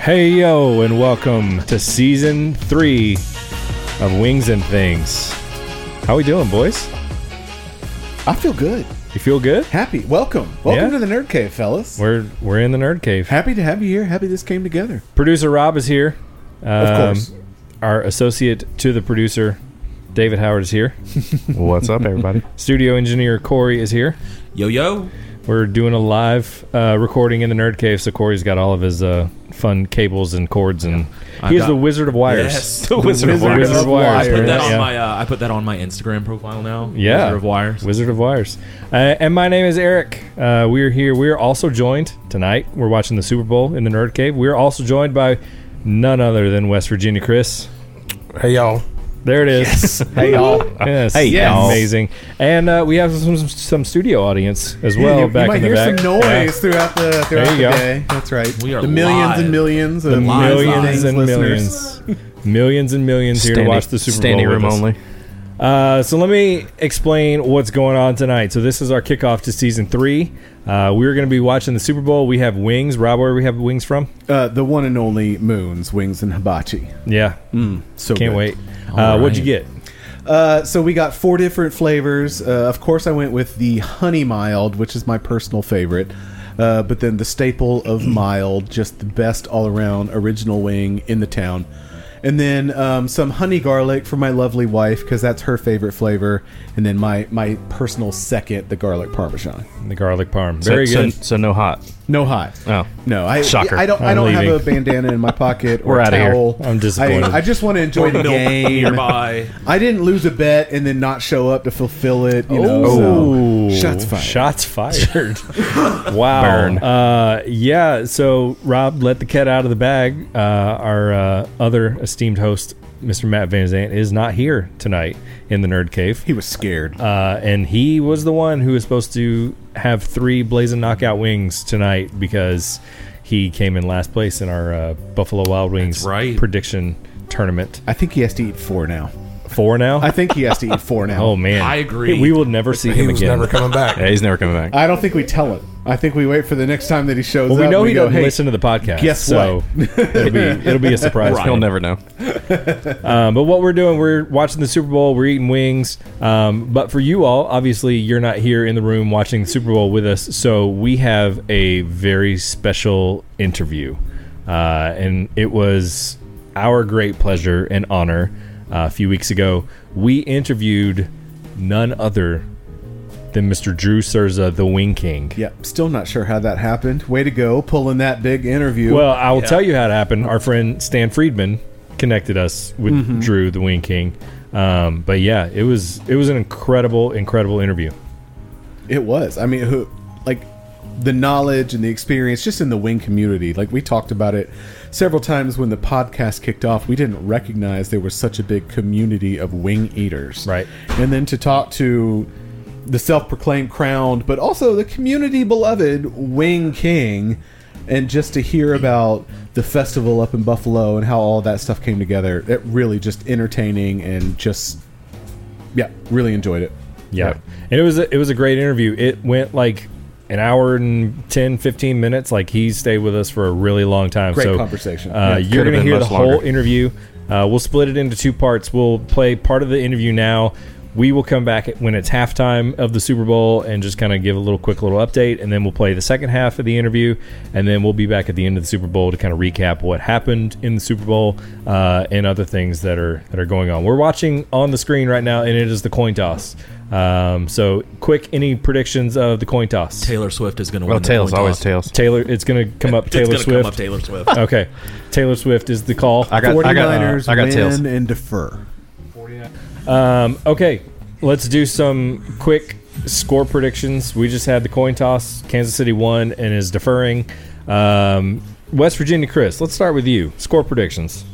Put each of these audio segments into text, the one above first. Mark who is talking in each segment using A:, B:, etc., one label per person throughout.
A: Hey yo, and welcome to season three of Wings and Things. How we doing, boys?
B: I feel good.
A: You feel good?
B: Happy. Welcome. Welcome
A: Yeah?
B: to the Nerd Cave, fellas.
A: We're we're in the nerd cave.
B: Happy to have you here. Happy this came together.
A: Producer Rob is here.
B: Of
A: Um,
B: course.
A: Our associate to the producer, David Howard, is here.
C: What's up, everybody?
A: Studio engineer Corey is here.
D: Yo yo.
A: We're doing a live uh, recording in the nerd cave, so Corey's got all of his uh, fun cables and cords, and
D: I've
A: he's
D: got-
A: the Wizard of Wires.
D: Yes.
C: The Wizard of Wires.
A: Wizard of
B: of
A: Wires.
D: I put that
A: yeah.
D: on my uh, I put that on my Instagram profile now.
A: Yeah.
D: Wizard of Wires.
A: Wizard of Wires. Uh, and my name is Eric. Uh, we're here. We're also joined tonight. We're watching the Super Bowl in the Nerd Cave. We're also joined by none other than West Virginia Chris.
C: Hey, y'all.
A: There it is.
B: Hey, y'all.
A: yes.
C: Hey, y'all.
A: Amazing. And uh, we have some, some studio audience as well
B: you,
A: back
B: you might
A: in the
B: hear
A: back.
B: some noise
A: Yeah.
B: throughout the throughout
A: There you
B: the
A: go.
B: day. That's right.
D: We are
B: the millions
D: live.
B: and millions of
A: The
D: live,
A: millions
D: live.
A: and
B: listeners.
A: millions. millions and millions here to watch the Super
C: standing
A: Bowl.
C: room
A: with us.
C: only.
A: Uh, so let me explain what's going on tonight. So this is our kickoff to season three. Uh, we're going to be watching the Super Bowl. We have wings. Rob, where do we have wings from?
B: Uh, the one and only Moons, Wings, and Hibachi.
A: Yeah,
B: So
A: can't
B: good.
A: wait.
D: All
A: Uh, What'd you get?
B: Uh, so we got four different flavors. Uh, of course, I went with the honey mild, which is my personal favorite. Uh, but then the staple of mild, just the best all around original wing in the town. And then um, some honey garlic for my lovely wife because that's her favorite flavor. And then my my personal second, the garlic parmesan.
A: The garlic parm. Very
C: so,
A: good.
C: So, no hot.
B: No hot.
C: Oh.
B: No, I
C: Shocker.
B: I don't. I
A: I'm
B: don't have a bandana in my pocket or
C: We're
B: a
C: outta here.
B: towel.
A: I'm disappointed.
B: I, I just want to enjoy the
D: Milk
B: game.
D: nearby.
B: I didn't lose a bet and then not show up to fulfill it. You know,
A: Oh,
B: so shots fired.
A: Shots fired. wow.
C: Burn.
A: Uh, yeah. So Rob let the cat out of the bag. Uh, our uh, other esteemed host, Mr. Matt Van Zant, is not here tonight in the Nerd Cave.
B: He was scared.
A: Uh, and he was the one who was supposed to have three blazing knockout wings tonight because he came in last place in our uh, Buffalo Wild Wings
D: right.
A: prediction tournament.
B: I think he has to eat four now.
A: Four now.
B: I think he has to eat four now.
A: oh man,
D: I agree.
A: We will never see
E: He
A: him
E: was
A: again.
E: never coming back.
C: Yeah, he's never coming back.
B: I don't think we tell him. I think we wait for the next time that he shows
A: well,
B: up.
A: we know
B: and
A: he
B: go,
A: doesn't
B: hey,
A: listen to the podcast.
B: guess
A: so it'll be it'll be a surprise.
D: Right.
C: He'll never know.
A: Um, but what we're doing, we're watching the Super Bowl. We're eating wings. Um, but for you all, obviously, you're not here in the room watching the Super Bowl with us. So we have a very special interview, uh, and it was our great pleasure and honor. Uh, a few weeks ago, we interviewed none other than Mr. Drew Cerza, the Wing King.
B: Yep. still not sure how that happened. Way to go, pulling that big interview.
A: Well, I will tell you how it happened. Our friend Stan Friedman connected us with
B: Mm-hmm.
A: Drew, the Wing King. Um, but yeah, it was it was an incredible, incredible interview.
B: It was. I mean, who, like the knowledge and the experience just in the wing community. Like we talked about it several times when the podcast kicked off. We didn't recognize there was such a big community of wing eaters.
A: Right.
B: And then to talk to the self-proclaimed crowned, but also the community beloved wing king and just to hear about the festival up in Buffalo and how all that stuff came together. It really just entertaining and just yeah, really enjoyed it.
A: Yeah. And it was a, it was a great interview. It went like an hour and 10, 15 minutes. Like he stayed with us for a really long time.
B: Great
A: so,
B: conversation.
A: Uh,
B: Yeah.
A: you're going to hear the
C: much
A: whole interview. Uh, we'll split it into two parts. We'll play part of the interview now. We will come back when it's halftime of the Super Bowl and just kind of give a little quick little update, and then we'll play the second half of the interview, and then we'll be back at the end of the Super Bowl to kind of recap what happened in the Super Bowl uh, and other things that are that are going on. We're watching on the screen right now, and it is the coin toss. Um, so, quick, any predictions of the coin toss?
D: Taylor Swift is going to
C: Well,
D: win. the
C: tails,
D: coin
C: always
D: toss.
C: tails.
A: Taylor, it's going to come up. Taylor
D: gonna
A: Swift.
D: Come up Taylor Swift.
A: Okay, Taylor Swift is the call.
C: I got, I got,
B: 49ers
C: I got
B: win
C: tails.
B: and defer.
A: Um, okay, let's do some quick score predictions. We just had the coin toss. Kansas City won and is deferring. Um, West Virginia, Chris. Let's start with you. Score predictions.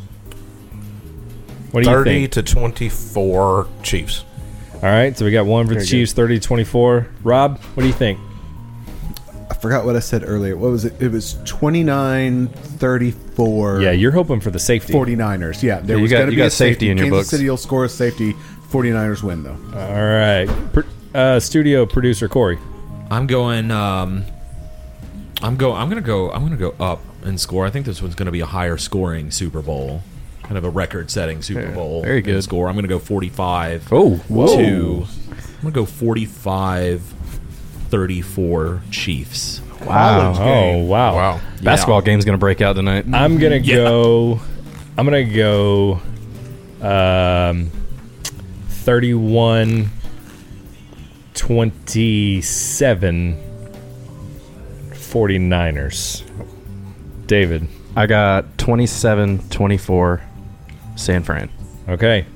A: What do you
E: Thirty to twenty-four Chiefs.
A: All right, so we got one for the
B: Very
A: Chiefs, 30 24. Rob, what do you think?
B: I forgot what I said earlier. What was it? It was 29 34.
A: Yeah, you're hoping for the safety.
B: 49ers. Yeah, there
C: Yeah,
B: was going to be
C: got
B: a
C: safety in your
B: Kansas
C: books.
B: City will score a safety. 49ers win, though.
A: All right. Pr- uh, studio producer Corey?
D: I'm going. Um, I'm go. I'm gonna go. I'm gonna go up and score. I think this one's gonna be a higher scoring Super Bowl, kind of a record-setting Super
C: Yeah,
D: Bowl.
C: very good.
D: score. I'm gonna go 45.
C: Oh,
D: to. I'm gonna go 45, 34 Chiefs.
C: Wow.
A: Oh wow.
E: Wow.
C: Basketball game's gonna break out tonight.
A: I'm gonna go. I'm gonna go. Um, 31 27 49ers. David.
C: I got 27-24 San Fran.
A: Okay.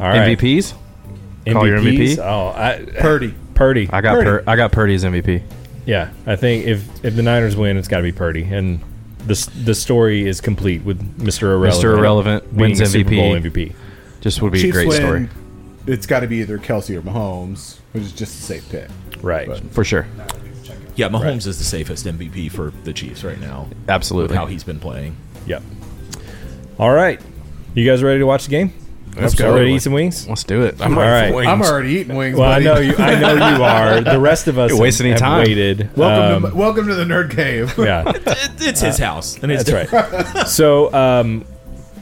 A: All right.
C: MVPs? Call your
A: MVPs?
C: MVP?
A: Oh, I,
B: Purdy.
A: Purdy.
C: I got
B: Purdy.
C: Pur- I got Purdy as MVP.
A: Yeah, I think if if the Niners win, it's got to be Purdy, and the the story is complete with Mr. Irrelevant.
C: Mr. Irrelevant
A: being
C: wins
A: a Super
C: MVP.
A: Bowl MVP.
C: Just would be
B: Chiefs
C: a great
B: win.
C: story
B: It's got to be either Kelce or Mahomes, which is just a safe pick.
A: Right.
B: But-
C: for sure.
D: Yeah, Mahomes is the safest MVP for the Chiefs right now. With
C: Absolutely.
D: how he's been playing.
A: Yep. All right. You guys ready to watch the game?
E: Let's go.
A: Ready to eat some wings?
C: Let's do it.
E: I'm
A: All
E: ready
A: right.
E: for wings.
B: I'm already eating wings.
A: Well, I know you. I know you are. The rest of us
C: You're wasting
A: have,
C: any
A: have
C: time.
A: waited.
B: Welcome,
A: Um,
B: to, welcome to the Nerd Cave.
A: yeah.
D: It- it's his house, and it's
A: That's right. So, um,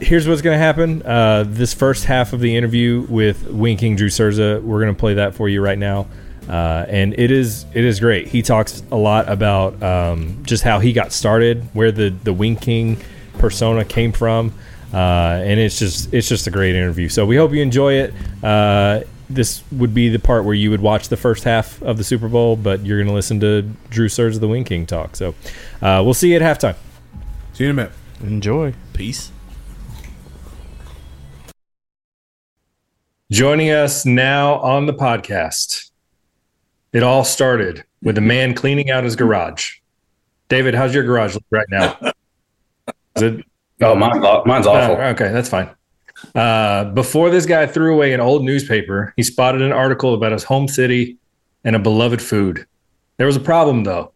A: here's what's going to happen. Uh, this first half of the interview with Wing King Drew Cerza, we're going to play that for you right now, uh, and it is it is great. He talks a lot about um, just how he got started, where the the Wing King persona came from, uh, and it's just it's just a great interview. So we hope you enjoy it. Uh, this would be the part where you would watch the first half of the Super Bowl, but you're going to listen to Drew Cerza, the Wing King talk. So uh, we'll see you at halftime.
B: See you in a minute.
C: Enjoy.
D: Peace.
A: Joining us now on the podcast. It all started with a man cleaning out his garage. David, how's your garage look right now? Is it
F: Oh, mine's, mine's awful.
A: Oh, okay, that's fine. Uh, before this guy threw away an old newspaper, he spotted an article about his home city and a beloved food. There was a problem, though.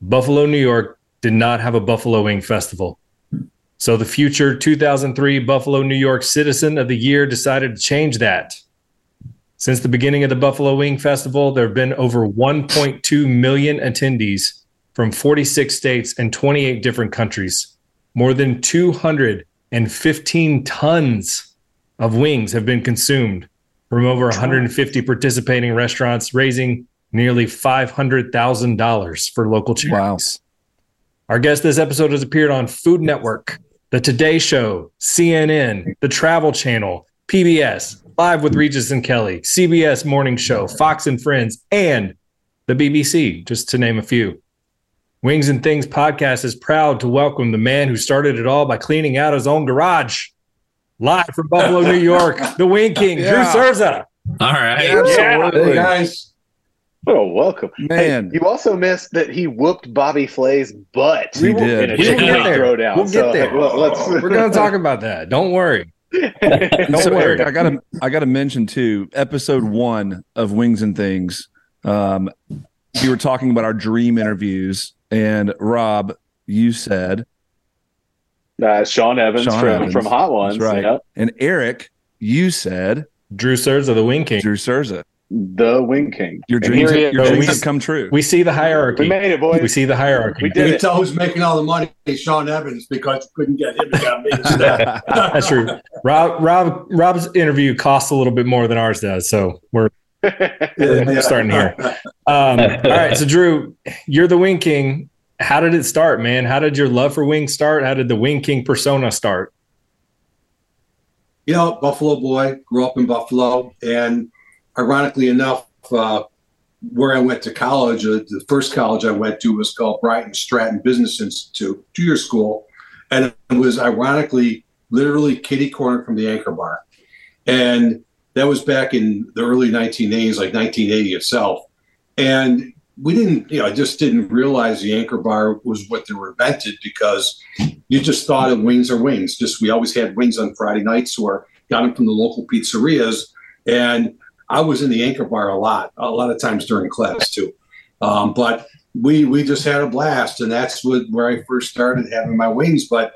A: Buffalo, New York did not have a Buffalo Wing Festival. So the future 2003 Buffalo, New York Citizen of the Year decided to change that. Since the beginning of the Buffalo Wing Festival, there have been over 1.2 million attendees from 46 states and 28 different countries. More than 215 tons of wings have been consumed from over 150 participating restaurants, raising nearly $500,000 for local charities. Our guest this episode has appeared on Food Network, The Today Show, CNN, The Travel Channel, PBS, Live with Regis and Kelly, CBS Morning Show, Fox and Friends, and the BBC, just to name a few. Wings and Things podcast is proud to welcome the man who started it all by cleaning out his own garage. Live from Buffalo, New York, the Wing King, Drew
E: Yeah.
A: Cerza.
D: All right.
E: Absolutely.
F: Hey, guys. Oh, welcome.
G: Man.
F: Hey, you also missed that he whooped Bobby Flay's butt.
G: We did.
F: In a we'll
A: get there.
F: Throwdown,
A: we'll
F: so, get
A: there.
F: Well, let's.
A: We're going to talk about that. Don't worry. Don't
G: so
A: worry.
G: Eric, I gotta I gotta mention too, episode one of Wings and Things. Um, we were talking about our dream interviews, and Rob, you said,
F: Uh, Sean Evans
G: Sean
F: from,
G: Evans.
F: from Hot Ones.
G: That's right.
F: yeah.
G: and Eric, you said
A: Drew Cerza, the Wing King.
G: Drew Cerza.
F: The Wing King.
G: Your
F: And
G: dreams,
F: here he
G: your
F: is.
G: dreams have come true.
A: We see the hierarchy.
F: We made it, boys.
A: We see the hierarchy.
F: We did
H: You
F: it.
H: tell who's making all the money, Sean Evans, because you couldn't get him to get me instead.
A: That's true. Rob, Rob, Rob's interview costs a little bit more than ours does, so we're we're starting here. Um, all right, so Drew, you're the Wing King. How did it start, man? How did your love for wings start? How did the Wing King persona start?
H: You know, Buffalo boy, grew up in Buffalo, and ironically enough, uh, where I went to college, uh, the first college I went to was called Bryant & Stratton Business Institute, two-year school, and it was ironically literally kitty corner from the Anchor Bar, and that was back in the early 1980s, like 1980 itself, and we didn't, you know, I just didn't realize the Anchor Bar was what they were invented because you just thought of wings are wings. Just we always had wings on Friday nights or got them from the local pizzerias. And I was in the anchor bar a lot, a lot of times during class too. Um, but we we just had a blast, and that's what where I first started having my wings. But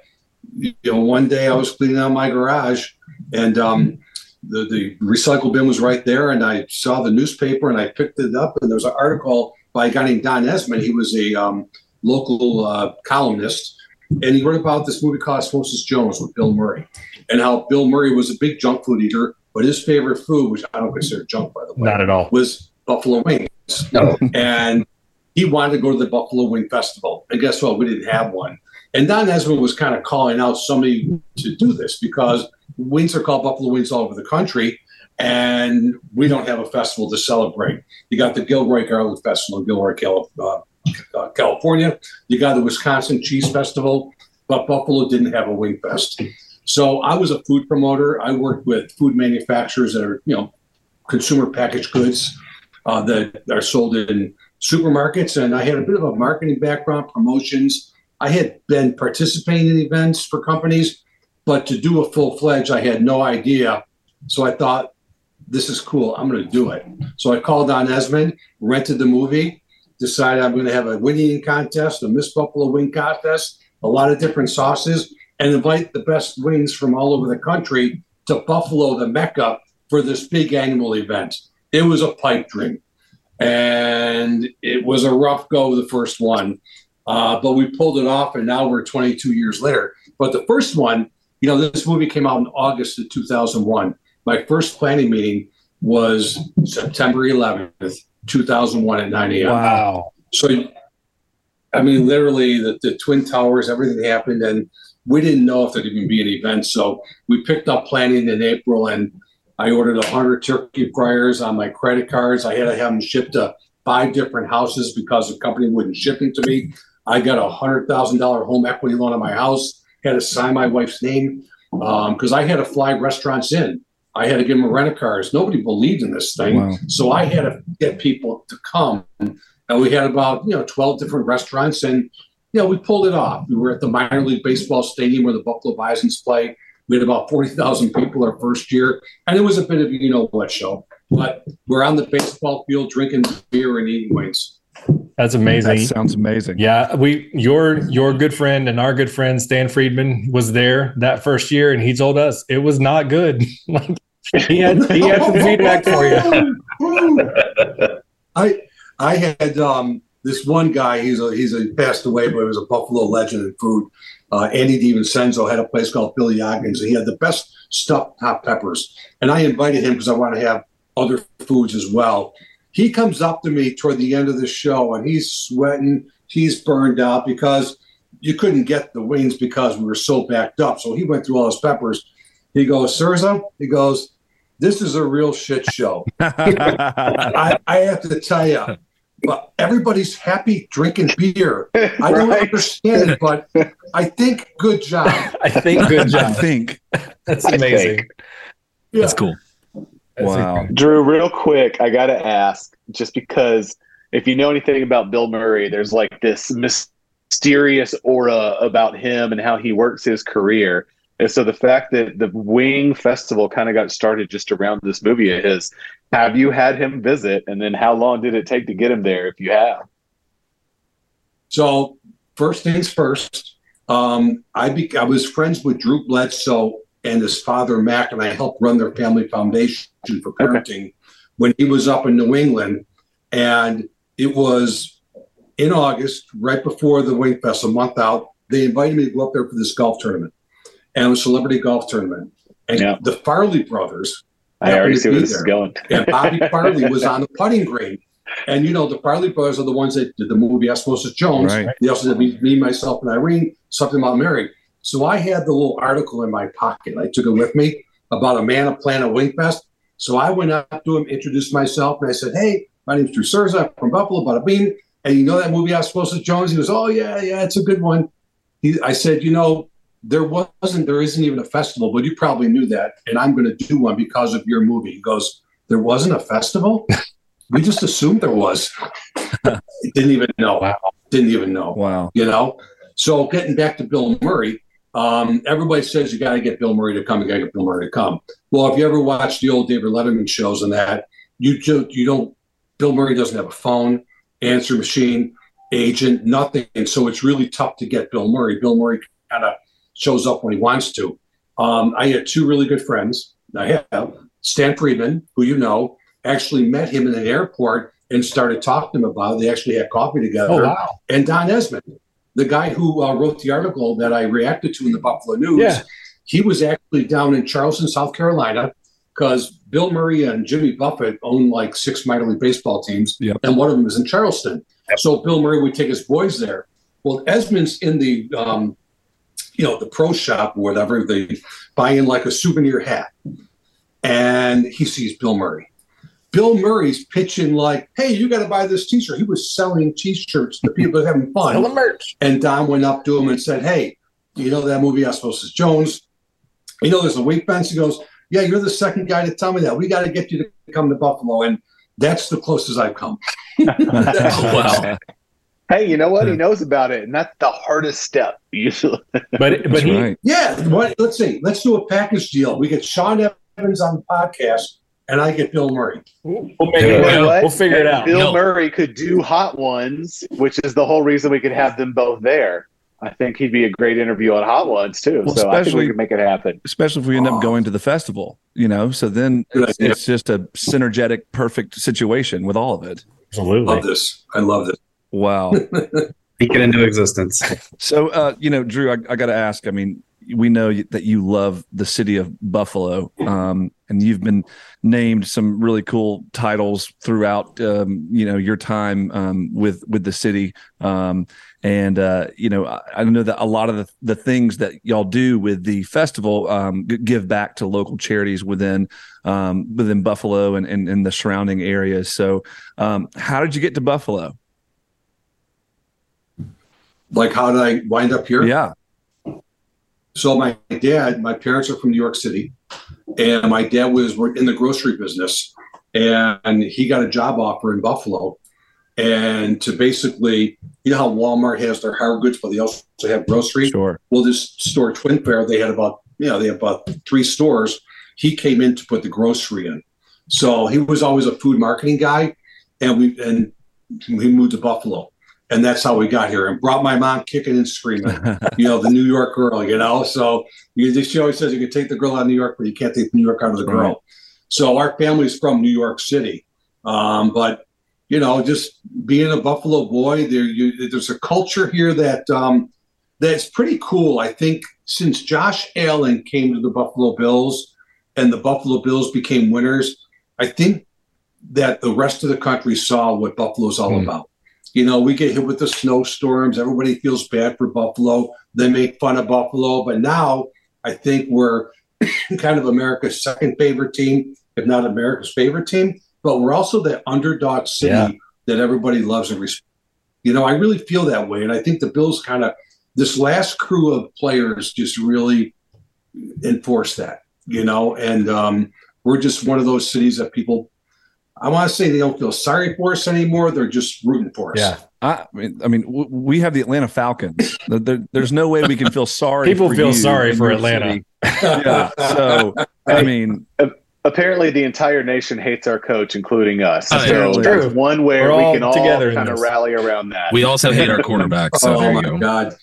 H: you know, one day I was cleaning out my garage, and um, the, the recycle bin was right there, and I saw the newspaper and I picked it up, and there was an article by a guy named Donn Esmonde. He was a um, local uh, columnist, and he wrote about this movie called Osmosis Jones with Bill Murray, and how Bill Murray was a big junk food eater, but his favorite food, which I don't consider junk by the way,
A: Not at all.
H: was buffalo wings.
F: No.
H: and he wanted to go to the Buffalo Wing Festival. And guess what? We didn't have one. And Donn Esmonde was kind of calling out somebody to do this because wings are called buffalo wings all over the country, and we don't have a festival to celebrate. You got the Gilroy Garlic Festival in Gilroy, uh, uh, California. You got the Wisconsin Cheese Festival, but Buffalo didn't have a wing fest. So I was a food promoter. I worked with food manufacturers that are, you know, consumer packaged goods uh, that are sold in supermarkets. And I had a bit of a marketing background, promotions. I had been participating in events for companies, but to do a full fledged, I had no idea. So I thought, this is cool. I'm going to do it. So I called on Esmonde, rented the movie, decided I'm going to have a wing eating contest, a Miss Buffalo wing contest, a lot of different sauces, and invite the best wings from all over the country to Buffalo, the Mecca, for this big annual event. It was a pipe dream. And it was a rough go, the first one. Uh, but we pulled it off, and now we're 22 years later. But the first one, you know, this movie came out in August of 2001. My first planning meeting was September 11th, 2001 at 9 a.m.
A: Wow.
H: So, I mean, literally, the, the Twin Towers, everything happened, and we didn't know if there'd even be an event. So, we picked up planning in April, and I ordered 100 turkey fryers on my credit cards. I had to have them shipped to five different houses because the company wouldn't ship them to me. I got a $100,000 home equity loan on my house, had to sign my wife's name um, because I had to fly restaurants in. I had to give them rent a cars. Nobody believed in this thing.
G: Wow.
H: So I had to get people to come. And we had about, you know, 12 different restaurants and, you know, we pulled it off. We were at the minor league baseball stadium where the Buffalo Bisons play. We had about 40,000 people our first year. And it was a bit of a you know what show. But we're on the baseball field drinking beer and eating wings.
A: That's amazing.
G: That sounds amazing.
A: Yeah, we your your good friend and our good friend Stan Friedman was there that first year, and he told us it was not good. Like, he had he had some feedback for you.
H: I I had um, this one guy. He's a he's a passed away, but he was a Buffalo legend in food. Uh, Andy DiVincenzo had a place called Billy Ogden's, and he had the best stuffed hot peppers. And I invited him because I want to have other foods as well. He comes up to me toward the end of the show, and he's sweating. He's burned out because you couldn't get the wings because we were so backed up. So he went through all his peppers. He goes, Cerza, he goes, this is a real shit show. I, I have to tell you, but everybody's happy drinking beer. I don't
F: Right.
H: understand it, but I think good job.
A: I think good job.
G: I think.
A: That's amazing.
F: think.
H: Yeah.
D: That's cool.
G: Wow.
F: Drew, real quick, I got to ask, just because if you know anything about Bill Murray, there's like this mysterious aura about him and how he works his career. And so the fact that the Wing Festival kind of got started just around this movie of his, have you had him visit? And then how long did it take to get him there if you have?
H: So first things first, um, I be, I was friends with Drew Bledsoe and his father Mac, and I helped run their family foundation for parenting when he was up in New England, and it was in August, right before the Wing Fest, a month out. They invited me to go up there for this golf tournament, and a celebrity golf tournament, and
F: Yeah.
H: the Farrelly brothers
F: I already
H: happened to
F: see where this is going.
H: and Bobby Farrelly was on the putting green. And you know, the Farrelly brothers are the ones that did the movie Osmosis Jones.
G: Right.
H: They also did me, me, myself, and Irene, something about Mary. So I had the little article in my pocket. I took it with me about a man, a plan, a wing fest. So I went up to him, introduced myself, and I said, Hey, my name's Drew Cerza. I'm from Buffalo, bada bing. And you know that movie Osmosis Jones? He goes, Oh, yeah, yeah, it's a good one. He, I said, You know, there wasn't, there isn't even a festival, but you probably knew that. And I'm going to do one because of your movie. He goes, There wasn't a festival? we just assumed there was. Didn't even know. Didn't even know
G: Wow.
H: you know. So getting back to Bill Murray, um, everybody says you got to get Bill Murray to come. You got to get Bill Murray to come. Well, if you ever watch the old David Letterman shows and that, you ju- you don't. Bill Murray doesn't have a phone, answer machine, agent, nothing, and so it's really tough to get Bill Murray. Bill Murray kind of shows up when he wants to. Um, I had two really good friends. I have Stan Friedman, who you know, actually met him in an airport and started talking to him about it. They actually had coffee together.
I: Oh wow.
H: And Donn Esmonde, the guy who uh, wrote the article that I reacted to in the Buffalo News,
I: Yeah.
H: he was actually down in Charleston, South Carolina, because Bill Murray and Jimmy Buffett own like six minor league baseball teams,
G: Yep.
H: and one of them is in Charleston. So Bill Murray would take his boys there. Well, Esmonde's in the, um, you know, the pro shop or whatever. They buy in like a souvenir hat, and he sees Bill Murray. Bill Murray's pitching like, "Hey, you got to buy this T-shirt." He was selling T-shirts to people having fun.
I: Sell the merch.
H: And Don went up to him and said, Hey, you know that movie Osmosis Jones? You know there's a weight bench? He goes, Yeah, you're the second guy to tell me that. We got to get you to come to Buffalo. And that's the closest I've come.
D: wow.
F: Hey, you know what? He knows about it, and that's the hardest step usually.
A: But but he,
G: right.
H: Yeah. What, let's see. Let's do a package deal. We get Sean Evans on the podcast, and I get Bill Murray.
I: We'll make
D: Yeah.
I: it
F: You know?
I: We'll figure it out.
F: Bill
D: No.
F: Murray could do hot ones, which is the whole reason we could have them both there. I think he'd be a great interview on hot ones too.
G: Well,
F: so I think
G: especially-
F: we could make it happen.
G: especially if we end up going to the festival, you know. So then it's,
H: idea.
G: it's just a synergetic, perfect situation with all of it.
I: Absolutely.
H: Love this. I love this.
G: Wow.
J: Speak it into existence.
G: so, uh, you know, Drew, I, I got to ask. I mean, we know that you love the city of Buffalo, um, and you've been named some really cool titles throughout, um, you know, your time um, with with the city. Um, and uh, you know, I, I know that a lot of the, the things that y'all do with the festival um, g- give back to local charities within um, within Buffalo and, and, and the surrounding areas. So, um, how did you get to Buffalo?
H: Like, how did I wind up here?
G: Yeah,
H: So my dad, my parents are from New York City, and my dad was in the grocery business, and he got a job offer in Buffalo, and to basically, you know how Walmart has their hard goods, but they also have grocery.
G: sure.
H: Well, this store Twin Fair, they had about you know they had about three stores. He came in to put the grocery in, so he was always a food marketing guy, and we and we moved to Buffalo, and that's how we got here, and brought my mom kicking and screaming you know, the New York girl, you know. So you, she always says you can take the girl out of New York, but you can't take New York out of the girl.
G: Right.
H: So our family's from New York City, um, but you know, just being a Buffalo boy, there you, there's a culture here that um, that's pretty cool. I think since Josh Allen came to the Buffalo Bills and the Buffalo Bills became winners, I think that the rest of the country saw what Buffalo's all
A: Hmm.
H: about. You know, we get hit with the snowstorms. Everybody feels bad for Buffalo. They make fun of Buffalo. But now I think we're kind of America's second favorite team, if not America's favorite team. But we're also the underdog city
A: Yeah.
H: that everybody loves and respects. You know, I really feel that way. And I think the Bills kind of, this last crew of players just really enforce that, you know, and um, we're just one of those cities that people, I want to say they don't feel sorry for us anymore. They're just rooting for us.
A: Yeah.
G: I mean, I mean, we have the Atlanta Falcons. There- there- there's no way we can feel sorry.
A: People
G: for
A: feel
G: you
A: sorry for Atlanta.
G: Yeah. So, I mean,
F: Apparently, the entire nation hates our coach, including us.
D: Oh,
F: so
A: yeah.
F: that's
A: True.
F: one where
A: We're
F: we can all
A: together
F: kind of rally around that.
D: We also hate our quarterback. Oh so
H: oh my
D: go.
H: God.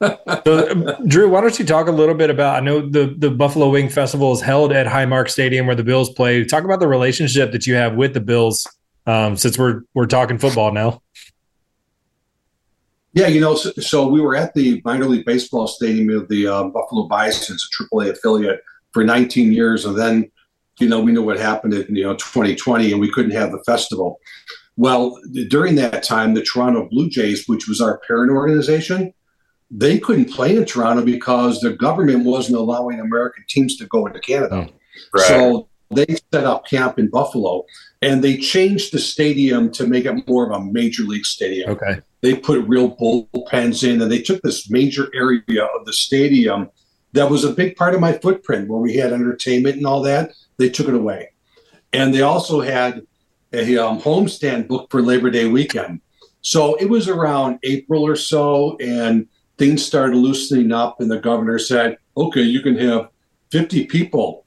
A: So, um, Drew, why don't you talk a little bit about? I know the the Buffalo Wing Festival is held at Highmark Stadium where the Bills play. Talk about the relationship that you have with the Bills, um, since we're we're talking football now.
H: Yeah, you know, so, so we were at the minor league baseball stadium of the uh, Buffalo Bisons, a AAA affiliate, for 19 years, and then, you know, we know what happened in you know 2020, and we couldn't have the festival. Well, during that time, the Toronto Blue Jays, which was our parent organization, they couldn't play in Toronto because the government wasn't allowing American teams to go into Canada. So they set up camp in Buffalo, and they changed the stadium to make it more of a major league stadium.
A: Okay.
H: they put real bullpens in and they took this major area of the stadium that was a big part of my footprint where we had entertainment and all that. They took it away. And they also had a um, homestand booked for labor day weekend. So it was around april or so and things started loosening up and the governor said okay you can have 50 people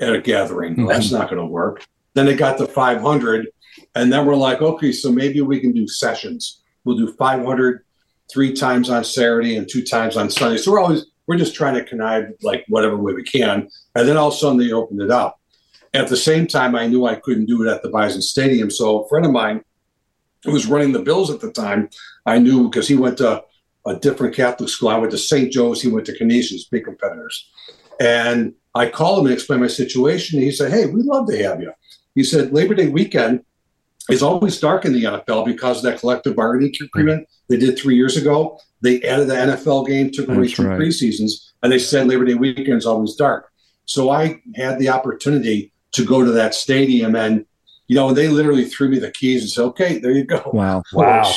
H: at a gathering well, that's not going to work then it got to 500 and then we're like okay so maybe we can do sessions we'll do 500 three times on Saturday and two times on Sunday. So we're always we're just trying to connive like whatever way we can. And then all of a sudden they opened it up. At the same time, I knew I couldn't do it at the Bison Stadium. So a friend of mine who was running the Bills at the time, I knew because he went to a different Catholic school. I went to St. Joe's. He went to Canisius, big competitors. And I called him and explained my situation. He said, "Hey, we'd love to have you." He said, "Labor Day weekend is always dark in the NFL because of that collective bargaining agreement they did three years ago. They added the NFL game, took away
G: That's
H: two
G: right.
H: preseasons, and they said Labor Day weekend is always dark. So I had the opportunity to go to that stadium, and you know, they literally threw me the keys and said, "Okay, there you go."
G: Wow.
E: Wow.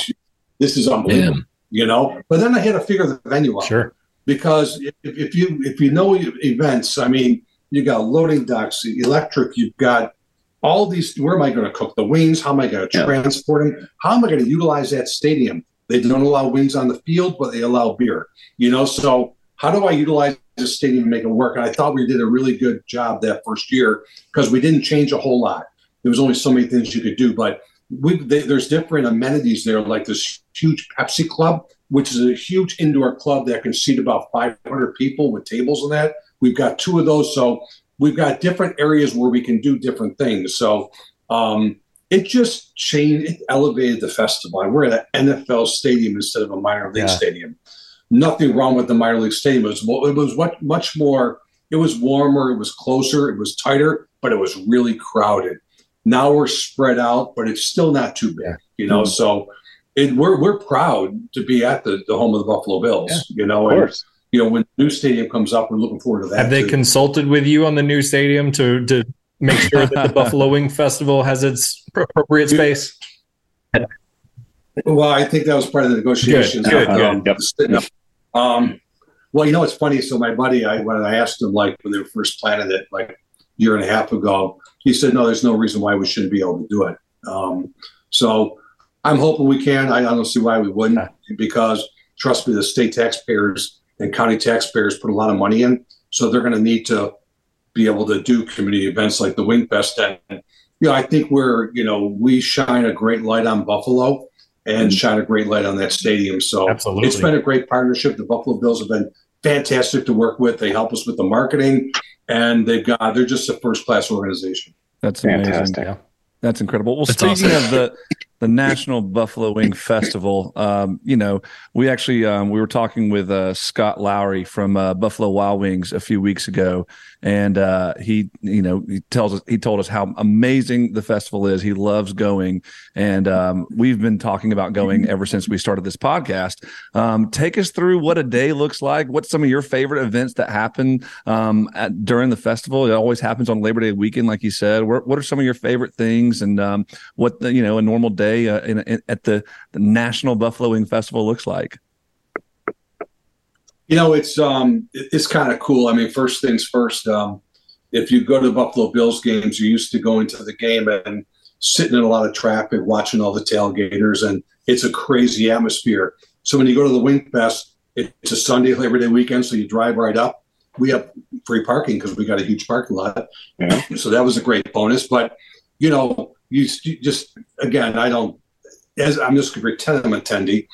H: This is unbelievable. You know, but then I had to figure the venue out
E: Sure.
H: because if, if you if you know events, I mean, you got loading docks, electric, you've got all these. Where am I going to cook the wings? How am I going to
F: Yeah.
H: transport them? How am I going to utilize that stadium? They don't allow wings on the field, but they allow beer. You know, so how do I utilize the stadium to make it work? And I thought we did a really good job that first year because we didn't change a whole lot. There was only so many things you could do, but we, they, there's different amenities there, like this huge Pepsi Club, which is a huge indoor club that can seat about 500 people with tables and that. We've got two of those, so we've got different areas where we can do different things. So um, it just changed, it elevated the festival. And We're at an NFL stadium instead of a minor league
E: Yeah.
H: stadium. Nothing wrong with the minor league stadium. It was, it was what much more. It was warmer. It was closer. It was tighter, but it was really crowded. Now we're spread out, but it's still not too big. You know, so it, we're we're proud to be at the, the home of the Buffalo Bills. You know,
F: Of
H: and
F: course.
H: you know when the new stadium comes up, we're looking forward to that.
A: Have they
H: too.
A: consulted with you on the new stadium to to make sure that the Buffalo Wing Festival has its appropriate space?
H: Well, I think that was part of the negotiations.
A: Good, good,
H: um,
F: good.
H: the- um, well, you know, it's funny. So my buddy, I when I asked him like when they were first planning it, like a year and a half ago, he said, "No, there's no reason why we shouldn't be able to do it." Um, so I'm hoping we can. I, don't see why we wouldn't, because trust me, the state taxpayers and county taxpayers put a lot of money in, so they're going to need to be able to do community events like the Wing Fest. And you know, I think we're you know we shine a great light on Buffalo and shine a great light on that stadium. So
E: Absolutely.
H: it's been a great partnership. The Buffalo Bills have been fantastic to work with. They help us with the marketing, and they've got they're just a first class organization.
G: That's amazing.
F: Fantastic.
G: That's incredible. Well,
D: That's
G: speaking
D: awesome.
G: of the the National Buffalo Wing Festival, um, you know, we actually um, we were talking with uh, Scott Lowry from uh, Buffalo Wild Wings a few weeks ago, and uh, he, you know, he tells us he told us how amazing the festival is. He loves going, and um, we've been talking about going ever since we started this podcast. Um, take us through what a day looks like. What's some of your favorite events that happen um, at, during the festival? It always happens on Labor Day weekend, like you said. What, are some of your favorite things, and um, what the, you know a normal day uh, in, in, at the, the National Buffalo Wing Festival looks like?
H: You know, it's um, it's kind of cool. I mean, first things first. Um, if you go to the Buffalo Bills games, you're used to going to the game and sitting in a lot of traffic, watching all the tailgaters, and it's a crazy atmosphere. So when you go to the Wing Fest, it's a Sunday Labor Day weekend, so you drive right up. We have free parking because we got a huge parking lot,
F: Yeah.
H: so that was a great bonus. But you know, you, you just again, I don't. As I'm just going to pretend I'm an attendee.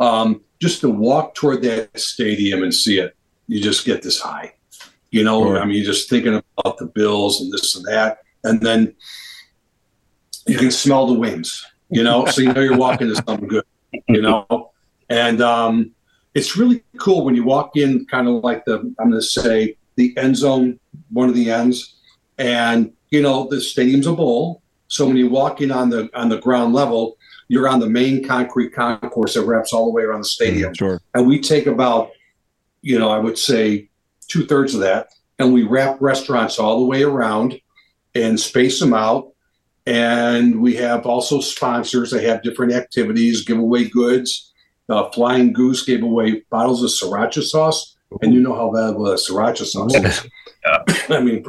H: Um, just to walk toward that stadium and see it, you just get this high. You know,
G: Sure.
H: I mean, you're just thinking about the Bills and this and that, and then you can smell the wings. You know, so you know you're walking to something good. You know, and um, it's really cool when you walk in, kind of like the I'm going to say the end zone, one of the ends, and you know the stadium's a bowl. So when you walk in on the on the ground level, you're on the main concrete concourse that wraps all the way around the stadium
G: Sure.
H: and we take about, you know, I would say two thirds of that, and we wrap restaurants all the way around and space them out. And we have also sponsors that have different activities, give away goods. Uh, Flying Goose gave away bottles of sriracha sauce, and you know how valuable that sriracha sauce is. I mean,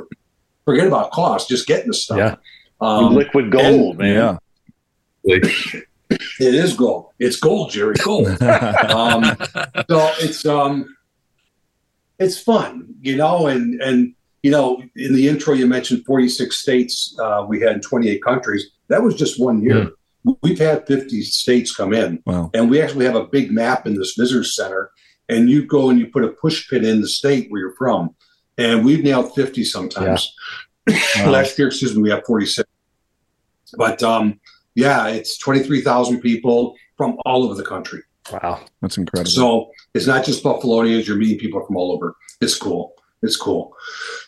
H: forget about cost; just getting the stuff.
E: Yeah.
H: Um,
F: Liquid gold, man.
G: Yeah.
H: it is gold. It's gold, Jerry. Gold. um, so it's um, it's fun, you know, and and you know, in the intro you mentioned 46 states uh, we had in 28 countries. That was just one year. We've had 50 states come in,
G: Wow.
H: and we actually have a big map in this visitor center. And you go and you put a push pin in the state where you're from, and we've nailed 50 sometimes. Last year, excuse me, we have 46. But um, yeah, it's 23,000 people from all over the country.
A: Wow.
G: That's incredible.
H: So it's not just Buffalonians, you're meeting people from all over. It's cool. It's cool.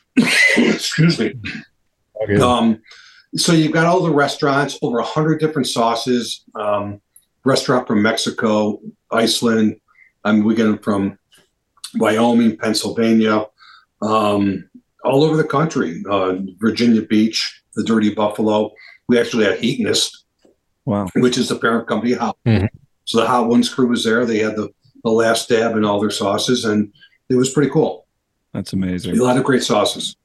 H: excuse me.
A: Okay.
H: Um, so you've got all the restaurants, over 100 different sauces. Um, restaurant from Mexico, Iceland. I mean, we get them from Wyoming, Pennsylvania, um, all over the country. Uh, Virginia Beach, the Dirty Buffalo. We actually had Heatonist,
G: wow.
H: which is the parent company of Hot.
A: Mhm.
H: So the Hot Ones crew was there. They had the, the last dab in all their sauces, and it was pretty cool.
G: That's amazing.
H: A lot of great sauces.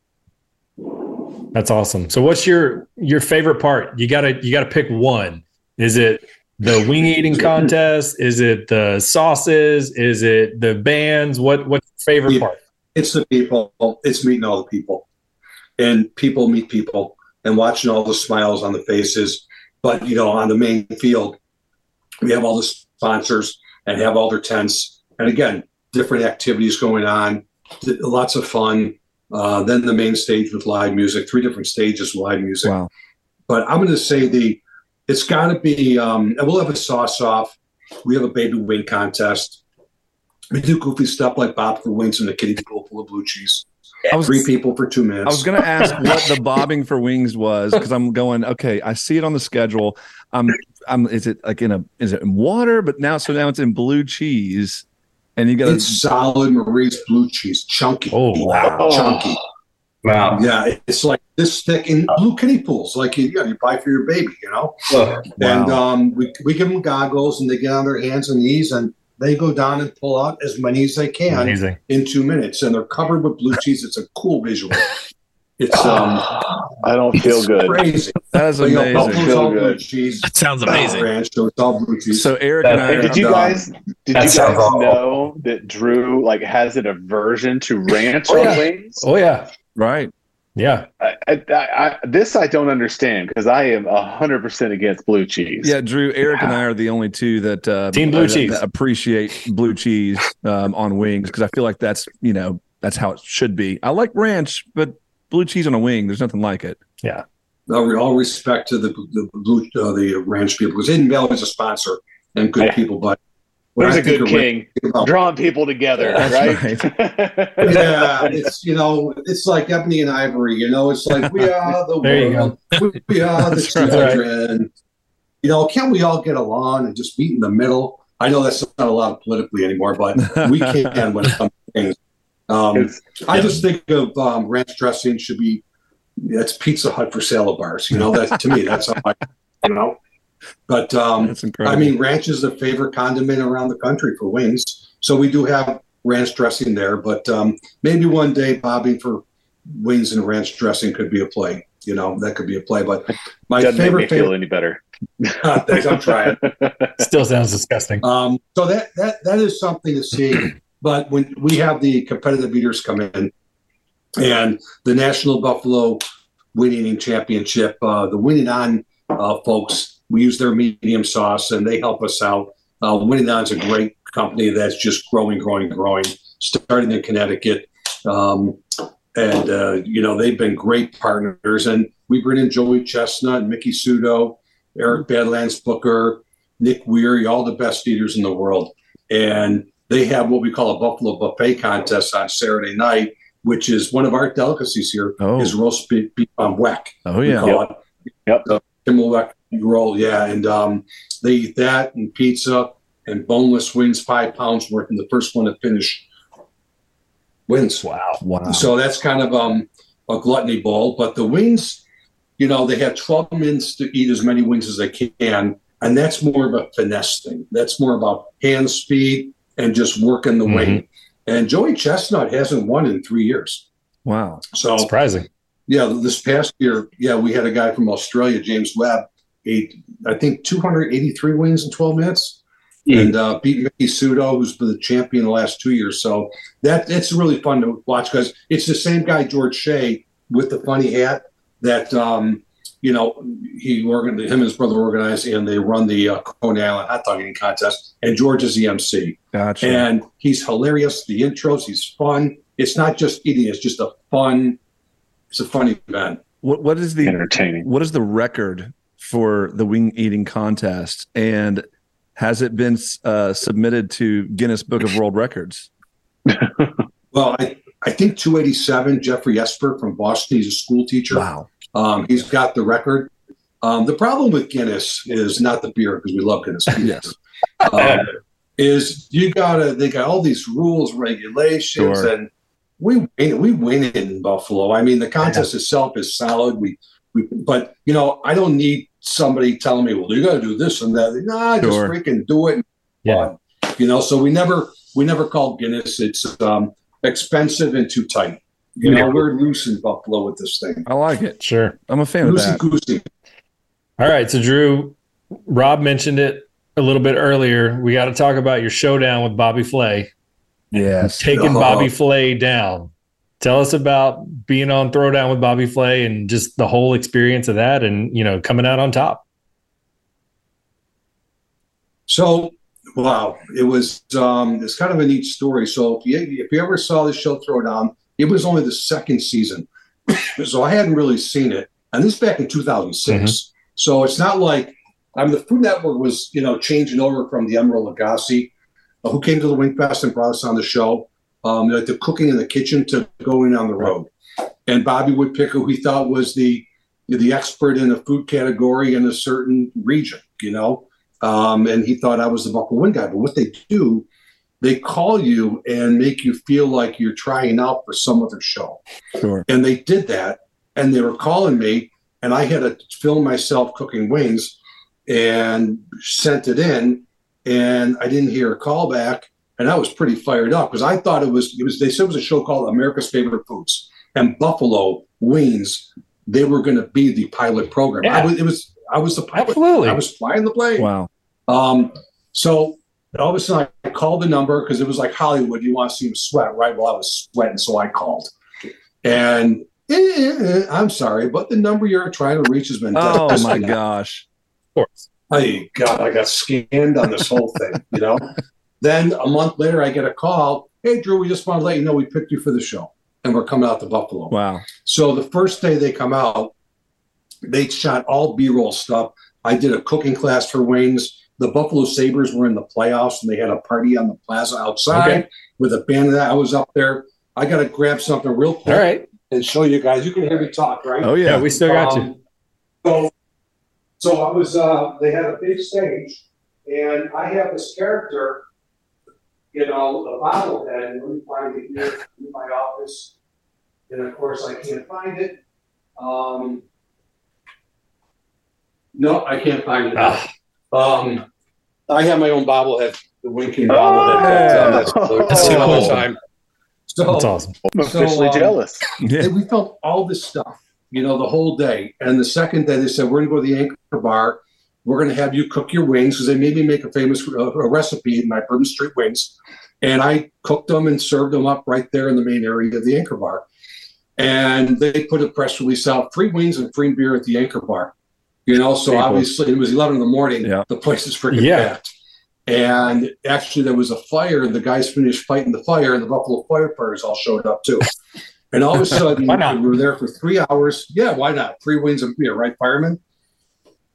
A: That's awesome. So what's your your favorite part? You gotta you gotta pick one. Is it the wing eating contest? Is it the sauces? Is it the bands? What what's your favorite
H: Yeah.
A: part?
H: It's the people. It's meeting all the people, and people meet people, and watching all the smiles on the faces. But you know, on the main field, we have all the sponsors and have all their tents, and again, different activities going on, lots of fun. Uh, then the main stage with live music, three different stages with live music.
G: Wow.
H: But I'm going to say the it's got to be. Um, and we'll have a sauce off. We have a baby wing contest. We do goofy stuff like Bob for wings in the Kitty pool full of blue cheese.
G: I was
H: Three people for two minutes.
G: I was going to ask what the bobbing for wings was because I'm going. Okay, I see it on the schedule. Um, I'm. Is it like in a? Is it in water? But now, so now it's in blue cheese, and you got
H: It's solid Marie's blue cheese, chunky.
A: Oh wow.
H: chunky.
J: Wow.
H: Yeah, it's like this thick in blue kiddie pools, like you, you, know, you buy for your baby, you know.
J: Ugh.
H: And um, we we give them goggles, and they get on their hands and knees, and they go down and pull out as many as they can
A: Amazing.
H: in two minutes, and they're covered with blue cheese. It's a cool visual. It's um,
F: I don't feel
H: it's
F: good.
H: crazy.
G: that is
H: But, you know,
G: amazing.
F: Feel good.
H: cheese.
D: That sounds amazing.
H: Ranch, so it's all blue cheese.
G: So Eric and I.
F: Hey, did you guys did
J: that
F: you guys
J: awful.
F: know that Drew like has an aversion to ranch
A: Oh, yeah.
F: wings?
A: Oh yeah.
G: right.
A: Yeah.
F: I, I, I, this I don't understand because I am hundred percent against blue cheese.
G: Yeah, Drew. Eric and I are the only two that uh,
A: Team blue
G: uh,
A: cheese.
G: that appreciate blue cheese um, on wings because I feel like that's you know that's how it should be. I like ranch, but blue cheese on a wing, there's nothing like it.
H: all, all respect to the the blue uh, the ranch people because Hidden Valley is a sponsor and good
F: Yeah.
H: people, but when
F: There's
H: I
F: a
H: think
F: good king
H: about-
F: drawing people together,
G: That's
F: right?
H: yeah, it's you know, it's like ebony and ivory. You know, it's like we are the
A: There
H: world, we are the
G: That's right.
H: children. You know, can't we all get along and just meet in the middle? I know that's not allowed politically anymore, but we can when it comes to things. Um, I just think of um, ranch dressing should be that's Pizza Hut for salad bars. You know, that to me that's how I, you know. But um,
G: That's incredible.
H: I mean, ranch is the favorite condiment around the country for wings. So we do have ranch dressing there, but um, maybe one day bobbing for wings and ranch dressing could be a play. You know, that could be a play. But my
F: doesn't make me
H: favorite,
F: feel
H: favorite
F: any better.
H: thanks, I'm trying.
A: Still sounds disgusting.
H: Um, so that that that is something to see. But when we have the competitive eaters come in, and the National Buffalo Winning Championship, uh, the Wing It On uh, folks, we use their medium sauce, and they help us out. Uh, Wing It On's a great company that's just growing, growing, growing. Starting in Connecticut, um, and uh, you know they've been great partners. And we bring in Joey Chestnut, Mickey Sudo, Eric Badlands Booker, Nick Wehry, all the best eaters in the world. And they have what we call a Buffalo Buffet contest on Saturday night, which is one of our delicacies here
G: Oh.
H: is roast beef, beef on weck.
G: oh
H: we
G: yeah.
H: call it.
F: Yep.
H: The Kummel weck roll, yeah. And um, they eat that and pizza and boneless wings, five pounds worth, and the first one to finish wins.
A: Wow.
G: Wow.
H: So that's kind of um, a gluttony bowl. But the wings, you know, they have 12 minutes to eat as many wings as they can. And that's more of a finesse thing. That's more about hand speed and just working the
A: Mhm.
H: wing. And Joey Chestnut hasn't won in three years.
G: wow.
H: So,
A: Surprising.
H: yeah, this past year, yeah, we had a guy from Australia, James Webb, ate, I think, 283 wins in 12 minutes and uh, beat Mickey Sudo, who's been the champion the last two years. So that it's really fun to watch because it's the same guy, George Shea, with the funny hat that um, you know he organ him and his brother organized and they run the uh, Coney Island hot dog eating contest. And George is the MC,
G: Gotcha.
H: and he's hilarious. The intros, he's fun. It's not just eating; it's just a fun it's a funny event.
G: What what is the
F: Entertaining.
G: what is the record for the wing eating contest, and has it been uh, submitted to Guinness Book of World Records?
H: Well, I, I think 287, Geoffrey Esper from Boston, he's a school teacher.
G: Wow.
H: Um, he's got the record. Um, the problem with Guinness is not the beer because we love Guinness.
G: Yes.
H: um, is you gotta they got all these rules, regulations,
G: Sure.
H: and we win, we win in Buffalo. I mean, the contest itself is solid. We we but you know I don't need somebody telling me, well, you got to do this and that. Nah, just freaking do it.
A: Yeah.
H: You know, so we never we never called Guinness. It's um, expensive and too tight. You know, we're loose in Buffalo with this thing.
G: I like it.
A: Sure.
G: I'm a fan of
H: Loosey
G: that.
H: goosey.
A: All right. So, Drew, Rob mentioned it a little bit earlier. We got to talk about your showdown with Bobby Flay,
G: Yes.
A: taking
H: Oh.
A: Bobby Flay down. Tell us about being on Throwdown with Bobby Flay and just the whole experience of that and, you know, coming out on top.
H: So, wow, it was um, it's kind of a neat story. So, if you if you ever saw the show Throwdown, it was only the second season, so I hadn't really seen it, and this back in 2006. So it's not like I mean the Food Network was you know changing over from the Emeril Lagasse, uh, who came to the Wing Fest and brought us on the show, um, like the cooking in the kitchen to going on the road, and Bobby Woodpicker, pick who he thought was the the expert in a food category in a certain region, you know. Um, and he thought I was the Buffalo Wing guy. But what they do, they call you and make you feel like you're trying out for some other show.
G: Sure.
H: And they did that, and they were calling me, and I had to film myself cooking wings and sent it in, and I didn't hear a call back, and I was pretty fired up because I thought it was it was they said it was a show called America's Favorite Foods, and Buffalo Wings, they were going to be the pilot program. I
A: Yeah.
H: was it was I was the pilot.
A: Absolutely.
H: I was flying the plane.
G: Wow.
H: Um, so all of a sudden I called the number because it was like Hollywood. You want to see him sweat, right? Well, I was sweating, so I called. And eh, eh, eh, I'm sorry, but the number you're trying to reach has been.
G: Oh my gosh.
A: Of course.
H: Hey God, I got scammed on this whole thing. You know. Then a month later, I get a call. Hey, Drew, we just want to let you know we picked you for the show, and we're coming out to Buffalo.
G: Wow.
H: So the first day they come out, they shot all B-roll stuff. I did a cooking class for wings. The Buffalo Sabres were in the playoffs and they had a party on the plaza outside
A: Okay.
H: with a band that. I was up there. I got to grab something real quick
A: All right.
H: and show you guys. You can hear me talk, right?
G: Oh
A: Yeah,
G: yeah.
A: we still got you.
H: Um, So, so I was. Uh, they had a big stage, and I have this character, you know, a bobblehead. And let me find it here in my office, and of course I can't find it. Um, no, I can't find it.
A: Ah.
H: Um, I have my own bobblehead, the Wing King bobblehead. that, uh, that's,
A: That's
H: all the
A: cool.
H: time. So,
A: That's awesome.
F: I'm officially
H: So, um,
F: jealous.
G: Yeah.
H: we felt all this stuff, you know, the whole day. And the second day, they said, We're going to go to the Anchor Bar. We're going to have you cook your wings because they made me make a famous uh, a recipe in my Bourbon Street wings. And I cooked them and served them up right there in the main area of the Anchor Bar. And they put a press release out free wings and free beer at the Anchor Bar. You know, so obviously it was 11 in the morning.
G: Yeah.
H: The place is freaking
A: Yeah.
H: packed. And actually, there was a fire, and the guys finished fighting the fire, and the Buffalo firefighters all showed up too. And all of a sudden, we were there for three hours. Yeah, why not? Three wings and beer, right, firemen?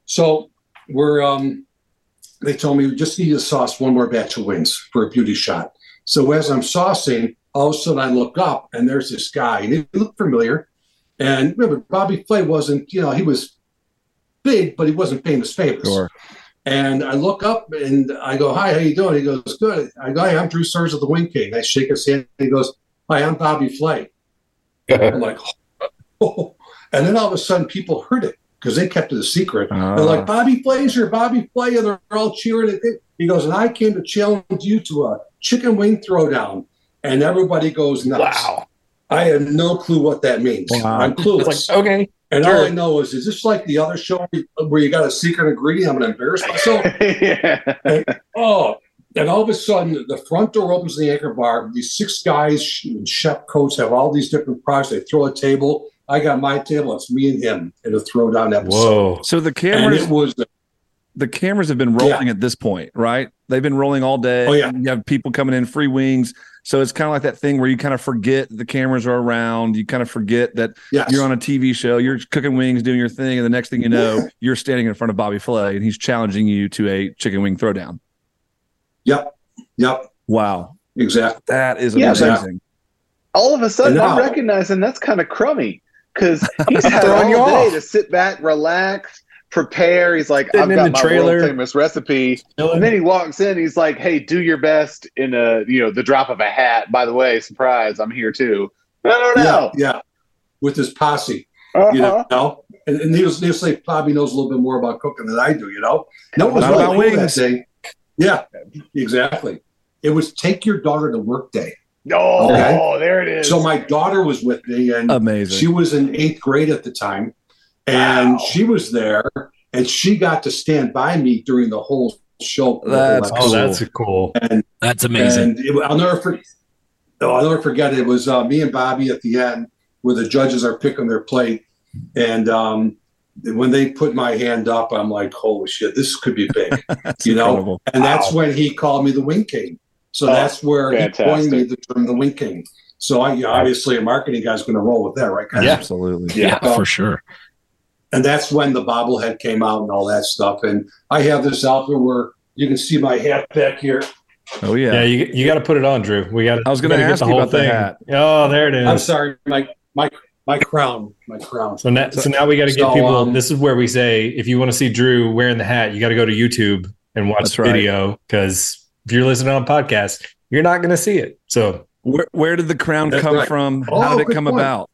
H: So we're, um, they told me we just need to sauce one more batch of wings for a beauty shot. So as I'm saucing, all of a sudden I look up, and there's this guy, and he looked familiar. And remember, Bobby Flay wasn't, you know, he was big, but he wasn't famous, famous.
G: Sure.
H: And I look up and I go, "Hi, how you doing?" He goes, "Good." I go, "Hi, I'm Drew Cerza the Wing King." I shake his hand. He goes, "Hi, I'm Bobby Flay." I'm like, oh. and then all of a sudden, people heard it because they kept it a secret.
G: Ah.
H: They're like, "Bobby Flay's here, Bobby Flay," and they're all cheering. It. He goes, and I came to challenge you to a chicken wing throwdown, and everybody goes nuts.
A: Wow.
H: I have no clue what that means.
G: Wow.
H: I'm clueless.
A: It's like, okay.
H: and
A: sure.
H: all I know is, is this like the other show where you got a secret ingredient? I'm going to embarrass myself.
F: yeah.
H: Oh, and all of a sudden, the front door opens in the anchor bar. These six guys in chef coats have all these different products. They throw a table. I got my table. It's me and him in a throwdown episode.
A: Whoa.
G: So the cameras
H: it was
G: the cameras have been rolling at this point, right? They've been rolling all day.
H: Oh, yeah.
G: You have people coming in, free wings. So it's kind of like that thing where you kind of forget the cameras are around. You kind of forget that
H: Yes.
G: you're on a TV show, you're cooking wings, doing your thing, and the next thing you know, you're standing in front of Bobby Flay and he's challenging you to a chicken wing throwdown.
H: Yep. Yep.
G: Wow.
H: Exactly.
G: That is
F: Yeah,
G: amazing.
F: all of a sudden
H: And
F: I'm recognizing that's kind of crummy because he's had
A: Throwing
F: all
A: you
F: day
A: off.
F: to sit back, relax, prepare. He's like,
A: Sitting
F: I've got
A: the
F: my
A: trailer.
F: world famous recipe, and then he walks in. He's like, Hey, do your best in a you know the drop of a hat. By the way, surprise, I'm here too. No, no,
H: Yeah.
F: no.
H: Yeah. With his posse,
F: Uh-huh.
H: you know, and, and needless, needless to say, Bobby knows a little bit more about cooking than I do. You know, no, it was
G: Not
H: really
G: about
H: cool that
G: wings.
H: day. Yeah, exactly. It was take your daughter to work day.
F: Oh,
H: Okay.
F: there it is.
H: So my daughter was with me, and
G: Amazing.
H: she was in eighth grade at the time, and
F: Wow.
H: she was there, and she got to stand by me during the whole show.
G: That's
H: episode.
A: Oh, that's cool.
H: and
D: That's amazing.
H: and it, I'll never forget. Oh, I'll never forget. It was uh, me and Bobby at the end, where the judges are picking their plate, and um, when they put my hand up, I'm like, "Holy shit, this could be big," you know.
G: incredible.
H: And that's when he called me the Wing King. So
F: Oh,
H: that's where
F: fantastic.
H: he coined me the term the Wing King. So I obviously a marketing guy's going to roll with that, right? guys?
G: Absolutely.
F: yeah.
H: Um,
D: for sure.
H: and that's when the bobblehead came out and all that stuff. And I have this outfit where you can see my hat back here.
G: Oh
A: Yeah,
G: yeah.
A: you you got to put it on, Drew. We got.
G: I was gonna ask you about the hat.
A: Oh, there it is.
H: I'm sorry, my my my crown, my crown.
A: So now, so now we got to get
H: So,
A: people.
H: um,
A: this is where we say, if you want to see Drew wearing the hat, you got to go to YouTube and watch the
G: right.
A: video because if you're listening on podcast, you're not going to see it. So
G: Where, where did the crown
H: That's
G: come
H: right.
G: from?
H: Oh,
G: How did it come
H: point.
G: about?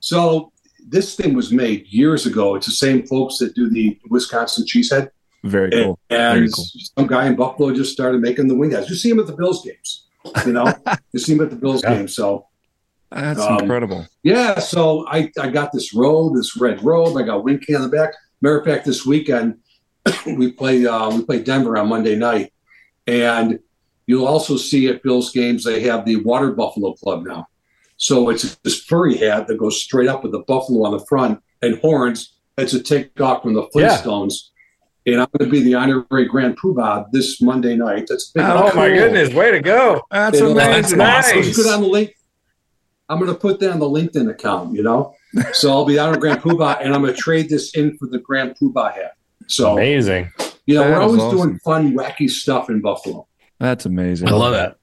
H: So this thing was made years ago. It's the same folks that do the Wisconsin cheesehead.
G: Very cool.
H: and
G: Very cool.
H: some guy in Buffalo just started making the wing hats. You see him at the Bills games, you know. you see him at the Bills
A: Yeah.
H: games. So
G: That's
H: Um,
G: incredible.
H: yeah, so I I got this robe, this red robe. I got Wing King on the back. Matter of fact, this weekend we play uh, we play Denver on Monday night, and you'll also see at Bills games they have the Water Buffalo Club now. So it's this furry hat that goes straight up with the buffalo on the front and horns. It's a takeoff from the
A: Yeah.
H: Flintstones. And I'm going to be the honorary Grand Poobah this Monday night. That's big.
G: Oh,
A: oh my goodness, way to go!
G: That's
H: It'll- uh,
G: amazing.
A: That's
H: So
A: nice.
H: it's good on the link. I'm going to put that on the LinkedIn account, you know. So I'll be out on Grand Poobah, and I'm going to trade this in for the Grand Poobah hat. So
A: Amazing.
H: You know,
G: That
H: we're always
G: awesome.
H: doing fun, wacky stuff in Buffalo.
G: That's amazing.
D: I love that.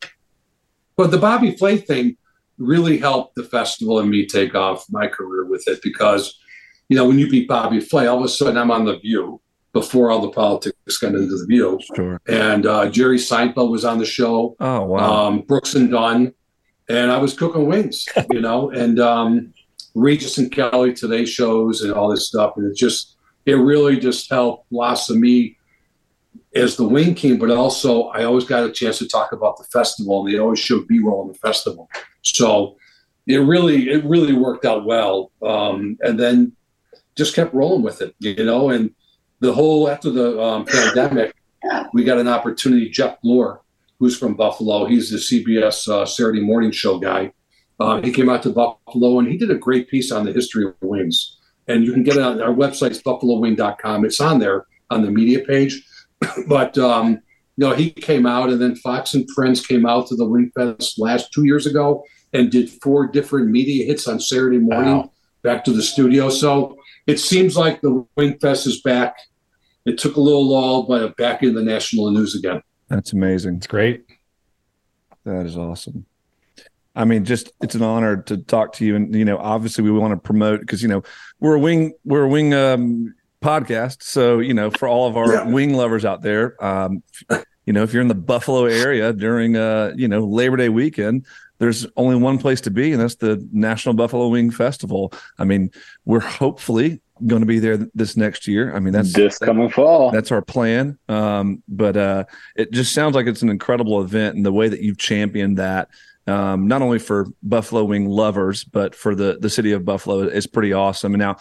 H: But the Bobby Flay thing really helped the festival and me take off my career with it because, you know, when you beat Bobby Flay, all of a sudden I'm on the View before all the politics got into the View,
G: Sure.
H: and uh, Jerry Seinfeld was on the show.
G: Oh wow.
H: um, Brooks and Dunn, and I was cooking wings, you know, and um, Regis and Kelly today shows and all this stuff, and it just it really just helped blossom me as the wing king, but also I always got a chance to talk about the festival, and they always showed B-roll on the festival, so it really it really worked out well, um, and then just kept rolling with it, you know, and the whole after the um, pandemic, we got an opportunity. Jeff Glor, who's from Buffalo. He's the CBS uh, Saturday morning show guy. Uh, he came out to Buffalo and he did a great piece on the history of wings. And you can get it on our website, buffalowing.com. It's on there on the media page. But, um, you know, he came out and then Fox and Friends came out to the Wing Fest last two years ago and did four different media hits on Saturday morning
A: Wow.
H: back to the studio. So it seems like the Wing Fest is back. It took a little lull, but back in the national news again.
G: That's amazing.
A: It's great.
G: That is awesome. I mean, just it's an honor to talk to you, and you know, obviously, we want to promote because you know we're a wing we're a wing um, podcast, so you know, for all of our
H: Yeah.
G: wing lovers out there, um, you know, if you're in the Buffalo area during uh, you know Labor Day weekend, there's only one place to be, and that's the National Buffalo Wing Festival. I mean, we're hopefully going to be there this next year. I mean, that's
F: this coming fall.
G: that's our plan. Um, but uh, it just sounds like it's an incredible event, and the way that you've championed that, um, not only for Buffalo Wing lovers, but for the the city of Buffalo, is pretty awesome. And now,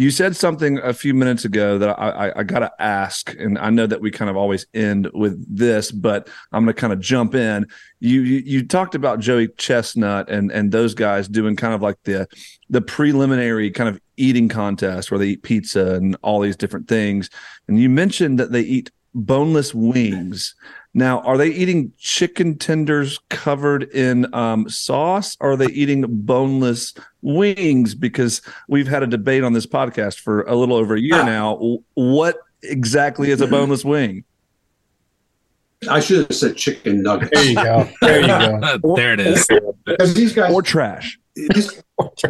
G: you said something a few minutes ago that I, I, I got to ask, and I know that we kind of always end with this, but I'm going to kind of jump in. You, you you talked about Joey Chestnut and and those guys doing kind of like the the preliminary kind of eating contest where they eat pizza and all these different things. And you mentioned that they eat boneless wings. Now, are they eating chicken tenders covered in um, sauce? Or are they eating boneless wings? Because we've had a debate on this podcast for a little over a year now. What exactly is a boneless wing?
H: I should have said chicken nugget.
A: There you go. There you go.
D: there it is.
H: Because these guys,
G: Or trash?
H: these,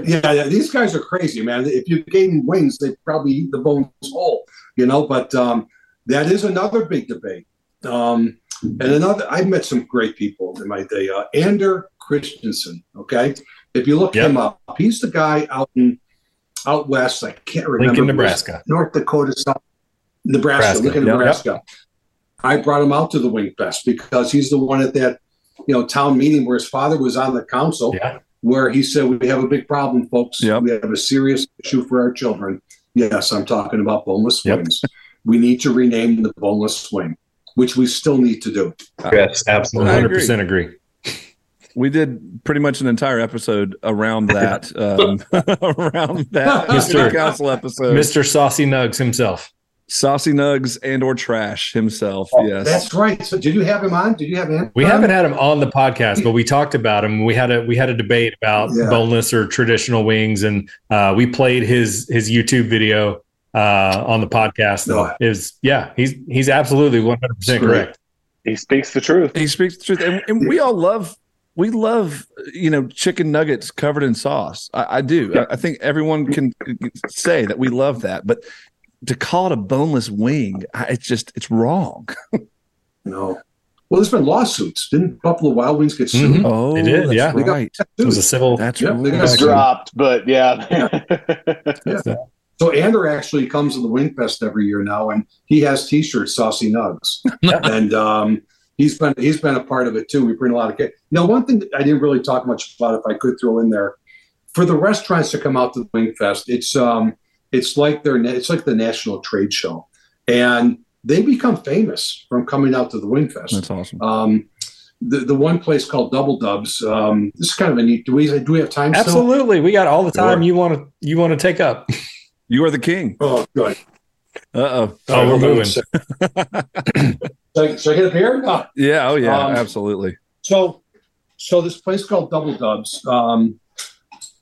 H: yeah, yeah, these guys are crazy, man. If you gave them wings, they'd probably eat the bones whole, you know. But um, that is another big debate. Um, and another, I've met some great people in my day. Uh, Ander Christensen, okay. If you look
A: Yep.
H: him up, he's the guy out in out west. I can't remember.
A: Lincoln, Nebraska.
H: North Dakota, South Nebraska,
A: Nebraska.
H: Lincoln,
A: Yep.
H: Nebraska. I brought him out to the Wing Fest because he's the one at that, you know, town meeting where his father was on the council
A: Yeah.
H: where he said, We have a big problem, folks.
G: Yep.
H: We have a serious issue for our children. Yes, I'm talking about boneless
A: Yep.
H: wings. We need to rename the boneless wing, which we still need to do.
J: Yes, absolutely.
G: I
A: 100% agree.
G: We did pretty much an entire episode around that, um, around that
A: Mr.
G: city council episode.
A: Mr. Saucy Nugs himself.
G: Saucy Nugs and or Trash himself. yes,
H: That's right. So, did you have him on? Did you have him?
A: We
H: on?
A: haven't had him on the podcast, but we talked about him. We had a we had a debate about
H: Yeah.
A: boneless or traditional wings, and uh, we played his his YouTube video uh, on the podcast.
H: No.
A: It was yeah, he's he's absolutely one hundred percent
H: Great.
A: correct.
F: He speaks the truth.
G: he speaks the truth, and, and we all love. We love, you know, chicken nuggets covered in sauce. I, I do. I, I think everyone can say that we love that, but to call it a boneless wing, I- it's just it's wrong.
H: No. Well, there's been lawsuits. Didn't Buffalo Wild Wings get sued?
A: Mhm.
G: Oh,
A: They did, yeah.
H: They got
G: right.
A: It was a civil.
G: That's
H: Yep, they got
F: Dropped, but yeah. Yeah.
H: So Ander actually comes to the Wing Fest every year now, and he has T-shirts, Saucy Nugs, and um, he's been he's been a part of it too. We bring a lot of kids. Now, one thing that I didn't really talk much about, if I could throw in there, for the restaurants to come out to the Wing Fest, it's um it's like their it's like the national trade show, and they become famous from coming out to the Wing Fest.
G: That's awesome.
H: Um, the the one place called Double Dubs. Um, this is kind of a neat. Do we do we have time? still?
A: Absolutely, we got all the time
H: Sure.
A: you want to you want to take up.
G: You are the king.
H: Oh, good.
G: Uh oh.
A: Oh, we're moving.
H: So, I- so I get a beer? No.
G: Yeah. Oh yeah.
H: Um,
G: absolutely.
H: So, so this place called Double Dubs, um,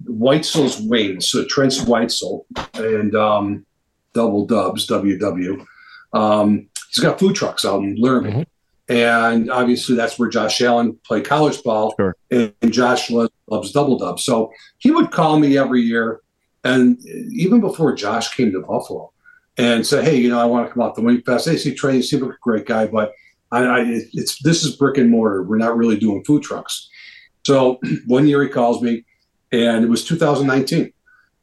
H: Weitzel's Wings, so Trent's Weitzel and um, Double Dubs, WW. Um, he's got food trucks out in Laramie.
A: Mhm.
H: And obviously, that's where Josh Allen played college ball.
G: Sure.
H: And, and Josh lo- loves Double Dubs. So he would call me every year. And even before Josh came to Buffalo and say, Hey, you know, I want to come out the Wing Fest. Hey, see, Trey, you seem like a great guy, but I, I it's this is brick and mortar. We're not really doing food trucks. So one year he calls me, and it was 2019,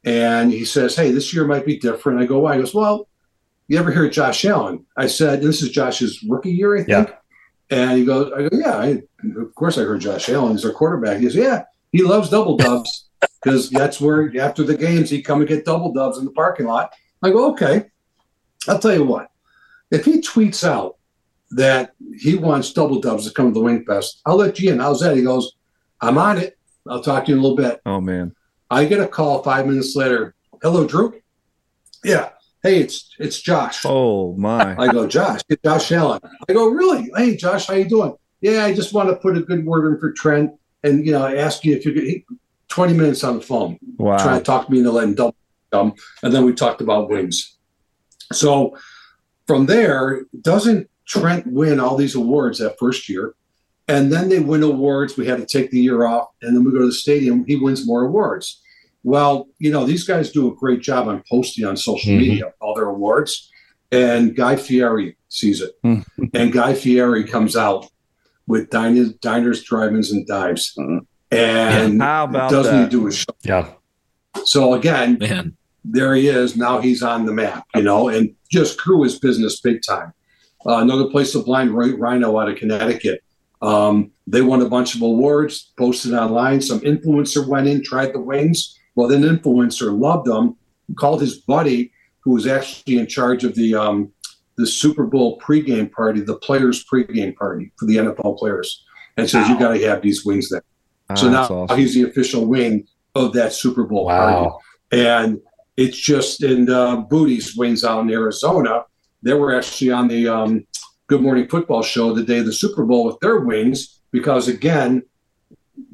H: and he says, "Hey, this year might be different." I go, "Why?" He goes, "Well, you ever hear of Josh Allen?" I said, "This is Josh's rookie year, I think." And he goes, "I go, yeah, I, of course I heard Josh Allen. He's our quarterback." He goes, "Yeah, he loves double dubs because that's where after the games he come and get double dubs in the parking lot." I go, "Okay." I'll tell you what. If he tweets out that he wants double dubs to come to the Wing Fest, I'll let you in. How's that? He goes, I'm on it. I'll talk to you in a little bit.
G: Oh man.
H: I get a call five minutes later. Hello, Drew. Yeah. Hey, it's it's Josh.
G: Oh my.
H: I go, Josh, it's Josh Allen. I go, really? Hey, Josh, how you doing? Yeah, I just want to put a good word in for Trent, and you know, ask you if you could. Twenty minutes on the phone trying to talk me into letting double come. And then we talked about wings. So from there, doesn't Trent win all these awards that first year? And then they win awards. We had to take the year off. And then we go to the stadium. He wins more awards. Well, you know, these guys do a great job on posting on social
A: Mhm.
H: media all their awards. And Guy Fieri sees it.
G: Hmm.
H: and Guy Fieri comes out with diners, diners drive-ins, and dives. And
G: How about
H: doesn't he
G: that?
H: do a show?
A: Yeah,
H: So again,
D: Man,
H: there he is. Now he's on the map, you know, and just grew his business big time. Uh, another place, the Blind Rhino out of Connecticut. Um, they won a bunch of awards, posted online. Some influencer went in, tried the wings. Well, then influencer loved them, called his buddy, who was actually in charge of the um, the Super Bowl pregame party, the players' pregame party for the NFL players, and says you got to have these wings there. So
G: Ah,
H: now
G: awesome.
H: he's the official wing of that Super Bowl party and it's just in uh, Booty's Wings out in Arizona. They were actually on the um, Good Morning Football show the day of the Super Bowl with their wings because again,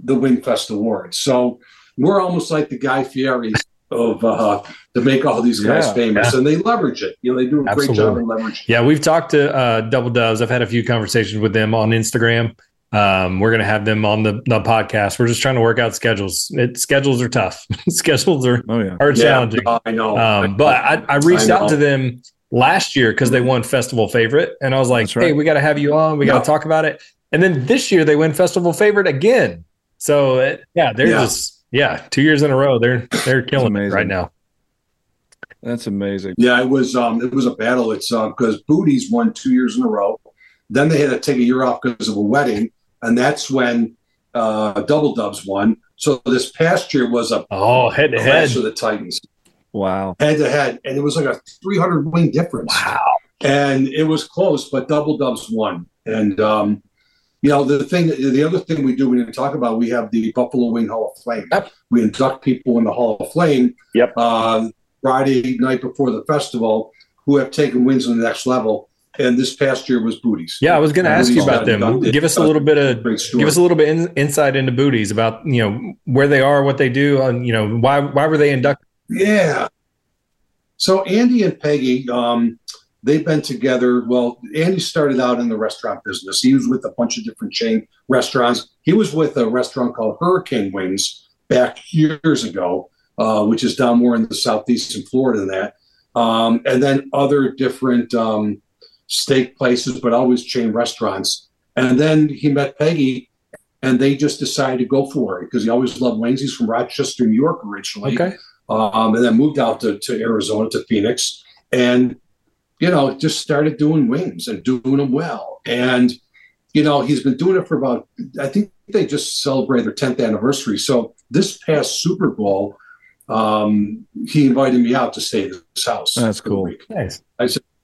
H: the Wingfest Awards. So we're almost like the Guy Fieri of uh, to make all these guys
C: Yeah,
H: famous, and they leverage it. You know, they do a great job
A: Absolutely.
H: in leveraging.
A: Yeah, we've talked to uh, Double Dubs. I've had a few conversations with them on Instagram. Um, we're going to have them on the, the podcast. We're just trying to work out schedules. It, schedules are tough. schedules are,
G: Oh yeah.
A: are challenging.
H: Yeah, I know.
A: Um, but I, I reached
H: I
A: out to them last year because they won Festival Favorite, and I was like,
G: right.
A: "Hey, we got to have you on. We got to
H: Yeah.
A: talk about it." And then this year they win Festival Favorite again. So it, yeah, they're
H: Yeah.
A: just yeah, two years in a row. They're they're killing it right now.
G: That's amazing.
H: Yeah, it was um, it was a battle. It's um because Booties won two years in a row. Then they had to take a year off because of a wedding, and that's when uh, Double Dubs won. So this past year was a
A: Oh, head to head.
H: clash of the Titans,
G: Wow.
H: head to head, and it was like a 300 wing difference.
A: Wow.
H: and it was close, but Double Dubs won. And um, you know the thing, the other thing we do we when you talk about, we have the Buffalo Wing Hall of Fame.
A: Yep.
H: We induct people in the Hall of Fame.
F: Yep.
H: Uh, Friday night before the festival, who have taken wins to the next level. And this past year was Booties.
A: Yeah, I was going to ask you about them.
H: inducted.
A: Give us a little bit of give us a little bit in, insight into booties about you know where they are, what they do, and you know why why were they inducted?
H: Yeah. So Andy and Peggy, um, they've been together. Well, Andy started out in the restaurant business. He was with a bunch of different chain restaurants. He was with a restaurant called Hurricane Wings back years ago, uh, which is down more in the southeastern Florida than that. Um, and then other different um, steak places, but always chain restaurants. And then he met Peggy, and they just decided to go for it because he always loved wings. He's from Rochester, New York, originally
A: Okay,
H: um, and then moved out to, to Arizona to Phoenix, and you know just started doing wings and doing them well. And you know he's been doing it for about I think they just celebrated their 10th anniversary. So this past Super Bowl, um, he invited me out to stay at his house.
G: That's
H: for a
G: cool.
H: week.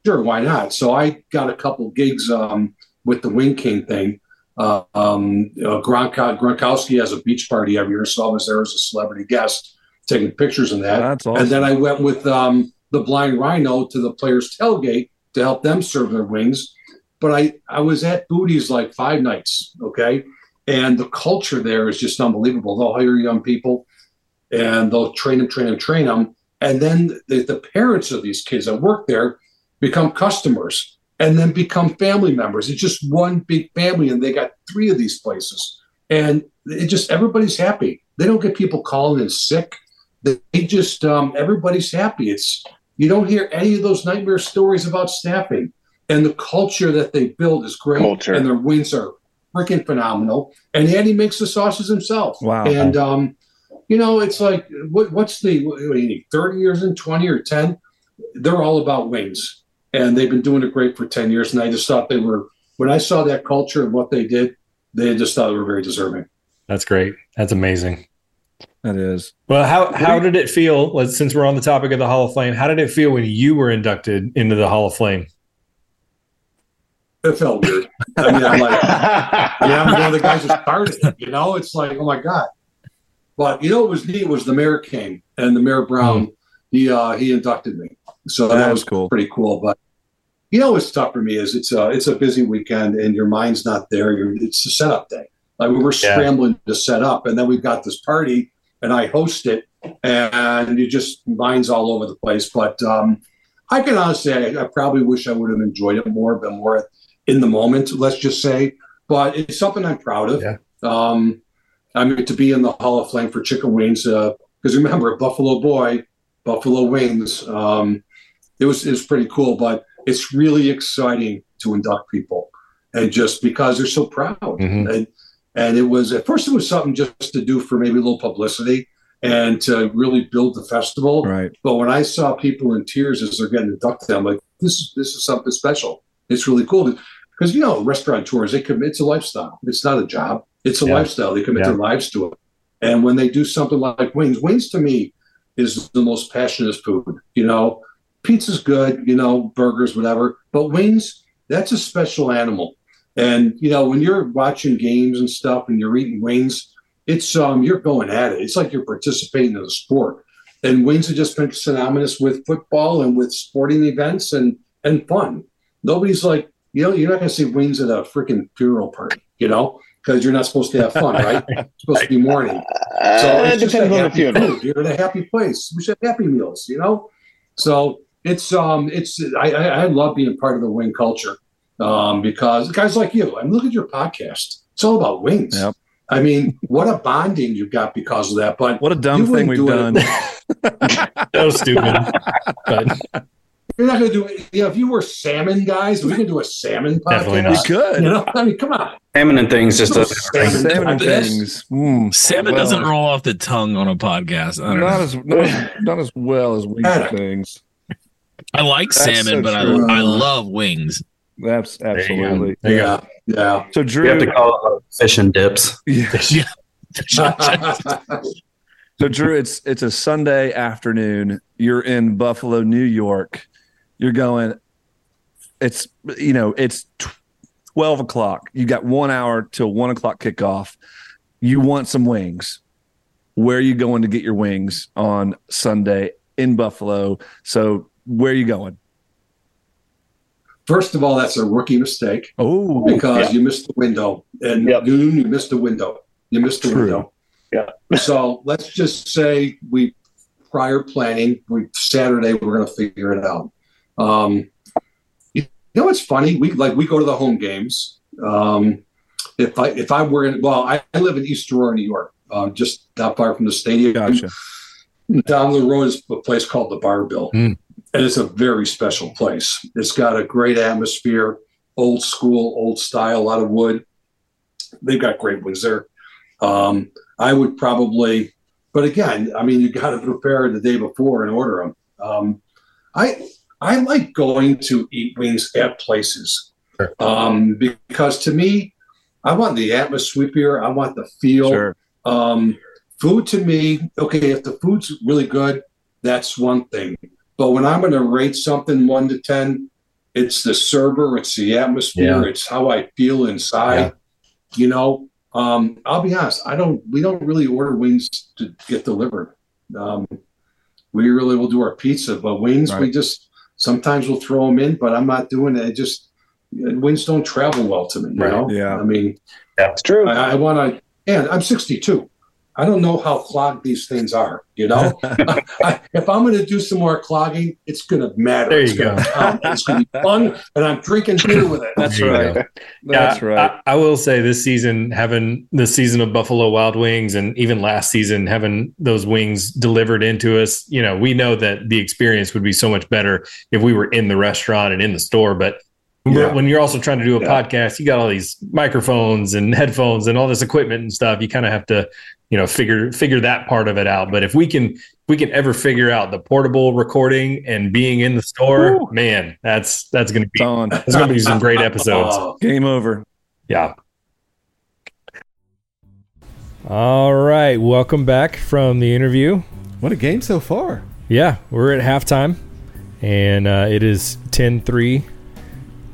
H: Sure, why not? So I got a couple gigs um, with the Wing King thing. Uh, um, uh, Gronk- Gronkowski has a beach party every year, so I was there as a celebrity guest, taking pictures and that.
G: That's awesome.
H: And then I went with um, the Blind Rhino to the players' tailgate to help them serve their wings. But I, I was at Booties like five nights, okay? And the culture there is just unbelievable. They'll hire young people and they'll train them, train them, train them. And then the, the parents of these kids that work there become customers and then become family members. It's just one big family, and they got three of these places. And it just everybody's happy. They don't get people calling in sick. They just um, everybody's happy. It's you don't hear any of those nightmare stories about staffing, and the culture that they build is great.
F: Culture.
H: and their wings are freaking phenomenal. And Andy makes the sauces himself.
G: Wow.
H: And um, you know, it's like what, what's the what, do you need? Thirty years in, twenty or ten? They're all about wings, and they've been doing it great for ten years. And I just thought they were when I saw that culture and what they did, they just thought they were very deserving.
A: That's great. That's amazing.
G: that is.
A: Well, how how did it feel? Let's, since we're on the topic of the Hall of Fame, how did it feel when you were inducted into the Hall of Fame?
H: It felt weird. I mean, I'm like, yeah, I'm one of the guys that started. it, You know, it's like, oh my god. But you know, what was neat was the mayor came and the mayor Brown. He uh, he inducted me, so that,
G: That
H: was
G: cool.
H: pretty cool. But you know, what's tough for me is it's a it's a busy weekend and your mind's not there. You're, it's a setup day. Like we were
A: Yeah.
H: scrambling to set up, and then we've got this party, and I host it, and you just mind's all over the place. But um, I can honestly, say I, I probably wish I would have enjoyed it more, been more in the moment. Let's just say, but it's something I'm proud of.
A: Yeah.
H: Um, I mean, to be in the Hall of Fame for chicken wings, because remember, Buffalo Boy, Buffalo Wings. Um, it was it was pretty cool, but it's really exciting to induct people, and just because they're so proud,
A: Mhm.
H: and and it was at first it was something just to do for maybe a little publicity and to really build the festival.
G: Right.
H: But when I saw people in tears as they're getting inducted, I'm like, this is this is something special. It's really cool because you know restaurateurs they commit to lifestyle. It's not a job. It's a
A: Yeah.
H: lifestyle. They commit
A: Yeah.
H: their lives to it. And when they do something like wings, wings to me is the most passionate food. You know, pizza's good. You know, burgers, whatever. But wings, that's a special animal. And you know, when you're watching games and stuff, and you're eating wings, it's um you're going at it. It's like you're participating in a sport. And wings have just been synonymous with football and with sporting events and and fun. Nobody's like you know, you're not going to see wings at a freaking funeral party, you know, because you're not supposed to have fun, right? it's supposed to be mourning. So
F: Uh, it
H: it's just a
F: depends on the
H: happy
F: funeral.
H: food. You're in a happy place. We should have happy meals, you know. So it's um it's I I, I love being part of the wing culture um because guys like you. I mean, look at your podcast. It's all about wings.
G: Yep.
H: I mean, what a bonding you've got because of that. But
G: What a dumb thing we've
H: do
G: done.
H: it.
A: That was stupid. but
H: you're not going to do it. You know, if you were salmon guys, we could do a salmon podcast.
A: Definitely
G: we
A: not.
G: could.
H: You know, I mean, come on.
J: Salmon and things just
H: No
J: doesn't.
H: salmon
G: Salmon
H: like
G: things. Mm,
D: Salmon
G: well,
D: doesn't roll off the tongue on a podcast. I don't
G: Not
D: know.
G: as, not, as, not as well as we
H: Adam.
G: things.
D: I like
G: That's
D: salmon,
G: so
D: but I,
G: true.
D: I love wings.
G: That's absolutely.
A: There you
H: Yeah, yeah.
G: So Drew, you
J: have to call it fish and dips.
G: yeah. So Drew, it's it's a Sunday afternoon. You're in Buffalo, New York. You're going. It's you know it's twelve o'clock. You got one hour till one o'clock kickoff. You want some wings. Where are you going to get your wings on Sunday in Buffalo? So where are you going?
H: First of all, that's a rookie mistake
G: Oh,
H: because you missed the window. And
F: Yep.
H: noon, you missed the window. You missed the
G: True.
H: window.
F: Yeah.
H: so let's just say we prior planning, we Saturday we're gonna figure it out. Um you know what's funny? We like we go to the home games. Um if I if I were in well, I, I live in East Aurora, New York, uh, just not far from the stadium.
G: gotcha.
H: Down the road is a place called the Bar Bill.
A: Mm.
H: And it's a very special place. It's got a great atmosphere, old school, old style, a lot of wood. They've got great wings there. Um, I would probably, but again, I mean, you got to prepare the day before and order them. Um, I I like going to eat wings at places
A: Sure.
H: um, because to me, I want the atmosphere. I want the feel.
G: Sure.
H: Um, food to me, okay, if the food's really good, that's one thing. But when I'm going to rate something one to 10, it's the server, it's the atmosphere,
A: Yeah.
H: it's how I feel inside. You know, um, I'll be honest, I don't, we don't really order wings to get delivered. Um, we really will do our pizza, but wings, we just sometimes we'll throw them in, but I'm not doing it. It just, wings don't travel well to me, you
A: Right.
H: know?
G: Yeah.
H: I mean,
F: That's true.
H: I, I want to, and I'm 62. I don't know how clogged these things are. You know, I, if I'm going to do some more clogging, it's going to matter.
A: There
H: it's
A: you
H: gonna
A: go.
H: It's going to be fun, and I'm drinking beer with it.
G: That's right.
A: go.
G: That's right.
A: I, I will say this season, having the season of Buffalo Wild Wings, and even last season, having those wings delivered into us, you know, we know that the experience would be so much better if we were in the restaurant and in the store. But
H: Yeah.
A: when you're also trying to do a
H: Yeah.
A: podcast, you got all these microphones and headphones and all this equipment and stuff. You kind of have to, you know, figure figure that part of it out. But if we can, if we can ever figure out the portable recording and being in the store, man, that's that's going to be
G: on.
A: that's going to be some great episodes.
H: Oh,
G: Game over.
A: Yeah. All right. Welcome back from the interview.
B: What a game so far.
A: Yeah, we're at halftime, and uh, it is 10 3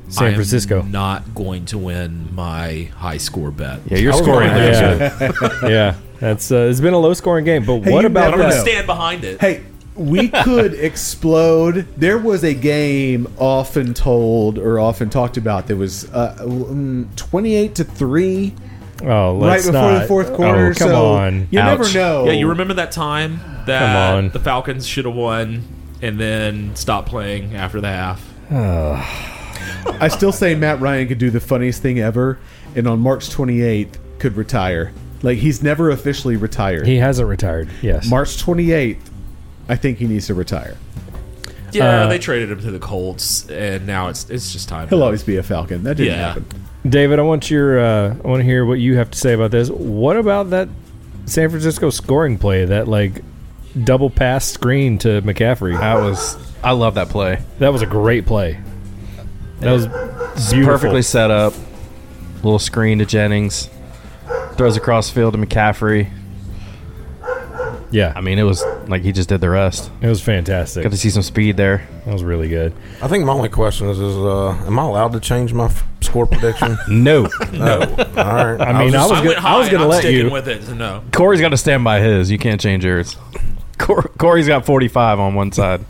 A: San
D: I am
A: Francisco.
D: not going to win my high score bet.
A: Yeah, you're scoring there.
B: there.
A: Yeah. yeah. That's uh, it's been a low scoring game, but
B: Hey,
A: what
B: you
A: about
D: I'm going to
A: that?
D: stand behind it.
B: Hey, we could explode. There was a game often told or often talked about that was uh, mm, 28 to 3
A: Oh,
B: right
A: let's
B: before
A: not.
B: the fourth quarter.
A: Oh, come
B: so
A: on.
B: You never
A: Ouch.
B: know.
D: Yeah, you remember that time
A: Come
D: that
A: on.
D: the Falcons should have won and then stopped playing after the half?
B: I still say Matt Ryan could do the funniest thing ever, and on March 28th could retire. Like he's never officially retired.
A: He hasn't retired. Yes.
B: March 28th, I think he needs to retire.
D: Yeah,
A: Uh,
D: they traded him to the Colts, and now it's it's just time.
B: He'll
D: to-
B: always be a Falcon. That didn't
D: Yeah.
B: happen.
A: David, I want your uh, I want to hear what you have to say about this. What about that San Francisco scoring play? That like double pass screen to McCaffrey.
C: That was. I love that play.
A: That was a great play. That was beautiful.
C: perfectly set up. Little screen to Jennings. Throws across field to McCaffrey.
A: Yeah,
C: I mean, it was like he just did the rest.
A: it was fantastic.
C: Got to see some speed there.
A: That was really good.
E: I think my only question is: Is uh, am I allowed to change my f- score prediction?
A: No,
E: no. All right.
A: I mean, I was gonna. I was gonna
D: I'm
A: let
D: sticking
A: you.
D: with it. So no,
C: Corey's got to stand by his. You can't change yours. Cor- Corey's got 45 on one side.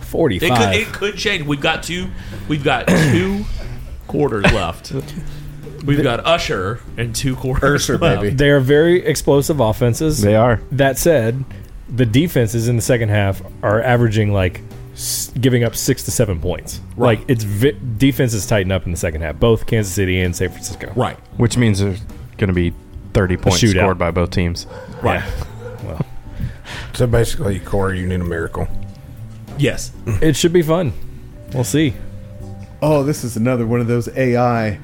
A: Forty
D: it could
A: five.
D: it could change. We've got two. We've got two quarters left. We've got Usher and two quarters
B: Usher,
D: left.
B: baby.
A: They are very explosive offenses.
C: They are.
A: That said, the defenses in the second half are averaging like s- giving up six to seven points.
D: Right.
A: Like it's vi- defenses tighten up in the second half, both Kansas City and San Francisco.
D: Right.
C: Which means there's going to be 30 points
A: shootout.
C: scored by both teams.
D: Right.
E: Well So basically, Corey, you need a miracle.
D: Yes.
A: It should be fun. We'll see.
B: Oh, this is another one of those AI.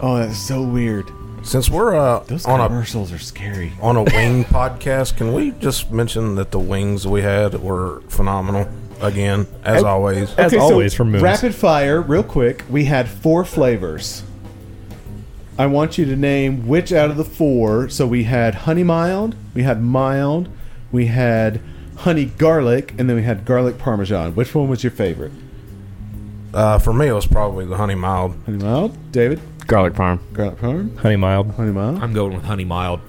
B: Oh, that's so weird.
E: Since we're uh,
B: Those
E: on a
B: commercials are scary.
E: on a wing podcast, can we just mention that the wings we had were phenomenal again, as always?
A: As always from Moons.
B: Rapid fire, real quick. We had four flavors. I want you to name which out of the four. So we had honey mild, we had mild, we had honey garlic, and then we had garlic parmesan. Which one was your favorite?
E: Uh, for me, it was probably the honey mild.
B: Honey mild, David.
C: Garlic parm.
B: Garlic parm,
A: Honey mild.
B: honey mild.
D: I'm going with honey mild.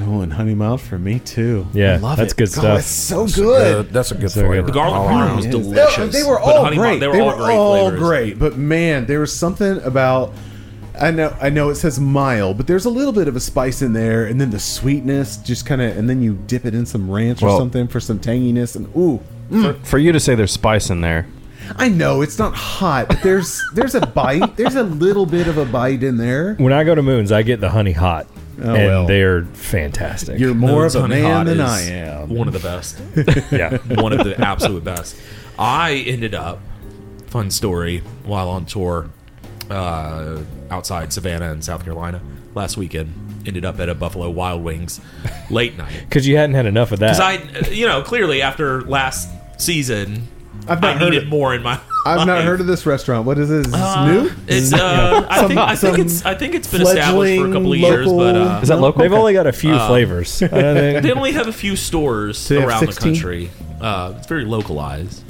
B: Oh, and honey mild for me too.
A: Yeah,
B: I love
A: that's
B: it.
A: good
B: God,
A: stuff.
B: it's so
E: That's a
B: good.
E: That's a good
A: So good.
E: flavor.
D: The garlic
E: All
D: parm
E: around.
D: was delicious.
B: They, they were all
D: honey
B: great.
D: mild-
B: They,
D: they were,
B: were
D: all great
B: all
D: flavors.
B: great. But man, there was something about. I know, I know it says mild, but there's a little bit of a spice in there, and then the sweetness just kind of, and then you dip it in some ranch or something for some tanginess, and ooh, mm.
C: For you to say there's spice in there,
B: I know it's not hot, but there's there's a bite, there's a little bit of a bite in there.
A: When I go to Moons, I get the honey hot,
B: Oh,
A: and
B: well.
A: they're fantastic.
B: You're more
D: Moon's
B: of a
D: Honey
B: man
D: Hot
B: than
D: is
B: I am.
D: One of the best.
A: yeah.
D: one of the absolute best. I ended up, fun story, while on tour uh, outside Savannah in South Carolina last weekend. Ended up at a Buffalo Wild Wings late night.
A: Because you hadn't had enough of that.
D: Because I, you know, clearly after last season,
B: I've not
D: I
B: heard
D: needed
B: it.
D: more in my.
B: I've not heard of this restaurant. What is this? Is this
D: Uh,
B: new?
D: It's uh, I think I think it's I think it's been established for a couple of
B: fledgling
D: years, but uh,
C: is that local?
A: They've only got a few
D: Uh,
A: flavors. I don't
D: they only have a few stores
B: they have
D: around
B: 16?
D: the country. Uh, it's very localized,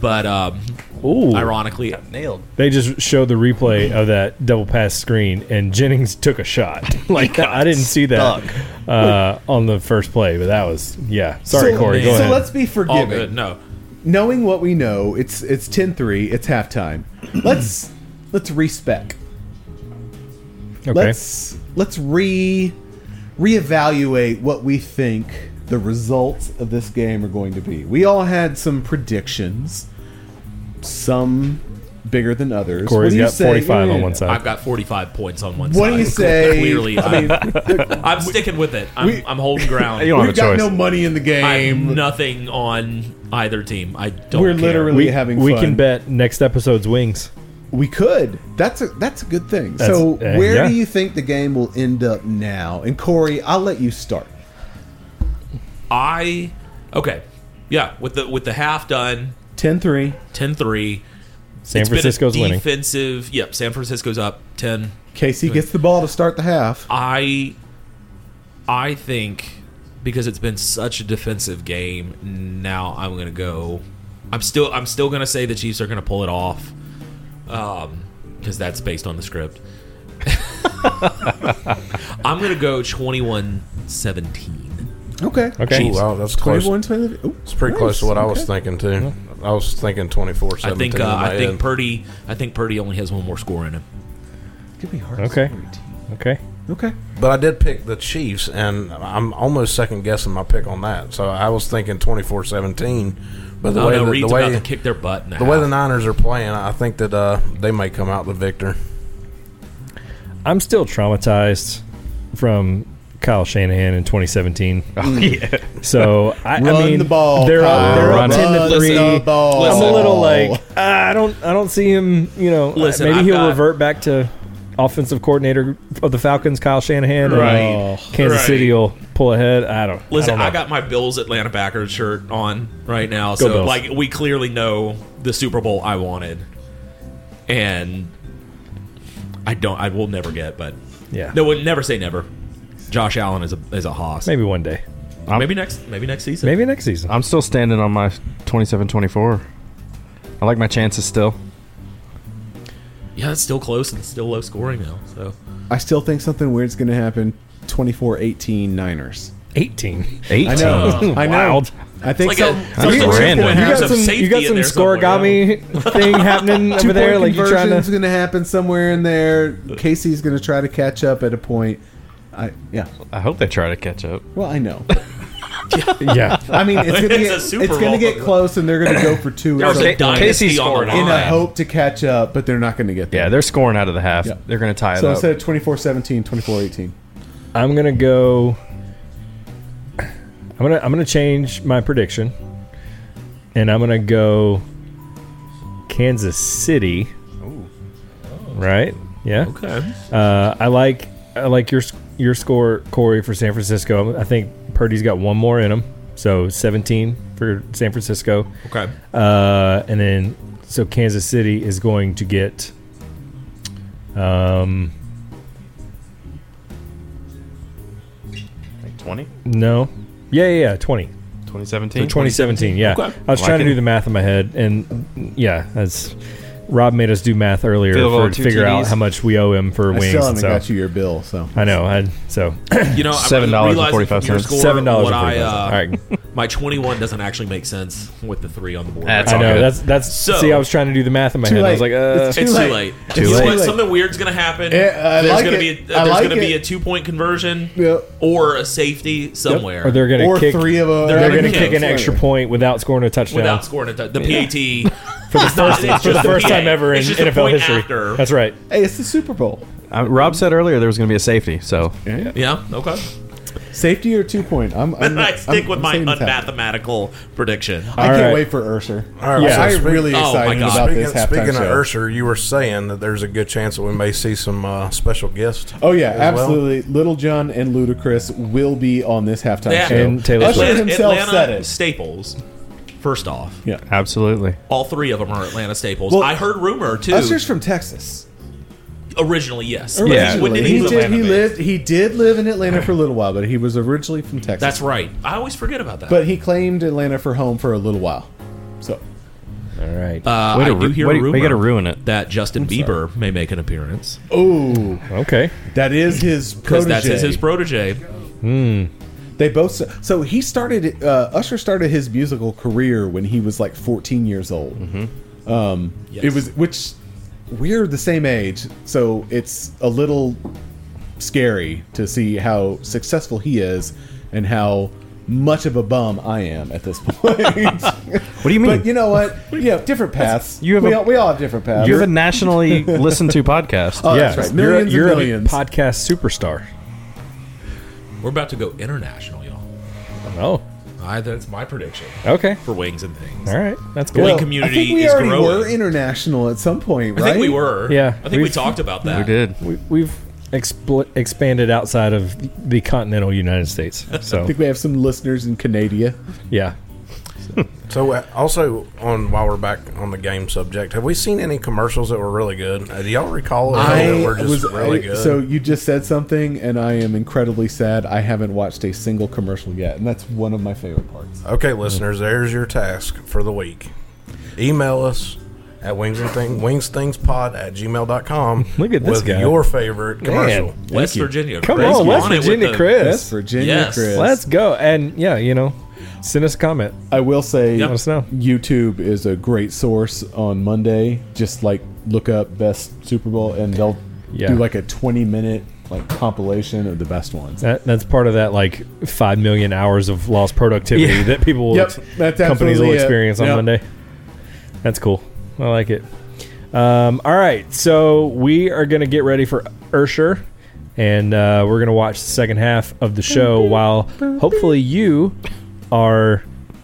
D: but um,
A: Ooh.
D: ironically,
C: nailed.
A: They just showed the replay of that double pass screen, and Jennings took a shot. like I didn't see that uh, on the first play, but that was yeah. Sorry,
B: So-
A: Corey. Go
B: so
A: ahead.
B: let's be
D: all
B: forgiving.
D: good. No,
B: knowing what we know, it's it's 10-3, it's halftime. Let's let's respec.
A: okay.
B: Let's let's re reevaluate what we think the results of this game are going to be. We all had some predictions, some bigger than others.
A: Corey's
B: What do you
A: got
B: say?
A: 45 on one side.
D: I've got 45 points on one
B: What
D: side.
B: What do you say?
D: Clearly,
B: I mean,
D: I'm, I'm sticking with it. I'm,
B: We-
D: I'm holding ground.
C: You don't have
B: We've
C: a
B: got
C: choice.
B: no money in the
D: I have
B: game.
D: nothing on either team. I don't.
B: We're
D: care.
B: literally
A: we,
B: having
A: we
B: fun.
A: can bet next episode's wings.
B: We could. That's a that's a good thing.
A: That's-
B: so,
A: uh,
B: where
A: yeah.
B: do you think the game will end up now? And Corey, I'll let you start.
D: I okay. Yeah, with the with the half done,
B: 10-3.
D: 10-3.
A: San
D: It's been a
A: Francisco's winning.
D: defensive. Yep, San Francisco's up 10.
B: Casey gets the ball to start the half.
D: I I think because it's been such a defensive game, now I'm gonna go. I'm still I'm still gonna say the Chiefs are gonna pull it off, um, because that's based on the script. I'm gonna go 21-17.
B: Okay.
A: Okay.
E: Ooh, wow, that's close.
B: 21 20. Ooh,
E: It's pretty close to what I was thinking too. I was thinking 24
D: I think uh, I think
E: head.
D: Purdy I think Purdy only has one more score in him.
B: Could be hard.
A: Okay.
B: to score a
A: Okay.
B: Team. Okay.
E: But I did pick the Chiefs, and I'm almost second guessing my pick on that. So I was thinking 24 17. But the
D: oh
E: way,
D: no,
E: the,
D: Reed's
E: the way,
D: about to kick their butt in the,
E: the way the. Niners are playing, I think that uh, they may come out the victor.
A: I'm still traumatized from Kyle Shanahan in 2017.
C: Oh, yeah.
A: So I, I mean,
B: the ball,
A: They're,
B: Kyle.
A: they're up ten to three. I'm a little like ah, I don't I don't see him. You know,
D: Listen,
A: maybe
D: I've
A: he'll
D: got-
A: revert back to offensive coordinator of the Falcons, Kyle Shanahan. and
D: Right. Oh.
A: Kansas
D: Right.
A: City will pull ahead. I don't.
D: Listen,
A: I,
D: I,
A: don't know.
D: got my Bills Atlanta Packers shirt on right now,
A: Go
D: so
A: Bills.
D: like we clearly know the Super Bowl I wanted, and I don't. I will never get, but
A: yeah.
D: no, would never say never. Josh Allen is a is a hoss.
A: Maybe one day.
D: maybe next maybe next season.
A: Maybe next season.
C: I'm still standing on my 27-24. I like my chances still.
D: Yeah, it's still close and still low scoring now. So
B: I still think something weird's going to happen. 24 18 Niners.
A: 18.
C: 18.
B: I know. I know.
A: Wild.
B: I think
D: Like
B: so.
D: a-
B: some
D: there's a
B: weird
C: random.
A: You got
D: some
A: some, you got some
D: there somewhere,
A: scorigami thing happening over there.
B: Two-point
A: Like you're trying
B: conversion's
A: to.
B: going to happen somewhere in there. Casey's going to try to catch up at a point. I yeah.
C: I hope they try to catch up.
B: Well, I know.
A: Yeah.
B: I mean, it's going to
D: It's
B: get
D: Super
B: it's going
D: Bowl.
B: to get close, and they're going to go for two
D: There's
B: in
D: a
B: a,
D: dynasty
C: Casey
D: on
C: scored.
D: the
B: in a hope to catch up, but they're not going to get there.
C: Yeah, they're scoring out of the half.
B: Yeah.
C: They're going to tie it up.
B: so
C: up.
B: instead of 24-17, 24-18.
A: I'm gonna go. I'm gonna I'm gonna change my prediction, and I'm gonna go Kansas City. Right? Yeah.
D: Okay.
A: Uh, I like I like your your score, Corey, for San Francisco. I think Purdy's got one more in him, so 17 for San Francisco.
D: Okay.
A: Uh, and then so Kansas City is going to get um
C: Like 20?
A: no yeah yeah, yeah 20
C: 2017?
A: For 2017 yeah
D: Okay.
A: I was
C: Like
A: trying to
C: it.
A: do the math in my head and yeah that's Rob made us do math earlier
C: Field goal,
A: for to
C: two
A: figure out
C: TDs.
A: how much we owe him for
B: I
A: wings
B: still haven't
A: so
B: got you your bill, so
A: I know I so
D: You know,
C: Seven
D: I'm
C: dollars and
D: realizing
C: 45
D: from your score
A: seven dollars
D: what
A: and
D: I,
A: forty
D: uh,
A: all right
D: My 21 doesn't actually make sense with the three on the board.
C: That's
A: I
C: all
A: know
C: good.
A: that's that's
D: So-
A: see I was trying to do the math in my
B: Too
A: head I was like uh
B: It's
D: It's
B: Too
D: too
B: late.
D: late.
B: Too
D: You know
B: late.
D: what? Something weird's gonna happen.
B: Yeah, I
D: there's
B: like
D: gonna
B: it.
D: be
B: I
D: there's
B: like
D: gonna be
B: it.
D: a two point conversion
B: Yep.
D: or a safety somewhere
A: or they're gonna
B: or
A: kick
B: three of them.
D: They're
A: they're
D: gonna
A: gonna
D: kick
A: kick an extra point without scoring a touchdown
D: without scoring a touchdown. The PAT
A: for the first for the first time ever in
D: It's just a
A: NFL
D: point
A: history.
D: after.
A: That's right.
B: Hey, it's the Super Bowl.
C: Uh, Rob said earlier there was going to be a safety, so
D: Yeah. Okay.
B: Safety or two point? I'm. I'm
D: And I stick
B: I'm-
D: with
B: I'm
D: my
B: saying it's half.
D: unmathematical prediction.
B: I
A: All
B: can't
A: right.
B: wait for Usher.
E: All right,
A: Yeah.
E: so
B: I'm
E: speak-
B: really
D: Oh, my
B: excited
D: God.
B: about
E: Speaking,
B: this halftime
E: speaking of
B: show.
E: Usher, you were saying that there's a good chance that we may see some uh, special guests.
B: Oh yeah,
E: as well.
B: absolutely. Lil Jon and Ludacris will be on this halftime
D: Yeah.
B: show.
A: And Taylor
B: Usher
A: Swift.
B: himself
D: Atlanta
B: said it.
D: Staples. First off,
B: Yeah.
C: absolutely.
D: all three of them are Atlanta Staples.
B: Well,
D: I heard rumor too.
B: Usher's from Texas.
D: originally, yes.
C: Yeah.
D: When
B: Originally,
D: did
B: he,
D: he
B: did. He lived. He did live in Atlanta for a little while, but he was originally from Texas.
D: That's right. I always forget about that.
B: But he claimed Atlanta for home for a little while. So
A: All right.
D: uh,
C: Way
D: I
C: to
D: do hear
C: way
D: a
C: to-
D: rumor
C: way to ruin it.
D: that Justin Bieber may make an appearance
B: oh,
A: okay.
B: that is his
D: because
B: protege.
D: that's his, his protege.
B: They both. So he started. Uh, Usher started his musical career when he was like 14 years old. Um,
D: Yes.
B: It was which we're the same age, so it's a little scary to see how successful he is and how much of a bum I am at this point.
C: What do you mean?
B: but you know what? Yeah, different paths.
C: You have
B: we,
C: a-
B: all, we all have different paths.
C: you have a nationally listened to podcast.
B: Oh,
A: yeah,
B: that's right.
A: you're,
B: Millions
A: you're
B: and
A: a podcast superstar.
D: We're about to go international, y'all.
A: Oh,
D: I, that's my prediction
A: okay.
D: for wings and things.
A: All right, that's
D: The
A: good.
D: wing
B: I
D: community
B: think we
D: is
B: already
D: growing.
B: were international at some point,
D: I
B: right?
D: think we were.
A: Yeah,
D: I think we
A: we've-
D: talked about that.
C: we did.
A: we, we've expl- expanded outside of the continental United States. So I
B: think we have some listeners in Canada.
A: yeah,
E: So, uh, also on while we're back on the game subject, have we seen any commercials that were really good? Uh, do y'all recall any that were just really
B: I-
E: good?
B: So you just said something, and I am incredibly sad. I haven't watched a single commercial yet, and that's one of my favorite parts.
E: okay, listeners, there's your task for the week. Email us at wings and thing wingsthingspod at gmail.com
A: Look at this
E: with
A: guy.
E: your favorite commercial.
A: Man.
D: West. Virginia.
A: Come
D: Chris,
A: on, West Virginia,
D: the-
A: Chris.
B: West Virginia,
D: Yes.
B: Chris.
A: Let's go. And yeah, you know, send us a comment.
B: I will say,
D: Yep.
A: Let us know.
B: YouTube is a great source on Monday. Just like look up best Super Bowl, and they'll
A: Yeah.
B: do like a twenty-minute like compilation of the best ones.
A: That, that's part of that like five million hours of lost productivity
B: Yeah.
A: that people will
B: Yep,
A: ex-
B: that's
A: companies will
B: absolutely it.
A: experience on
B: Yep.
A: Monday. That's cool. I like it. Um, all right, so we are going to get ready for Usher, and uh, we're going to watch the second half of the show while hopefully you are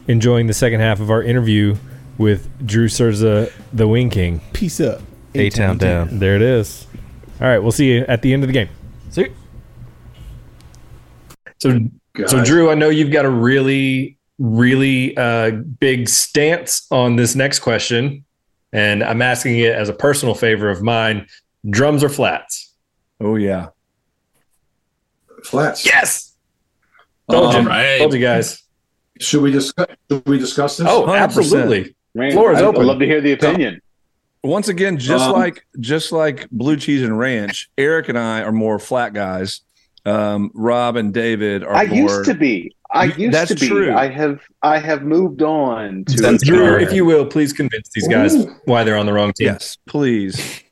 A: enjoying the second half of our interview with Drew Cerza, the Wing King.
B: Peace up.
C: A town down.
A: There it is. All right, we'll see you at the end of the game.
C: See?
I: So, so
H: God.
I: Drew, I know you've got a really, really uh, big stance on this next question, and I'm asking it as a personal favor of mine: drums or flats?
G: Oh yeah.
H: Flats.
I: Yes, told
H: Um,
I: you,
D: right.
I: told you guys.
H: Should we discuss? Should we discuss this?
I: Oh,
G: 100%.
I: absolutely.
F: Man,
I: Floor is
F: I'd,
I: open.
F: I'd love to hear the opinion.
G: Once again, just
H: Um,
G: like just like blue cheese and ranch, Eric and I are more flat guys. Um, Rob and David are
F: I
G: more.
F: used to be. I used
G: that's
F: to be.
G: true.
F: I have I have moved on to
A: Then, Drew, if you will, please convince these guys
H: Ooh.
A: why they're on the wrong team.
G: Yes, please.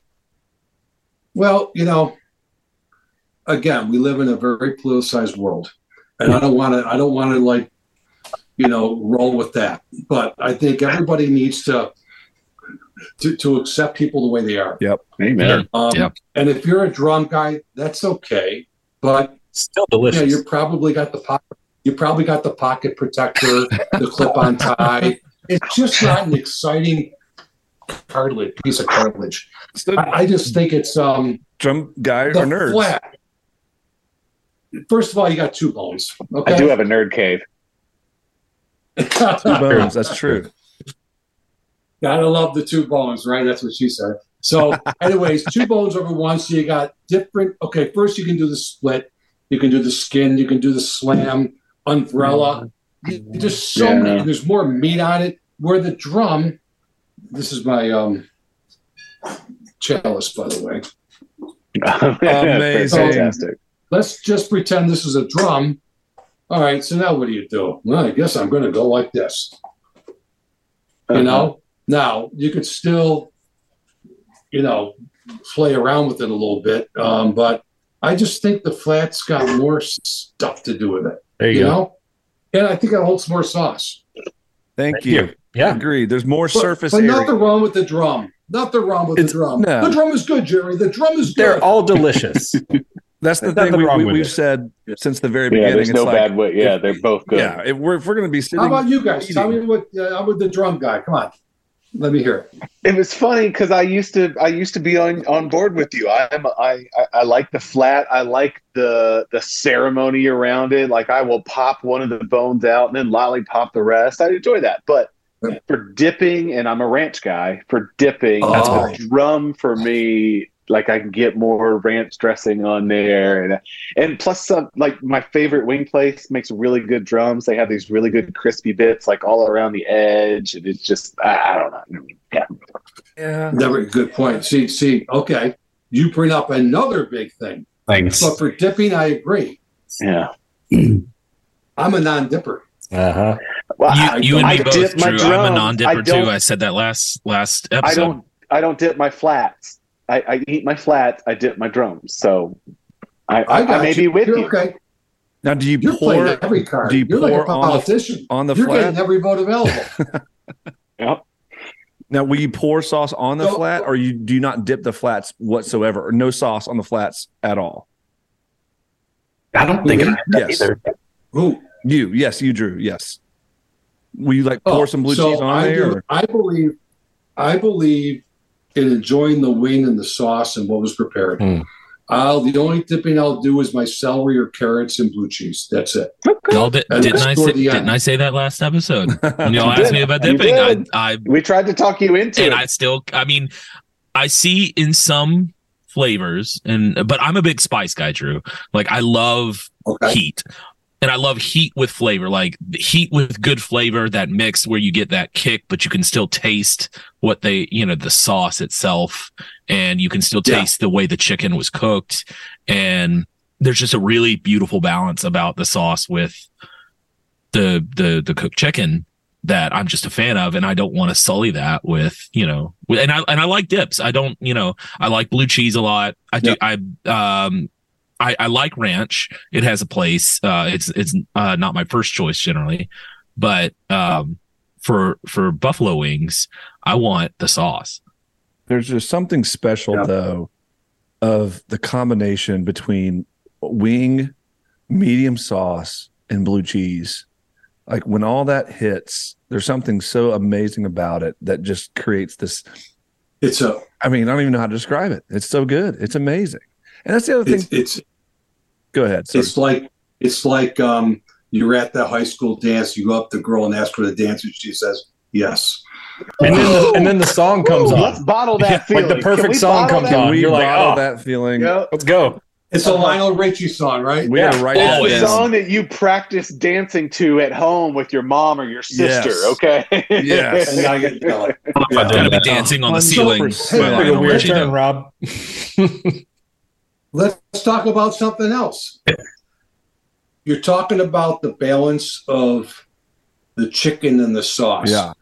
H: Well, you know, again, we live in a very politicized world, and I don't want to. I don't want to like, you know, roll with that. But I think everybody needs to to, to accept people the way they are.
G: Yep.
F: Amen.
H: Um,
J: Yep.
H: And if you're a drum guy, that's okay. But
A: Still
H: you know,
A: delicious.
H: you probably got the pocket. You probably got the pocket protector, the clip-on tie. It's just not an exciting cartilage piece of cartilage.
G: So,
H: I, I just think it's um
G: drum guy or nerds?
H: flat. First of all, you got two bones. Okay.
F: I do have a nerd cave.
G: Two bones. That's true.
H: Gotta love the two bones, right? That's what she said. So, anyways, two bones over one. So you got different. Okay, first you can do the split. You can do the skin. You can do the slam, umbrella. Just so
F: Yeah.
H: many. There's more meat on it. Where the drum. This is my um chalice, by the way.
G: Amazing.
F: Fantastic.
H: Let's just pretend this is a drum. All right. So now what do you do? Well, I guess I'm going to go like this. You know. Now you could still, you know, play around with it a little bit, um, but I just think the flat's got more stuff to do with it.
A: there you,
H: You
A: go.
H: know, and I think it holds more sauce.
G: Thank,
A: Thank
G: you.
A: you. Yeah.
G: Agreed. There's more
H: But,
G: surface
H: but
G: area.
H: nothing wrong with the drum. Nothing wrong with
G: It's-
H: the drum.
G: no.
H: The drum is good, Jerry. The drum is good.
A: They're all delicious.
G: That's the
A: There's
G: thing we,
A: wrong
G: we,
A: with
G: we've
A: it.
G: said since the very
F: Yeah,
G: beginning.
F: there's
G: It's
F: no
G: like,
F: bad way. Yeah,
G: if-
F: they're both good.
G: Yeah, if we're, if we're going to be sitting,
H: How about you guys?
G: eating-
H: Tell me what. Uh, I'm with the drum guy. Come on, let me hear it.
F: It was funny because I used to I used to be on, on board with you. I'm I, I I like the flat. I like the the ceremony around it. Like I will pop one of the bones out and then lollipop the rest. I enjoy that. But for dipping, and I'm a ranch guy. For dipping,
H: That's
F: the drum for me. Like I can get more ranch dressing on there, and and plus some like my favorite wing place makes really good drums. They have these really good crispy bits like all around the edge, and it's just I, I don't know. Yeah.
G: Yeah.
H: Never good point. See, see. Okay, you bring up another big thing.
J: Thanks.
H: But for dipping, I agree.
F: Yeah.
H: I'm a non-dipper.
A: Uh huh.
F: Well,
D: You,
F: I,
D: you and
F: I
D: me both,
F: dip my
D: Drew. I'm a non-dipper
F: I
D: too. I said that last last episode.
F: I
D: episode.
F: don't. I don't dip my flats. I, I eat my flats. I dip my drums. So I, I,
H: I
F: I may
H: you.
F: be with
H: You're
F: you.
H: Okay,
G: Now, do you
H: you're
G: pour
H: every card.
G: do you
H: are like a
G: pour on the-
H: politician.
G: on the
H: you're
G: flat?
H: getting every vote available.
F: Yep.
G: now? Will you pour sauce on the
H: No.
G: flat, or you do not dip the flats whatsoever, or no sauce on the flats at all?
J: I don't think. I did
G: Yes.
J: either.
H: Who?
G: You, yes, you, Drew, yes. Will you like pour
H: Oh,
G: some blue
H: so
G: cheese on
H: I
G: there?
H: do- I believe, I believe in enjoying the wing and the sauce and what was prepared.
A: Hmm.
H: I'll the only dipping I'll do is my celery or carrots and blue cheese. That's it.
D: No, di- didn't I say, didn't I say that last episode? When
F: You
D: y'all asked
F: did.
D: me about dipping, I. I
F: We tried to talk you into
D: and
F: it.
D: I still, I mean, I see in some flavors, and but I'm a big spice guy, Drew. Like I love
H: Okay.
D: heat. And I love heat with flavor, like heat with good flavor, that mix where you get that kick, but you can still taste what they, you know, the sauce itself, and you can still
H: Yeah.
D: taste the way the chicken was cooked. And there's just a really beautiful balance about the sauce with the the the cooked chicken that I'm just a fan of, and I don't want to sully that with you know. And I and I like dips. I don't you know I like blue cheese a lot. I do. I um. I, I like ranch. It has a place. Uh, it's it's uh, not my first choice generally, but um, for for buffalo wings, I want the sauce.
G: There's just something special
H: Yeah.
G: though of the combination between wing, medium sauce, and blue cheese. Like when all that hits, there's something so amazing about it that just creates this.
H: It's a
G: I mean, I don't even know how to describe it. It's so good. It's amazing. And that's the other thing.
H: it's it's
G: Go ahead. Sorry.
H: it's like it's like um you're at the high school dance, you go up to the girl and ask her to dance, and she says yes.
A: And then the, and then the song comes on.
F: Let's bottle that
A: Like
F: feeling.
A: the perfect song comes
F: that?
A: on.
G: We
A: You're like, oh,
G: that feeling?
F: Yep.
A: let's go.
H: It's a Lionel Richie song, right?
G: We got to
A: Yeah.
G: write
F: It's
G: that
F: the
D: Always.
F: song that you practice dancing to at home with your mom or your sister.
G: Yes.
F: Okay.
G: Yes.
H: And I get jelly.
D: Gotta be dancing on the ceiling.
G: 100%.
D: by
A: Like a weird turn. Rob.
H: Let's talk about something else. you're talking about the balance of the chicken and the sauce.
G: Yeah.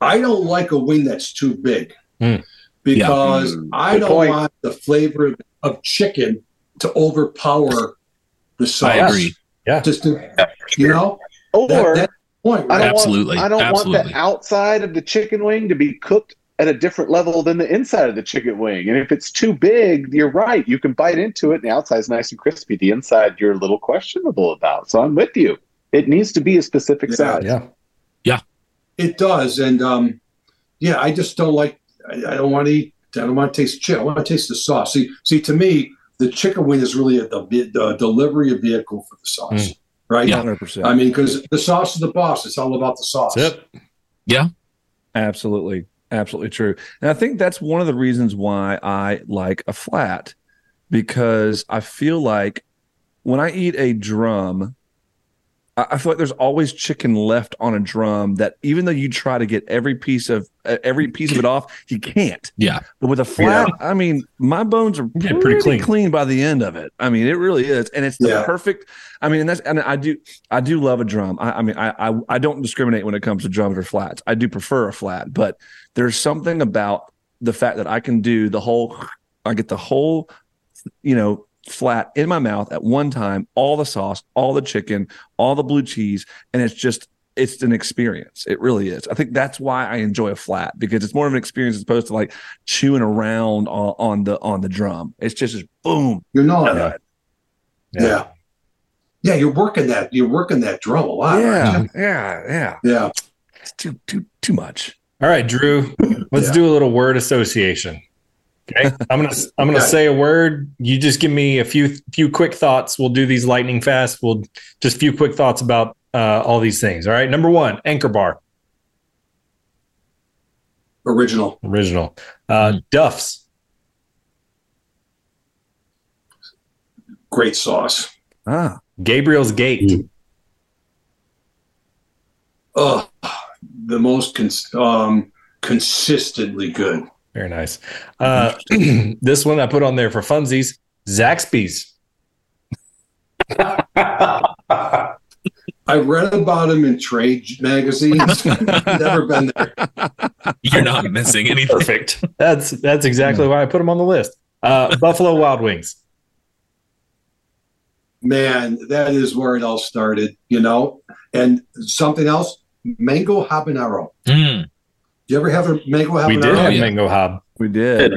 H: I don't like a wing that's too big
A: Mm.
H: because
F: Yeah. Mm,
H: I
F: good
H: don't
F: point.
H: want the flavor of chicken to overpower the sauce.
D: I agree.
A: Yeah.
H: Just to, you know,
F: Or
H: that, that's the point,
F: I don't
D: Absolutely.
F: Want, I don't want the outside of the chicken wing to be cooked at a different level than the inside of the chicken wing. And if it's too big, you're right. You can bite into it, and the outside's nice and crispy. The inside, you're a little questionable about. So I'm with you. It needs to be a specific
H: Yeah.
F: size.
A: Yeah.
H: Yeah, it does, and um, yeah, I just don't like. I, I don't want to eat. I don't want to taste chicken. I want to taste the sauce. See, see, to me, the chicken wing is really a, the, the delivery vehicle for the sauce,
A: Mm.
H: right?
D: Yeah.
G: 100%.
H: I mean, because the sauce is the boss. It's all about the sauce.
A: That's Yeah.
G: Absolutely. Absolutely true. And I think that's one of the reasons why I like a flat because I feel like when I eat a drum, I I feel like there's always chicken left on a drum that even though you try to get every piece of uh, every piece of it off, you can't.
D: Yeah.
G: But with a flat, I mean, my bones are
A: Yeah,
G: pretty,
A: pretty
G: clean.
A: clean.
G: by the end of it. I mean, it really is, and it's the
H: Yeah.
G: perfect. I mean, and that's and I do I do love a drum. I, I mean, I, I I don't discriminate when it comes to drums or flats. I do prefer a flat, but there's something about the fact that I can do the whole. I get the whole, you know, flat in my mouth at one time, all the sauce, all the chicken, all the blue cheese, and it's just it's an experience. It really is. I think that's why I enjoy a flat because it's more of an experience as opposed to like chewing around on, on the on the drum. It's just, just boom.
H: You know
G: Yeah.
H: that. Yeah. yeah. you're working that. You're working that drum a lot.
G: Yeah,
H: aren't
G: yeah, yeah.
H: Yeah.
G: It's too too too much.
A: All right, Drew. Let's
H: Yeah.
A: do a little word association. Okay, I'm gonna I'm gonna
H: Okay.
A: say a word. You just give me a few few quick thoughts. We'll do these lightning fast. We'll just a few quick thoughts about uh, all these things. All right. Number one, Anchor Bar,
H: Original.
A: original. Uh, Duff's,
H: Great sauce.
G: Ah,
A: Gabriel's Gate,
H: Oh, the most cons- um, consistently good.
A: Very nice. Uh, this one I put on there for funsies, Zaxby's.
H: I read about him in trade magazines. Never been there.
D: You're not missing anything.
A: Perfect. That's that's exactly why I put him on the list. Uh, Buffalo Wild Wings.
H: Man, that is where it all started, you know? And something else, mango habanero.
D: Mm.
H: You ever have a mango habanero?
A: We did have
D: yeah.
A: mango hob.
G: we did.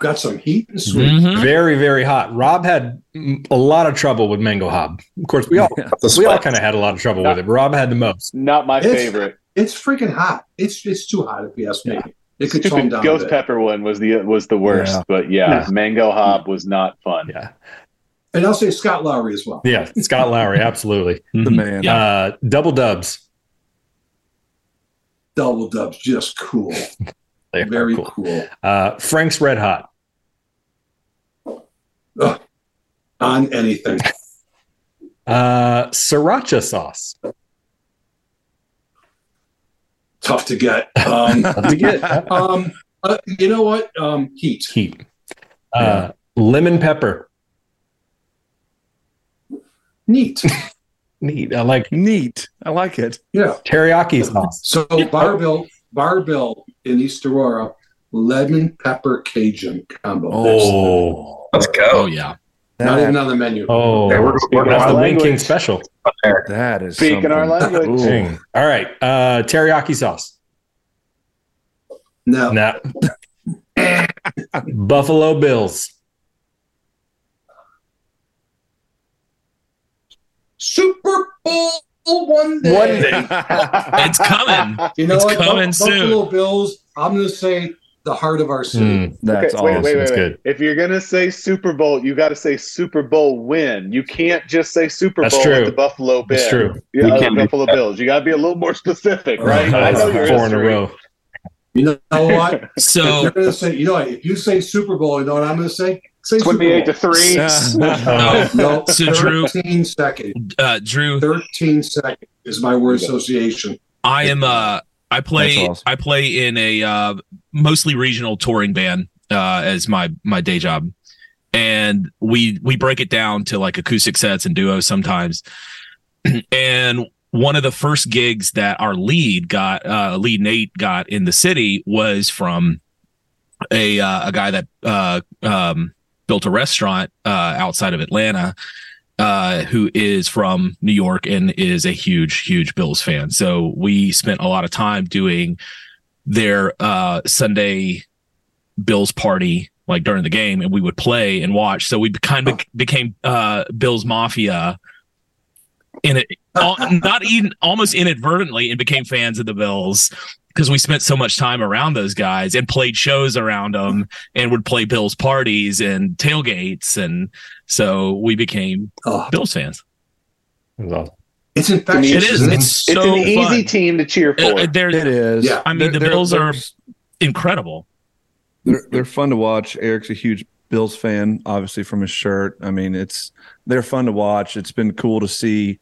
H: Got some heat and sweet.
D: Mhm.
A: Very, very hot. Rob had a lot of trouble with mango hob. Of course, we all we all kind of had a lot of trouble with it. But Rob had the most.
F: Not my
H: It's-
F: favorite.
H: It's freaking hot. It's it's too hot if you ask me. It could tone
F: Stupid
H: down. a
F: ghost
H: bit.
F: pepper one was the was the worst,
G: Yeah.
F: but yeah, mango hob was not fun.
A: Yeah,
H: And I'll say Scott Lowry as well.
A: yeah. Scott Lowry, absolutely.
G: The man.
A: Uh, double dubs.
H: Double dubs, just cool. Very
A: cool.
H: cool.
A: Uh, Frank's Red Hot.
H: Ugh. On anything.
A: Uh, sriracha sauce.
H: Tough to get. Um,
A: Tough to get.
H: um, uh, you know what? Um, heat.
A: Heat. Uh, lemon pepper.
H: Neat.
A: Neat. I like
G: Neat. I like it.
H: Yeah.
A: teriyaki sauce.
H: So Bar-Bill, Bar-Bill in East Aurora, lemon pepper Cajun combo.
A: Oh,
J: Let's go.
D: Oh
J: go.
D: yeah.
H: Not even on the menu.
A: oh,
J: Hey, we're- we're
A: that's the
J: going
A: Wing King special.
G: That is
F: Speaking our language.
G: Ooh.
A: All right, uh, teriyaki sauce.
H: No.
A: no. Buffalo Bills.
H: Super Bowl one day.
F: One day.
D: It's coming.
H: You know
D: It's
H: what?
D: coming
H: Bu-
D: soon.
H: Buffalo Bills. I'm going to say the heart of our city.
A: Mm,
G: That's
F: Okay, wait,
G: awesome.
F: wait, wait,
A: That's
F: wait.
A: good.
F: If you're gonna say Super Bowl, you got to say Super Bowl win. You can't just say Super
A: That's
F: Bowl
A: true.
F: with the Buffalo Bills.
A: That's true.
J: You
F: uh,
J: can't do
F: Buffalo Bills. You got to be a little more specific, right? I know your
A: four in a row.
H: You know what?
D: So
H: you're going to say, you know what? If you say Super Bowl, you know what I'm going to say? Say
F: Twenty-eight to
H: Bowl.
F: three.
D: no,
H: No,
D: So, Drew-
H: 13 seconds.
D: uh, Drew,
H: 13 seconds is my word association.
D: I am uh I play
G: awesome.
D: I play in a uh mostly regional touring band uh as my my day job. and we we break it down to like acoustic sets and duos sometimes. and one of the first gigs that our lead got, uh, lead Nate got in the city was from a uh, a guy that uh, um, built a restaurant uh, outside of Atlanta. Uh, who is from New York and is a huge, huge Bills fan. So we spent a lot of time doing their uh, Sunday Bills party like during the game, and we would play and watch. So we kind of became uh, Bills Mafia in it, not even almost inadvertently, and became fans of the Bills because we spent so much time around those guys and played shows around them and would play Bills parties and tailgates, and so we became
H: Oh.
D: Bills fans.
H: It's infectious.
D: It is.
H: isn't it?
D: It's so
F: an easy
D: fun.
F: team to cheer for.
D: Uh, uh,
G: It is.
H: Yeah.
D: I mean,
G: They're-
D: the
G: they're-
D: Bills
G: they're-
D: are incredible.
G: They're they're fun to watch. Eric's a huge Bills fan, obviously from his shirt. I mean, it's they're fun to watch. It's been cool to see,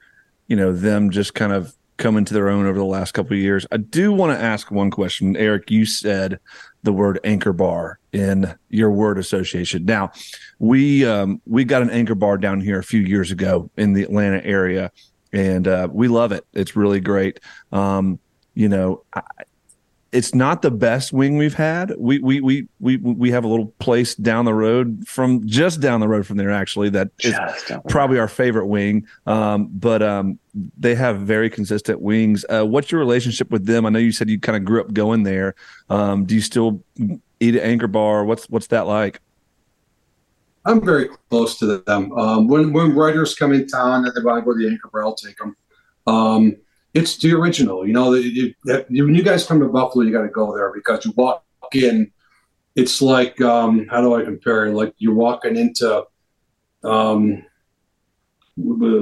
G: you know, them just kind of come into their own over the last couple of years. I do want to ask one question. Eric, you said the word anchor bar in your word association. Now, we um, we got an anchor bar down here a few years ago in the Atlanta area, and uh, we love it. It's really great. Um, you know, I, it's not the best wing we've had. We we we we we have a little place down the road from just down the road from there actually that is
F: Just down the
G: probably our favorite wing. Um, but um, they have very consistent wings. Uh, what's your relationship with them? I know you said you kind of grew up going there. Um, do you still eat at Anchor Bar? What's what's that like?
H: I'm very close to them. Um, when when writers come in town and they want to go to the Anchor Bar, I'll take them. It's the original. You know, you, you, when you guys come to Buffalo, you got to go there because you walk in. It's like um, how do I compare it? Like you're walking into um,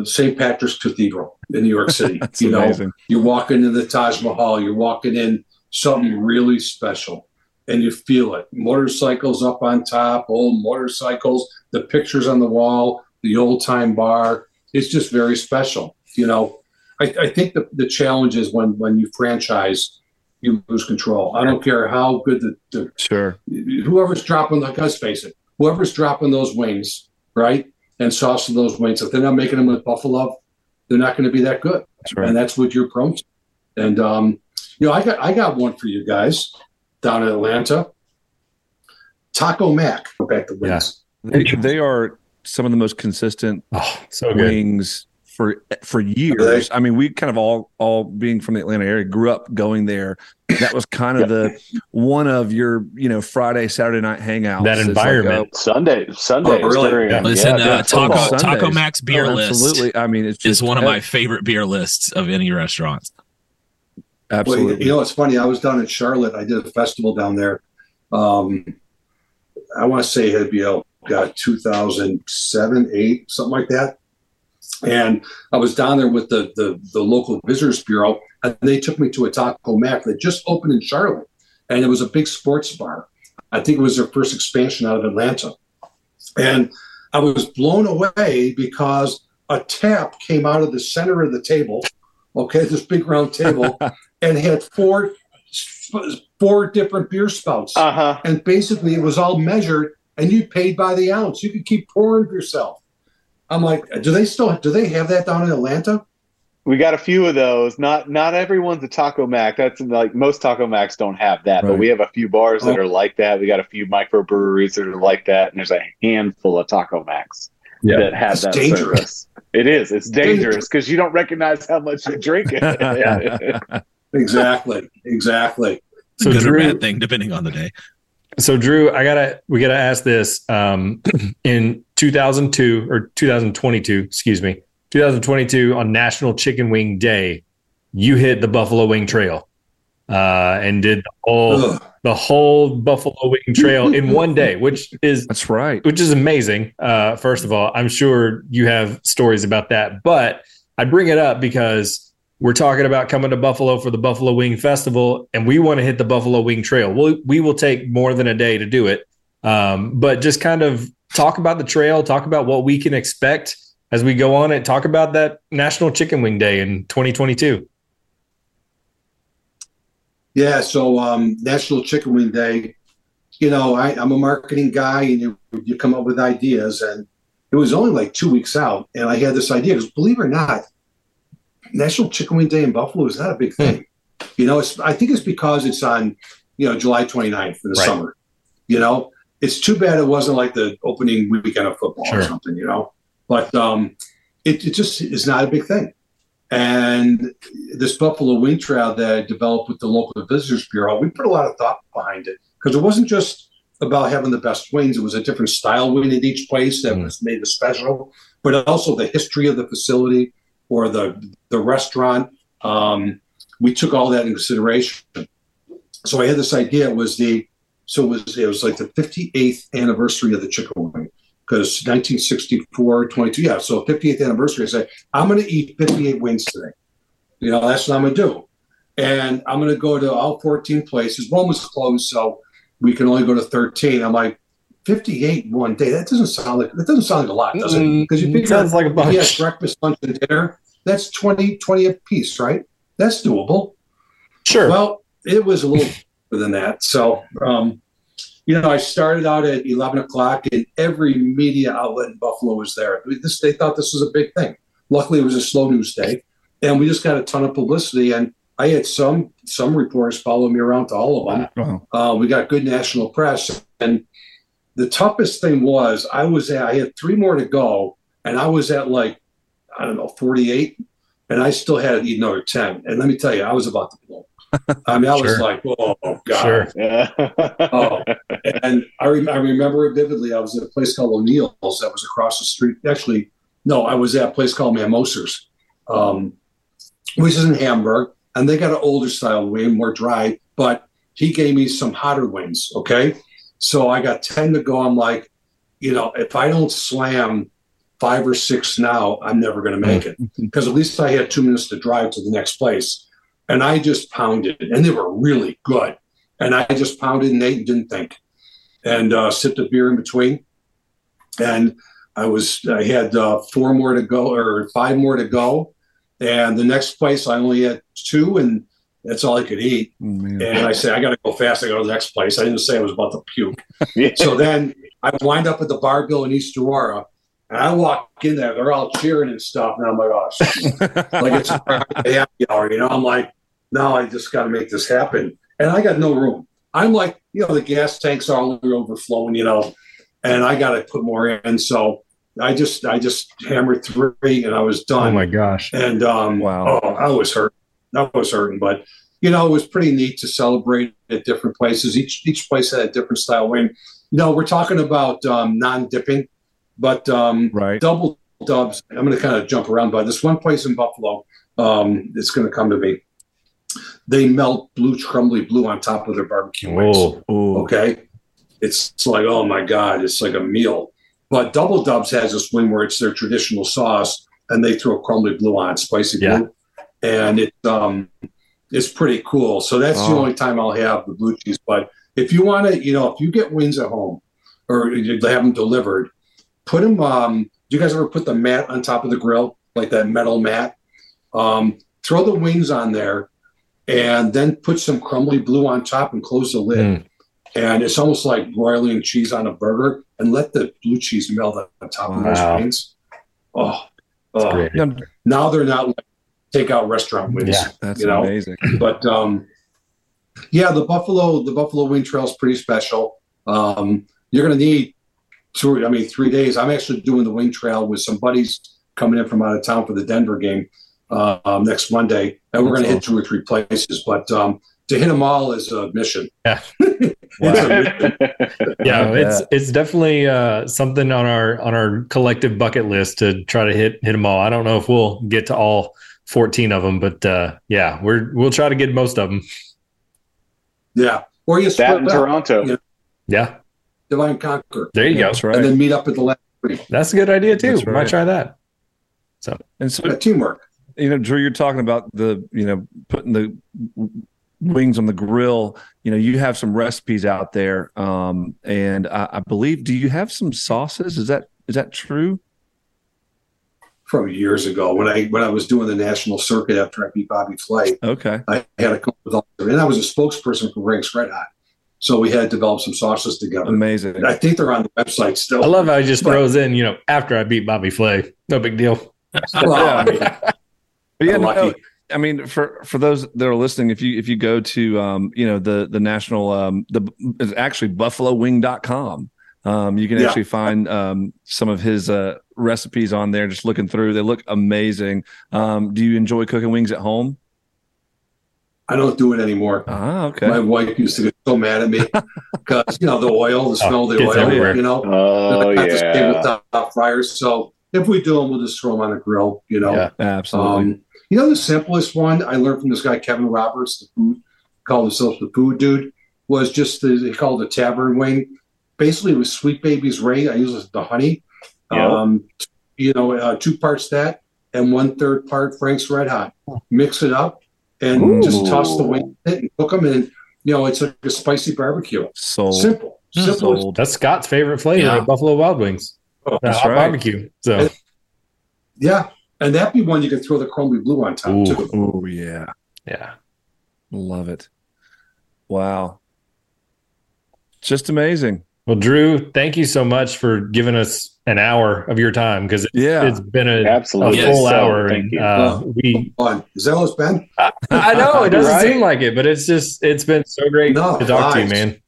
H: St. Patrick's Cathedral in New York City. You know,
G: amazing.
H: you're walking into the Taj Mahal. You're walking in something really special, and you feel it. Motorcycles up on top, old motorcycles, the pictures on the wall, the old time bar. It's just very special. You know, I, I think the, the challenge is when when you franchise, you lose control. I don't care how good the, the
G: Sure.
H: whoever's dropping, like let's face it, whoever's dropping those wings, right, and saucing those wings, if they're not making them with buffalo, they're not going to be that good.
G: That's right.
H: And that's what you're prone to. And um, you know, I got I got one for you guys down in Atlanta. Taco Mac. Go back to wings.
G: They, they are some of the most consistent
A: Oh, so good.
G: wings for for years. I mean, we kind of all all being from the Atlanta area grew up going there. That was kind of the one of your you know Friday Saturday night hangouts.
A: That
G: It's like,
A: environment.
F: Sunday, Sunday.
H: Oh, really?
A: Yeah.
D: Listen,
F: yeah,
D: uh, Taco
G: Sundays.
D: Taco Mac's beer
G: oh,
D: list
G: Absolutely. I mean, it's
D: is one of my favorite beer lists of any restaurants.
H: Well,
G: absolutely.
H: you know, it's funny. I was down in Charlotte. I did a festival down there. Um, I want to say it'd be oh, God, 2007, eight, something like that. And I was down there with the, the the local visitors bureau, and they took me to a Taco Mac that just opened in Charlotte, and it was a big sports bar. I think it was their first expansion out of Atlanta, and I was blown away because a tap came out of the center of the table. Okay, this big round table, and had four four different beer spouts,
F: Uh huh.
H: and basically it was all measured, and you paid by the ounce. You could keep pouring yourself. I'm like, do they still do they have that down in Atlanta?
F: We got a few of those. Not not everyone's a Taco Mac. That's like most Taco Macs don't have that, but we have a few bars that
H: Oh.
F: are like that. We got a few microbreweries that are like that, and there's a handful of Taco Macs
A: Yeah.
F: that have
H: That's
F: that
H: dangerous.
F: service. It is. It's dangerous because you don't recognize how much you're drinking.
H: Exactly, exactly.
A: It's so a
D: Good or bad thing, depending on the day.
A: So Drew, I gotta we gotta ask this. Um, in 2002 or 2022, excuse me, 2022 on National Chicken Wing Day, you hit the Buffalo Wing Trail uh, and did the whole
H: Ugh.
A: the whole Buffalo Wing Trail in one day, which is
G: That's right.
A: which is amazing. Uh, first of all, I'm sure you have stories about that, but I bring it up because we're talking about coming to Buffalo for the Buffalo Wing Festival, and we want to hit the Buffalo Wing Trail. We'll, we will take more than a day to do it, um, but just kind of talk about the trail, talk about what we can expect as we go on it, talk about that National Chicken Wing Day in 2022.
H: Yeah, so um, National Chicken Wing Day you know, I, I'm a marketing guy, and you, you come up with ideas. And it was only like two weeks out, and I had this idea because, believe it or not, National Chicken Wing Day in Buffalo is not a big thing. You know, it's I think it's because it's on, you know, July 29th in the
I: Right.
H: summer. You know, it's too bad it wasn't like the opening weekend of football or something. You know, but um, it, it just is not a big thing. And this Buffalo Wing Trail that I developed with the local visitors bureau, we put a lot of thought behind it because it wasn't just about having the best wings. It was a different style wing at each place that was made it special, but also the history of the facility or the the restaurant. Um, we took all that into consideration. So I had this idea. It was the so it was it was like the 58th anniversary of the chicken wing because 1964, 22. Yeah, so 58th anniversary. I said I'm going to eat 58 wings today. You know, that's what I'm going to do. And I'm going to go to all 14 places. One was closed, so we can only go to 13. I'm like, 58 one day. That doesn't sound like that doesn't sound like a lot, does it? Because you figure
I: sounds like a bunch.
H: Yes, breakfast, lunch, and dinner. That's 20, 20 a piece, right? That's doable.
I: Sure.
H: Well, it was a little more than that. So, um, you know, I started out at 11 o'clock, and every media outlet in Buffalo was there. This, they thought this was a big thing. Luckily, it was a slow news day, and we just got a ton of publicity. And I had some some reporters follow me around to all of them.
G: Wow.
H: Uh, we got good national press, and the toughest thing was I was at, I had three more to go, and I was at like I don't know 48, and I still had to eat another 10. And let me tell you, I was about to blow. I mean, I was like, oh god.
I: Sure.
H: Oh, and I, rem- I remember it vividly. I was at a place called O'Neill's that was across the street. Actually, no, I was at a place called Mammoser's, um, which is in Hamburg, and they got an older style wing, more dry. But he gave me some hotter wings. Okay, so I got ten to go. I'm like, you know, if I don't slam five or six now, I'm never going to make it because at least I had two minutes to drive to the next place, and I just pounded, and they were really good. And I just pounded and ate and didn't think, and uh, sipped a beer in between. And I was I had uh, four more to go or five more to go, and the next place I only had two, and that's all I could eat.
G: Man.
H: And I said, I got to go fast. I go to the next place. I didn't say I was about to puke. So then I wind up at the Bar-Bill in East Aurora, and I walk in there. They're all cheering and stuff, and I'm like, oh, like it's a happy hour, you know. I'm like, no, I just got to make this happen, and I got no room. I'm like, you know, the gas tanks are all overflowing, you know, and I got to put more in. So I just, I just hammered three, and I was done.
I: Oh my gosh.
H: And um,
G: Wow.
H: oh, I was hurt. I was hurting, but you know, it was pretty neat to celebrate at different places. Each each place had a different style wing. You know, we're talking about um, non-dipping, but um,
G: Right.
H: double dubs. I'm going to kind of jump around, but this one place in Buffalo, um, it's going to come to me. They melt blue crumbly blue on top of their barbecue wings.
I: Oh,
G: Ooh.
H: Okay. It's, it's like, oh my God, it's like a meal. But Double Dubs has this wing where it's their traditional sauce and they throw crumbly blue on, spicy
I: Yeah.
H: blue. And it um it's pretty cool. So that's the
G: Oh.
H: only time I'll have the blue cheese. But if you want to, you know, if you get wings at home or you have them delivered, put them um do you guys ever put the mat on top of the grill, like that metal mat? Um, throw the wings on there and then put some crumbly blue on top and close the lid
I: Mm.
H: and it's almost like broiling cheese on a burger and let the blue cheese melt on top of those wings. Oh, oh.
I: great.
H: Now they're not like takeout restaurant wings,
I: Yeah,
G: that's
H: you know.
G: amazing.
H: But um, yeah, the buffalo the buffalo wing trail is pretty special. Um, you're going to need two, I mean, three days. I'm actually doing the wing trail with some buddies coming in from out of town for the Denver game uh, um, next Monday, and we're going to hit two or three places. But um, to hit them all is a mission.
I: Yeah.
H: It's
I: yeah,
G: Yeah.
I: it's it's definitely uh, something on our on our collective bucket list to try to hit hit them all. I don't know if we'll get to all 14 of them, but uh, yeah, we're we'll try to get most of them.
H: Yeah. Or you
F: that
H: split
F: in
H: up,
F: Toronto.
H: Yeah.
I: Yeah,
H: divide and conquer,
I: there you go.
G: That's right.
H: and then meet up at the last three.
I: That's a good idea too.
G: That's
I: Might try that.
G: So and so
H: Yeah, teamwork.
G: you know, Drew, you're talking about the, you know, putting the wings on the grill. You know, you have some recipes out there, um, and I, I believe, do you have some sauces? Is that is that true?
H: From years ago when I when I was doing the national circuit after I beat Bobby Flay.
G: Okay,
H: I had a couple with all, and I was a spokesperson for Frank's Red Hot. So we had developed some sauces together.
G: Amazing.
H: And I think they're on the website still.
A: I love how he just
H: But-
A: throws in, you know, after I beat Bobby Flay. No big deal.
H: Well, I mean,
G: But yeah, no, I mean, for for those that are listening, if you if you go to um, you know the the national um, the it's actually buffalowing.com. Um, you can
H: Yeah.
G: actually find um, some of his uh, recipes on there. Just looking through, they look amazing. Um, do you enjoy cooking wings at home?
H: I don't do it anymore.
G: Ah, okay.
H: My wife used to get so mad at me because you know the oil, the smell of the oil.
A: everywhere.
H: You know,
F: Oh
H: I just stay
F: yeah.
H: top fryers. So if we do them, we'll just throw them on the grill. You know,
A: Yeah,
G: Absolutely.
H: Um, you know, the simplest one I learned from this guy Kevin Roberts, the food called himself the food dude, was just the, he called it a tavern wing. Basically, it was Sweet Baby's Ray. I use the honey.
F: Yeah.
H: Um, you know, uh, two parts that and one third part Frank's Red Hot. Mix it up and just toss the wings in it and cook them. And you know, it's like a spicy barbecue.
G: So
H: Simple, simple.
G: Sold.
A: that's Scott's favorite flavor
K: Yeah.
A: at Buffalo Wild Wings.
H: Oh,
A: Uh,
G: that's
A: hot
G: right.
A: barbecue. So
H: Yeah, and that'd be one you could throw the crumbly blue on top
A: Ooh.
H: too.
G: Oh yeah,
A: yeah.
G: love it. Wow, just amazing.
A: Well, Drew, thank you so much for giving us an hour of your time because it,
G: Yeah,
A: it's been a,
F: Absolutely.
A: a full
F: So,
A: hour.
F: thank you.
A: uh, we
H: Fun. Is that what it's been?
A: I know it doesn't
F: Right?
A: seem like it, but it's just it's been so great
H: No,
A: to talk to you, man.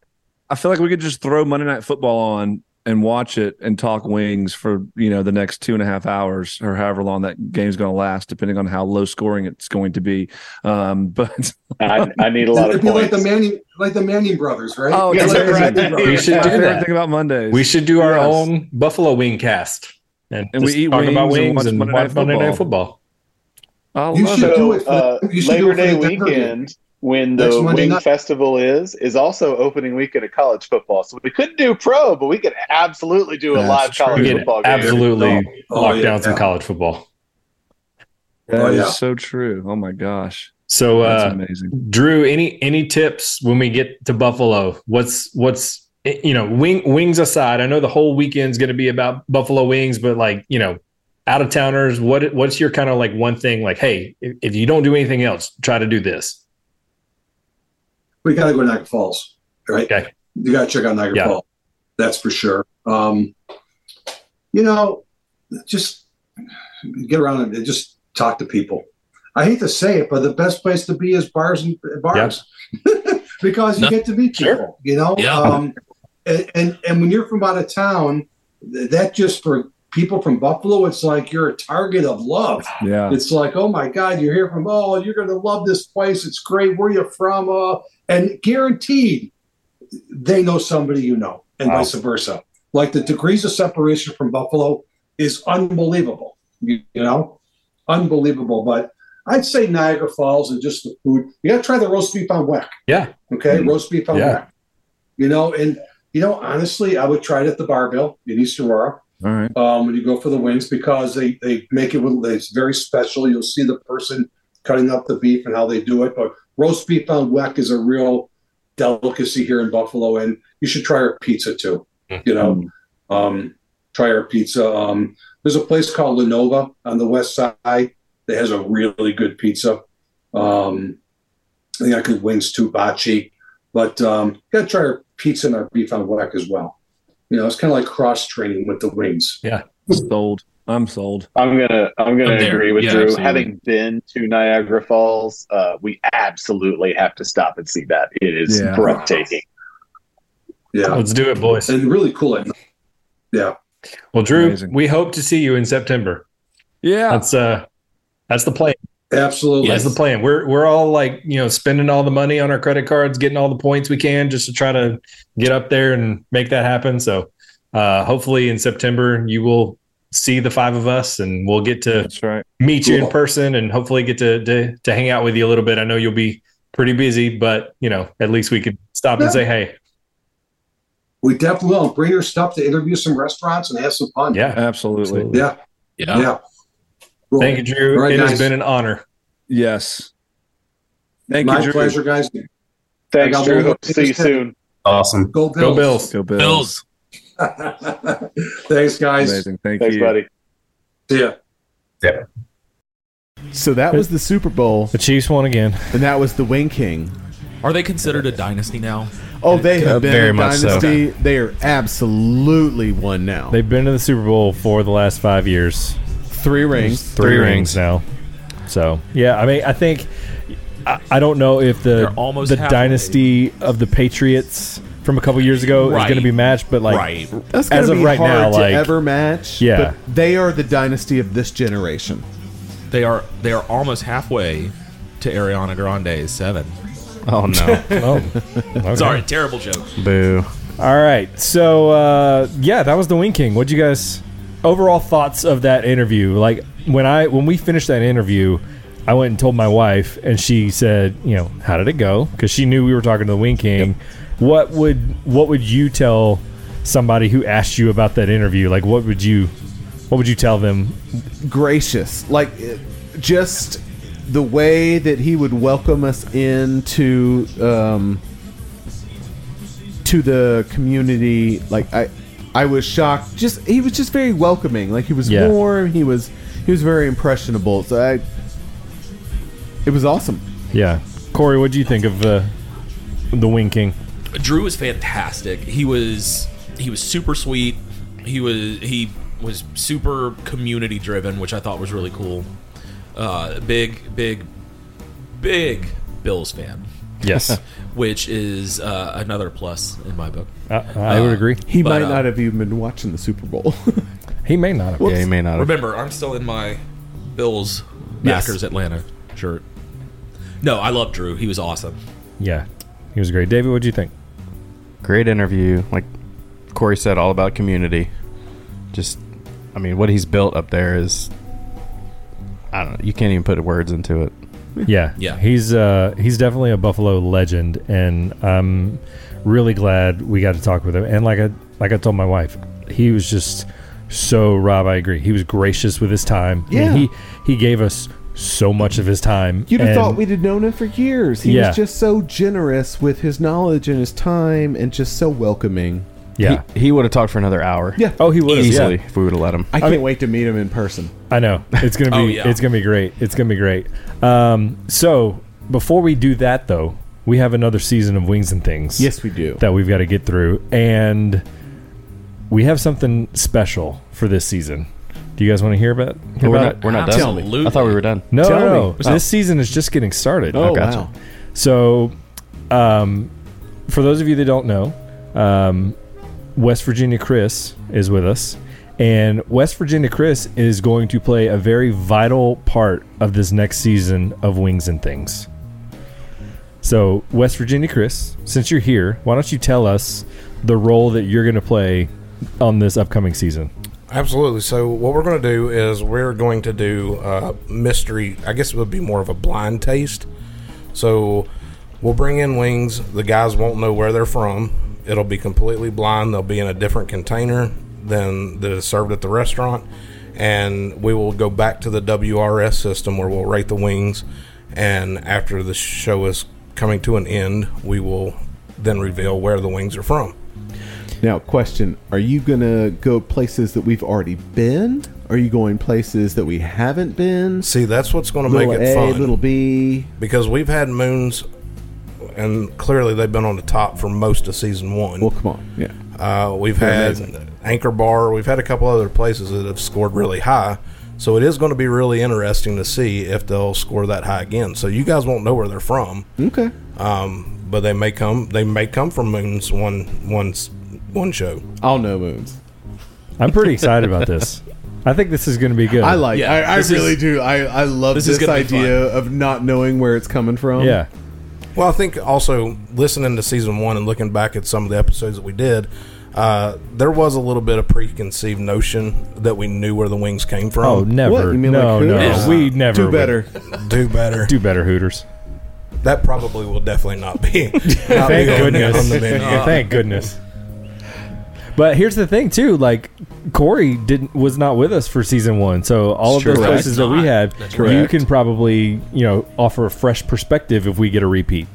G: I feel like we could just throw Monday Night Football on and watch it and talk wings for you know the next two and a half hours or however long that game's going to last, depending on how low scoring it's going to be. Um, but
F: I, I need a lot of
H: It'd be like
F: points.
H: the Manning, like the Manning brothers, right?
G: oh,
F: Yeah,
G: that's
F: right.
G: amazing.
A: We should do
G: favorite
A: that.
G: thing about Mondays.
A: We should do our
H: Yes.
A: own Buffalo Wing cast and,
G: And we eat
A: talk about
G: wings and
A: wings
G: watch
A: and
G: Monday
A: watch
G: Night
A: Monday Night
G: Football.
A: Football.
G: I
H: You should
G: it.
H: do it for
F: uh,
H: you should do
F: Labor
H: it for
F: Day
H: the Denver
F: weekend, when the
H: Monday
F: Wing
H: night.
F: Festival is, is also opening weekend of college football. So we couldn't do pro, but we could absolutely do a
G: That's
F: live
G: true.
F: college football game.
A: absolutely
H: Oh,
A: lock
H: yeah,
A: down some
H: yeah.
A: college football.
G: That
H: Oh,
G: is so true. Oh my gosh,
A: So,
G: that's
A: uh,
G: amazing.
A: Drew, any any tips when we get to Buffalo? What's what's you know wing wings aside? I know the whole weekend's going to be about Buffalo wings, but like you know, out of towners, what what's your kind of like one thing? Like, hey, if, if you don't do anything else, try to do this.
H: We got to go to Niagara Falls, right?
A: Okay.
H: You got to check out Niagara
A: Yeah.
H: Falls. That's for sure. Um, you know, just get around and just talk to people. I hate to say it, but the best place to be is bars and bars because you
K: No.
H: get to meet people.
A: Sure.
H: You know,
K: Yeah.
H: um, and, and and when you're from out of town, that just for people from Buffalo, it's like you're a target of love.
G: Yeah,
H: It's like, oh my God, you're here from, oh, you're going to love this place. It's great. Where you from? Uh, and guaranteed they know somebody you know, and
A: Wow.
H: vice versa. Like the degrees of separation from Buffalo is unbelievable, you, you know, unbelievable. But I'd say Niagara Falls and just the food. You got to try the roast beef on weck.
A: Yeah.
H: Okay. Roast beef on
A: Yeah.
H: weck. You know, and, you know, honestly, I would try it at the Bar-Bill in East Aurora
G: all right.
H: um, when you go for the wings because they, they make it with it's very special. You'll see the person cutting up the beef and how they do it. But roast beef on weck is a real delicacy here in Buffalo, and you should try our pizza too. You know, um, try our pizza. Um, there's a place called La Nova on the west side that has a really good pizza. Um, I think I could wings too, bocce, but um, you got to try our pizza and our beef on weck as well. You know, it's kind of like cross training with the wings.
G: Yeah, sold. I'm sold.
F: I'm gonna I'm gonna
K: I'm
F: agree with
K: Yeah,
F: Drew.
K: absolutely.
F: Having been to Niagara Falls, uh, we absolutely have to stop and see that. It is
G: Yeah.
F: breathtaking.
H: Yeah,
A: Let's do it, boys.
H: and really cool. At. Yeah,
A: Well, Drew,
G: Amazing.
A: we hope to see you in September.
G: Yeah,
A: That's uh, that's the plan.
H: Absolutely.
A: That's the plan. We're we're all like you know spending all the money on our credit cards, getting all the points we can, just to try to get up there and make that happen. So, uh, hopefully in September you will see the five of us, and we'll get to
G: that's right.
A: meet you in person, and hopefully get to, to to hang out with you a little bit. I know you'll be pretty busy, but you know at least we could stop and say hey.
H: We definitely will bring your stuff to interview some restaurants and have some fun.
A: Yeah,
G: Absolutely.
A: Absolutely.
H: yeah,
K: Yeah.
H: yeah. Cool.
A: Thank you, Drew.
H: All right,
A: it has been an honor.
G: Yes. Thank
H: My
G: you, Drew.
H: pleasure, guys.
F: Thanks, Drew. Hope to see you
H: thing to say.
F: soon.
J: Awesome.
H: Go
A: Go
H: Bills.
A: Bills.
G: Go Bills.
K: Bills.
H: Thanks, guys.
G: Amazing. Thank
F: Thanks,
G: you.
F: buddy.
H: See ya. Yeah.
B: So that was the Super Bowl,
A: The Chiefs won again.
B: and that was the Wing King.
D: Are they considered a dynasty now?
B: Oh, they uh, have been
C: Very
B: a
C: much so.
B: dynasty. They are absolutely one now.
A: They've been to the Super Bowl for the last five years.
B: Three rings.
A: Three, rings. now. So yeah, I mean, I think I, I don't know if the
D: They're almost
A: the
D: halfway.
A: dynasty of the Patriots from a couple years ago is
D: Right.
A: going to be matched, but like
D: Right.
B: That's gonna
A: as of
B: be
A: right
B: hard
A: now,
B: to
A: like
B: ever match.
A: Yeah.
B: but they are the dynasty of this generation.
D: They are they are almost halfway to Ariana Grande's seven.
C: Oh no.
A: oh, okay.
D: Sorry, terrible joke.
C: Boo.
A: All right. So uh, yeah, that was the Wing King. What'd you guys overall thoughts of that interview? Like when I when we finished that interview, I went and told my wife, and she said, you know, how did it go? Because she knew we were talking to the Wing King. What would what would you tell somebody who asked you about that interview? Like, what would you what would you tell them?
B: Gracious, like just the way that he would welcome us into um, to the community. Like I, I was shocked. Just he was just very welcoming. Like he was
A: Yeah.
B: warm. He was he was very impressionable. So I, it was awesome.
A: Yeah, Corey, what do you think of the the Wing King?
D: Drew was fantastic. He was he was super sweet. He was he was super community driven, which I thought was really cool. Uh, big big big Bills fan,
A: Yes,
D: which is uh, another plus in my book.
A: I, I would
D: Uh,
A: agree.
B: He
D: But,
B: might
D: uh,
B: not have even been watching the Super Bowl.
A: He may not have.
C: Yeah, he may not have.
D: Remember, I'm still in my Bills
B: Yes.
D: Atlanta shirt. No, I love Drew. He was awesome.
A: Yeah, he was great. David, what do you think?
C: Great interview. Like Corey said, all about community. Just, I mean, what he's built up there is, I don't know. You can't even put words into it.
A: Yeah,
D: Yeah.
A: He's uh, he's definitely a Buffalo legend, and I'm really glad we got to talk with him. And like I like I told my wife, he was just so Rob. I agree. He was gracious with his time. I mean,
B: Yeah.
A: he he gave us so much of his time.
B: You'd have
A: and-
B: thought we'd have known him for years. He
A: Yeah.
B: was just so generous with his knowledge and his time, and just so welcoming.
A: Yeah.
C: He, he would have talked for another hour.
B: Yeah.
A: oh, he was
C: Easily,
A: Yeah.
C: if we would have let him.
B: I can't
A: mean-
B: wait to meet him in person.
A: I know it's gonna be
D: Oh, yeah.
A: it's gonna be great. It's gonna be great. Um, so before we do that, though, we have another season of Wings and Things.
B: Yes, we do.
A: that we've got to get through, and we have something special for this season. Do you guys want to hear about? Hear
C: we're
A: about
C: not,
A: it?
C: we're not done.
B: Tell me.
C: I thought we were done.
A: No,
B: Tell
A: no, no.
B: me.
A: This season is just getting started.
B: Oh,
C: gotcha.
B: wow.
A: So, um, for those of you that don't know, um, West Virginia Chris is with us, and West Virginia Chris is going to play a very vital part of this next season of Wings and Things. So, West Virginia Chris, since you're here, why don't you tell us the role that you're going to play on this upcoming season?
E: Absolutely. So what we're going to do is we're going to do uh, mystery. I guess it would be more of a blind taste. So we'll bring in wings. The guys won't know where they're from. It'll be completely blind. They'll be in a different container than that is served at the restaurant, and we will go back to the WRS system where we'll rate the wings. And after the show is coming to an end, we will then reveal where the wings are from.
B: Now, question: Are you gonna go places that we've already been? Are you going places that we haven't been?
E: See, that's what's going to make it
B: A,
E: fun.
B: little B.
E: because we've had moons, and clearly they've been on the top for most of season one.
B: Well, come on, yeah.
E: Uh, we've
B: They're
E: had
B: amazing.
E: Anchor Bar. We've had a couple other places that have scored really high. So it is going to be really interesting to see if they'll score that high again. So you guys won't know where they're from,
B: Okay.
E: um, but they may come. They may come from moons one one s- one show.
B: I'll know moons.
A: I'm pretty excited about this. I think this is going to be good.
B: I like.
D: Yeah,
B: I, I really
D: is-
B: do. I I love
D: this
B: this,
D: is gonna be
B: idea of not knowing where it's coming from.
A: Yeah.
E: Well, I think also listening to season one and looking back at some of the episodes that we did, uh, there was a little bit of preconceived notion that we knew where the wings came from.
A: Oh, never.
B: What? You mean
A: no,
B: like
A: no. We never
B: Do
A: would-
B: better.
E: do better.
A: Do better, Hooters.
E: That probably will definitely not be. not
A: Thank
E: be
A: goodness.
E: on the menu.
A: Thank goodness. But here's the thing, too. Like Corey didn't was not with us for season one, so all of those
B: Correct.
A: places that we
D: Not.
A: had,
D: That's
A: you
B: correct.
A: can probably you know offer a fresh perspective if we get a repeat.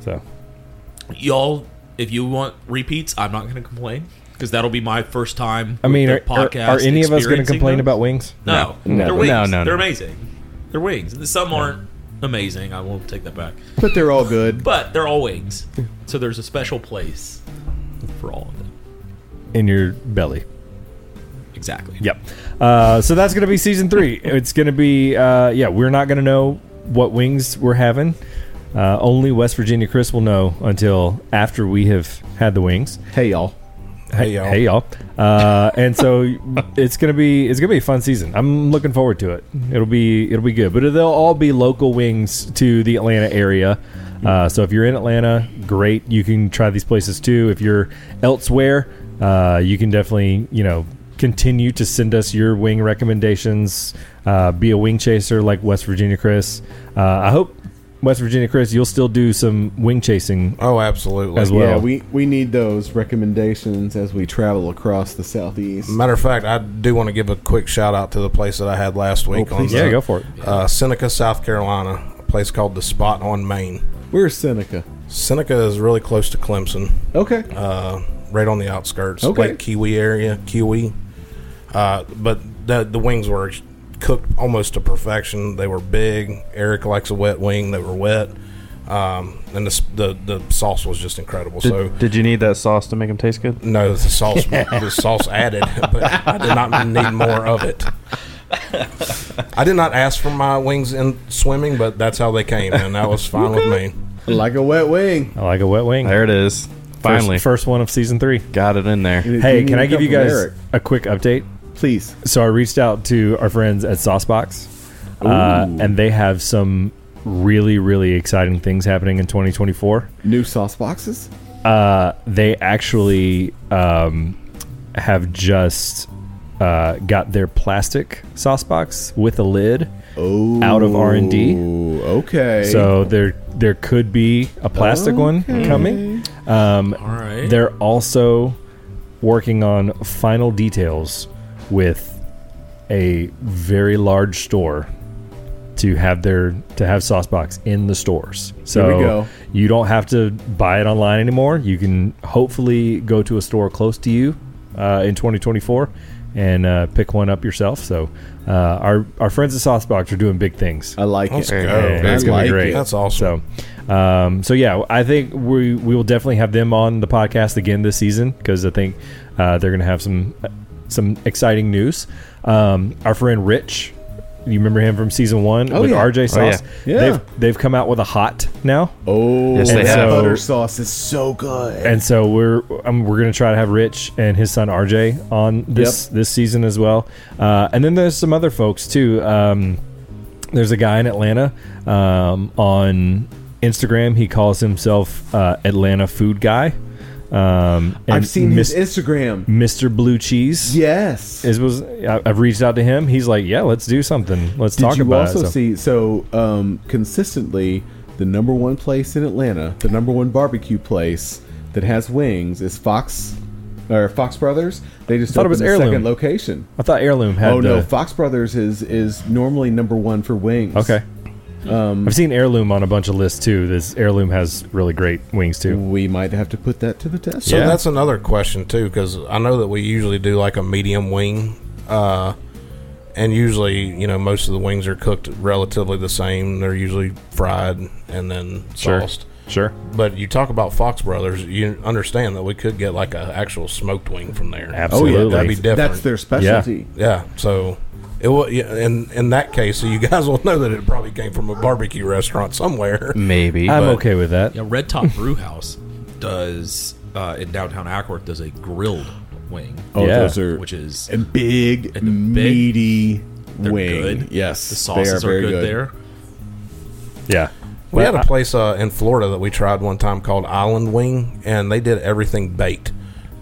A: So
D: Y'all, if you want repeats, I'm not going to complain because that'll be my first time.
A: I mean, are,
D: with the
A: are,
D: podcast
A: are any of us going to
D: experiencing
A: complain
D: those.
A: about wings?
D: No,
C: No.
D: they're wings.
C: No, no,
D: they're
C: no.
D: amazing. They're wings. Some aren't amazing. I won't take that back.
B: But they're all good.
D: But they're all wings, so there's a special place for all of them.
A: In your belly.
D: Exactly.
A: Yep. Uh, so that's going to be season three. It's going to be, uh, yeah, we're not going to know what wings we're having. Uh, only West Virginia Chris will know until after we have had the wings.
B: Hey y'all.
E: Hey, y'all.
A: Hey y'all. Uh, and so it's gonna be it's gonna be a fun season. I'm looking forward to it. It'll be it'll be good. But they'll all be local wings to the Atlanta area. Uh, so if you're in Atlanta, great. You can try these places too. If you're elsewhere, uh, you can definitely you know continue to send us your wing recommendations. Uh, be a wing chaser like West Virginia Chris. Uh, I hope West Virginia Chris, you'll still do some wing chasing
E: Oh, absolutely.
A: as well.
B: Yeah, we, we need those recommendations as we travel across the southeast.
E: Matter of fact, I do want to give a quick shout out to the place that I had last week.
B: please
E: on
A: yeah,
E: the-
A: go for it.
E: Uh, Seneca, South Carolina, a place called the Spot on Main.
B: Where's Seneca?
E: Seneca is really close to Clemson,
B: Okay.
E: uh, right on the outskirts,
B: Okay.
E: like Keowee area, Keowee. Uh, but the the wings were cooked almost to perfection. They were big. Eric likes a wet wing. They were wet, um, and the, the the sauce was just incredible.
C: Did,
E: so
C: did you need that sauce to make them taste good?
E: no, the sauce the sauce added, but I did not need more of it. I did not ask for my wings in swimming, but that's how they came, and that was fine with me.
B: like a wet wing.
A: I like a wet wing.
C: There it is.
A: First-
C: Finally,
A: first, one of season three.
C: got it in there.
A: Hey, can I give you guys a quick update?
B: Please.
A: So I reached out to our friends at Saucebox, uh, and they have some really, really exciting things happening in 2024.
B: New sauce boxes?
A: Uh, they actually um, have just uh, got their plastic sauce box with a lid
B: Oh.
A: out of R and D.
B: Okay.
A: So there, there could be a plastic one coming. Um,
D: All right.
A: They're also working on final details with a very large store to have their to have Saucebox in the stores. So you don't have to buy it online anymore. You can hopefully go to a store close to you uh, in 2024 and uh, pick one up yourself. So uh, our our friends at Saucebox are doing big things.
B: I like
E: Let's
B: it.
E: go.
A: And
B: I
A: it's gonna
B: like
A: be great.
B: it.
E: That's awesome.
A: So, um, so yeah, I think we we will definitely have them on the podcast again this season because I think uh, they're going to have some some exciting news. Um, our friend Rich, you remember him from season one
B: Oh,
A: with
B: yeah.
A: RJ
C: Oh,
A: Sauce?
B: yeah. Yeah.
A: They've they've come out with a hot now.
B: Oh,
C: Yes,
A: they
B: that
A: have.
B: butter sauce is so good.
A: And so we're um, we're gonna try to have Rich and his son RJ on this this season as well. Uh, and then there's some other folks too. Um, there's a guy in Atlanta um, on Instagram. He calls himself uh, Atlanta Food Guy. Um,
B: I've seen
A: Mis-
B: his Instagram.
A: Mr. Blue Cheese.
B: Yes.
A: Is was I- I've reached out to him. He's like, yeah, let's do something. Let's
B: Did
A: talk
B: you
A: about
B: also
A: it. So-
B: see? So um, consistently, the number one place in Atlanta, the number one barbecue place that has wings is Fox or Fox Brothers. They just
A: I thought it was Heirloom.
B: second location.
A: I thought Heirloom had.
B: oh no, Fox Brothers is is normally number one for wings.
A: Okay.
B: Um,
A: I've seen Heirloom on a bunch of lists too. This Heirloom has really great wings too.
B: we might have to put that to the test.
E: So
A: Yeah.
E: that's another question too, because I know that we usually do like a medium wing, uh, and usually you know most of the wings are cooked relatively the same. They're usually fried and then
A: Sure.
E: sauced.
A: Sure.
E: But you talk about Fox Brothers, you understand that we could get like an actual smoked wing from there.
B: Oh
A: Absolutely.
B: yeah,
E: That'd be
B: that's,
E: different.
B: that's their specialty.
E: Yeah, so it will. Yeah, in in that case, so you guys will know that it probably came from a barbecue restaurant somewhere.
C: Maybe.
A: I'm
E: but-
A: okay with that.
D: Yeah, Red Top Brew House does uh, in downtown Acworth does a grilled wing,
B: Oh,
A: Yeah.
B: those are
D: which is
B: a big,
D: And the big-
B: meaty wing.
D: good.
B: Yes,
D: the sauces are,
B: very
D: good, there.
A: Yeah.
E: We
A: Well,
E: had a place uh, in Florida that we tried one time called Island Wing, and they did everything baked.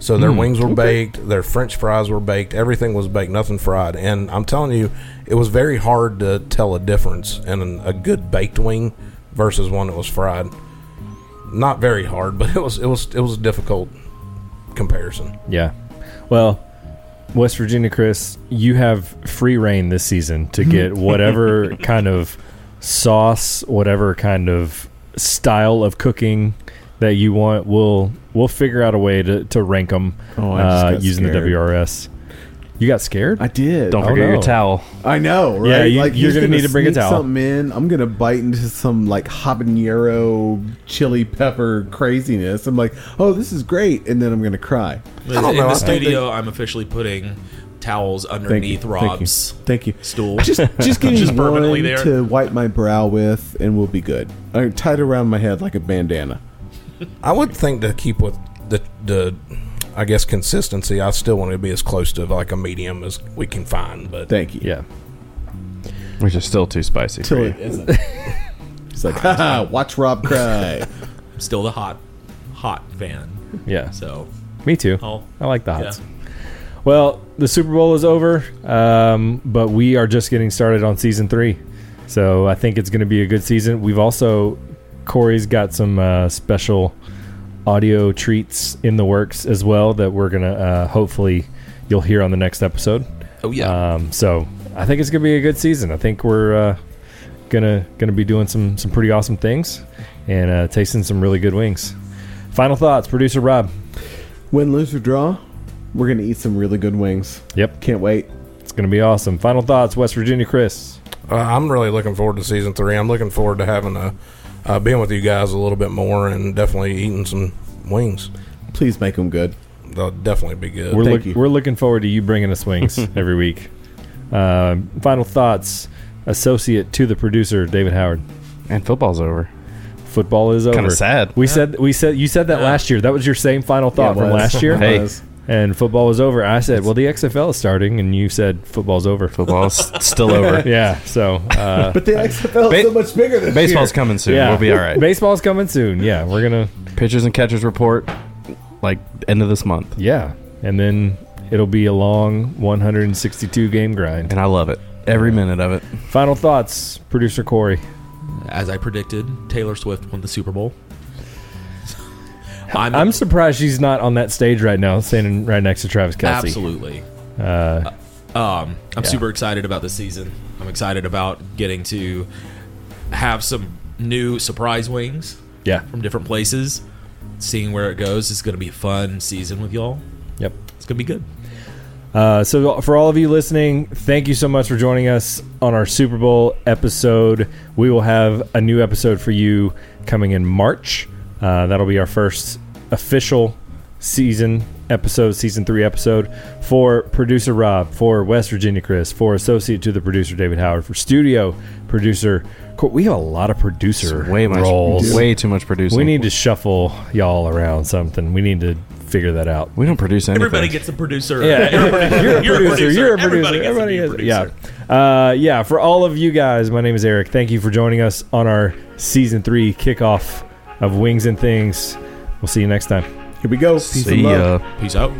E: So their hmm, wings were baked, their French fries were baked, everything was baked, nothing fried. And I'm telling you, it was very hard to tell a difference in an, a good baked wing versus one that was fried. Not very hard, but it was it was it was a difficult comparison.
A: Yeah. Well, West Virginia, Chris, you have free reign this season to get whatever kind of sauce, whatever kind of style of cooking that you want. We'll we'll figure out a way to, to rank them
B: Oh, I just
A: uh,
B: got
A: using
B: scared.
A: the WRS. You got scared?
B: I did.
C: Don't
A: Oh,
C: forget
A: no.
C: your towel.
B: I know, right?
A: Yeah, you- you're
B: he's
A: gonna need to bring a
B: sneak
A: towel.
B: Something in. I'm gonna bite into some like habanero chili pepper craziness. I'm like, oh, this is great, and then I'm gonna cry.
E: I don't
D: in
E: know, I
D: the
E: think
D: studio, I'm officially putting towels
B: Thank you.
D: underneath
B: Thank you.
D: Rob's
B: Thank you.
D: stool.
B: Just, just getting
D: Just permanently
B: one
D: there.
B: to wipe my brow with, and we'll be good. I tied around my head like a bandana.
E: I would think to keep with the the I guess consistency. I still want to be as close to like a medium as we can find. But
B: Thank you.
A: Yeah.
C: Which is still too spicy for
B: Till
C: you.
B: it isn't. He's like, haha, watch Rob cry.
D: I'm still the hot, hot fan.
A: Yeah.
D: So
A: Me too.
D: I'll,
A: I like the hots. Well, the Super Bowl is over, um, but we are just getting started on season three. So I think it's going to be a good season. We've also, Corey's got some uh, special audio treats in the works as well that we're going to uh, hopefully you'll hear on the next episode.
D: Oh yeah.
A: Um, so I think it's going to be a good season. I think we're uh, gonna gonna be doing some some pretty awesome things and uh, tasting some really good wings. Final thoughts, producer Rob.
B: Win, lose, or draw, we're gonna eat some really good wings.
A: Yep.
B: Can't wait.
A: It's going to be awesome. Final thoughts, West Virginia Chris.
E: Uh, I'm really looking forward to season three. I'm looking forward to having a uh, being with you guys a little bit more and definitely eating some wings.
B: Please make them good.
E: They'll definitely be good.
A: We're,
B: Thank
A: look,
B: you.
A: we're looking forward to you bringing us wings every week. Uh, final thoughts, associate to the producer David Howard.
C: And football's over.
A: Football is over.
C: Kind of sad.
A: We said we said you said that
D: Yeah.
A: last year. That was your same final thought
B: it
A: from last year.
C: Hey.
B: Was.
A: And football was over. I said, well, the XFL is starting, and you said football's over.
C: Football's still over.
A: Yeah. So uh,
B: But the XFL
C: Ba-
B: is so much bigger this
C: Baseball's
B: year.
C: coming soon.
A: yeah,
C: We'll be all right.
A: Baseball's coming soon. Yeah, we're gonna.
C: Pitchers and catchers report like end of this month.
A: Yeah, and then it'll be a long 162 game grind.
C: And I love it. Every minute of it.
A: Final thoughts, producer Corey.
D: As I predicted, Taylor Swift won the Super Bowl. I'm,
A: I'm surprised she's not on that stage right now, standing right next to Travis Kelce.
D: absolutely.
A: Uh,
D: Um, I'm
A: Yeah.
D: super excited about this season. I'm excited about getting to have some new surprise wings
A: yeah.
D: from different places. Seeing where it goes is going to be a fun season with y'all.
A: Yep.
D: It's going to be good.
A: Uh, so for all of you listening, thank you so much for joining us on our Super Bowl episode. We will have a new episode for you coming in March. Uh, that'll be our first official season episode, season three episode for producer Rob, for West Virginia Chris, for associate to the producer David Howard, for studio producer. We have a lot of producer
C: Way much
A: roles.
C: way too much producing.
A: We need to shuffle y'all around something. We need to figure that out.
C: we don't produce anything.
D: Everybody gets a producer.
A: Yeah,
D: Everybody-
A: you're a producer. You're a producer.
D: Everybody gets
A: Everybody
D: be a producer.
A: Yeah, uh, yeah. For all of you guys, my name is Eric. Thank you for joining us on our season three kickoff of Wings and Things. We'll see you next time.
B: Here we go. Peace
C: See ya.
D: Peace out.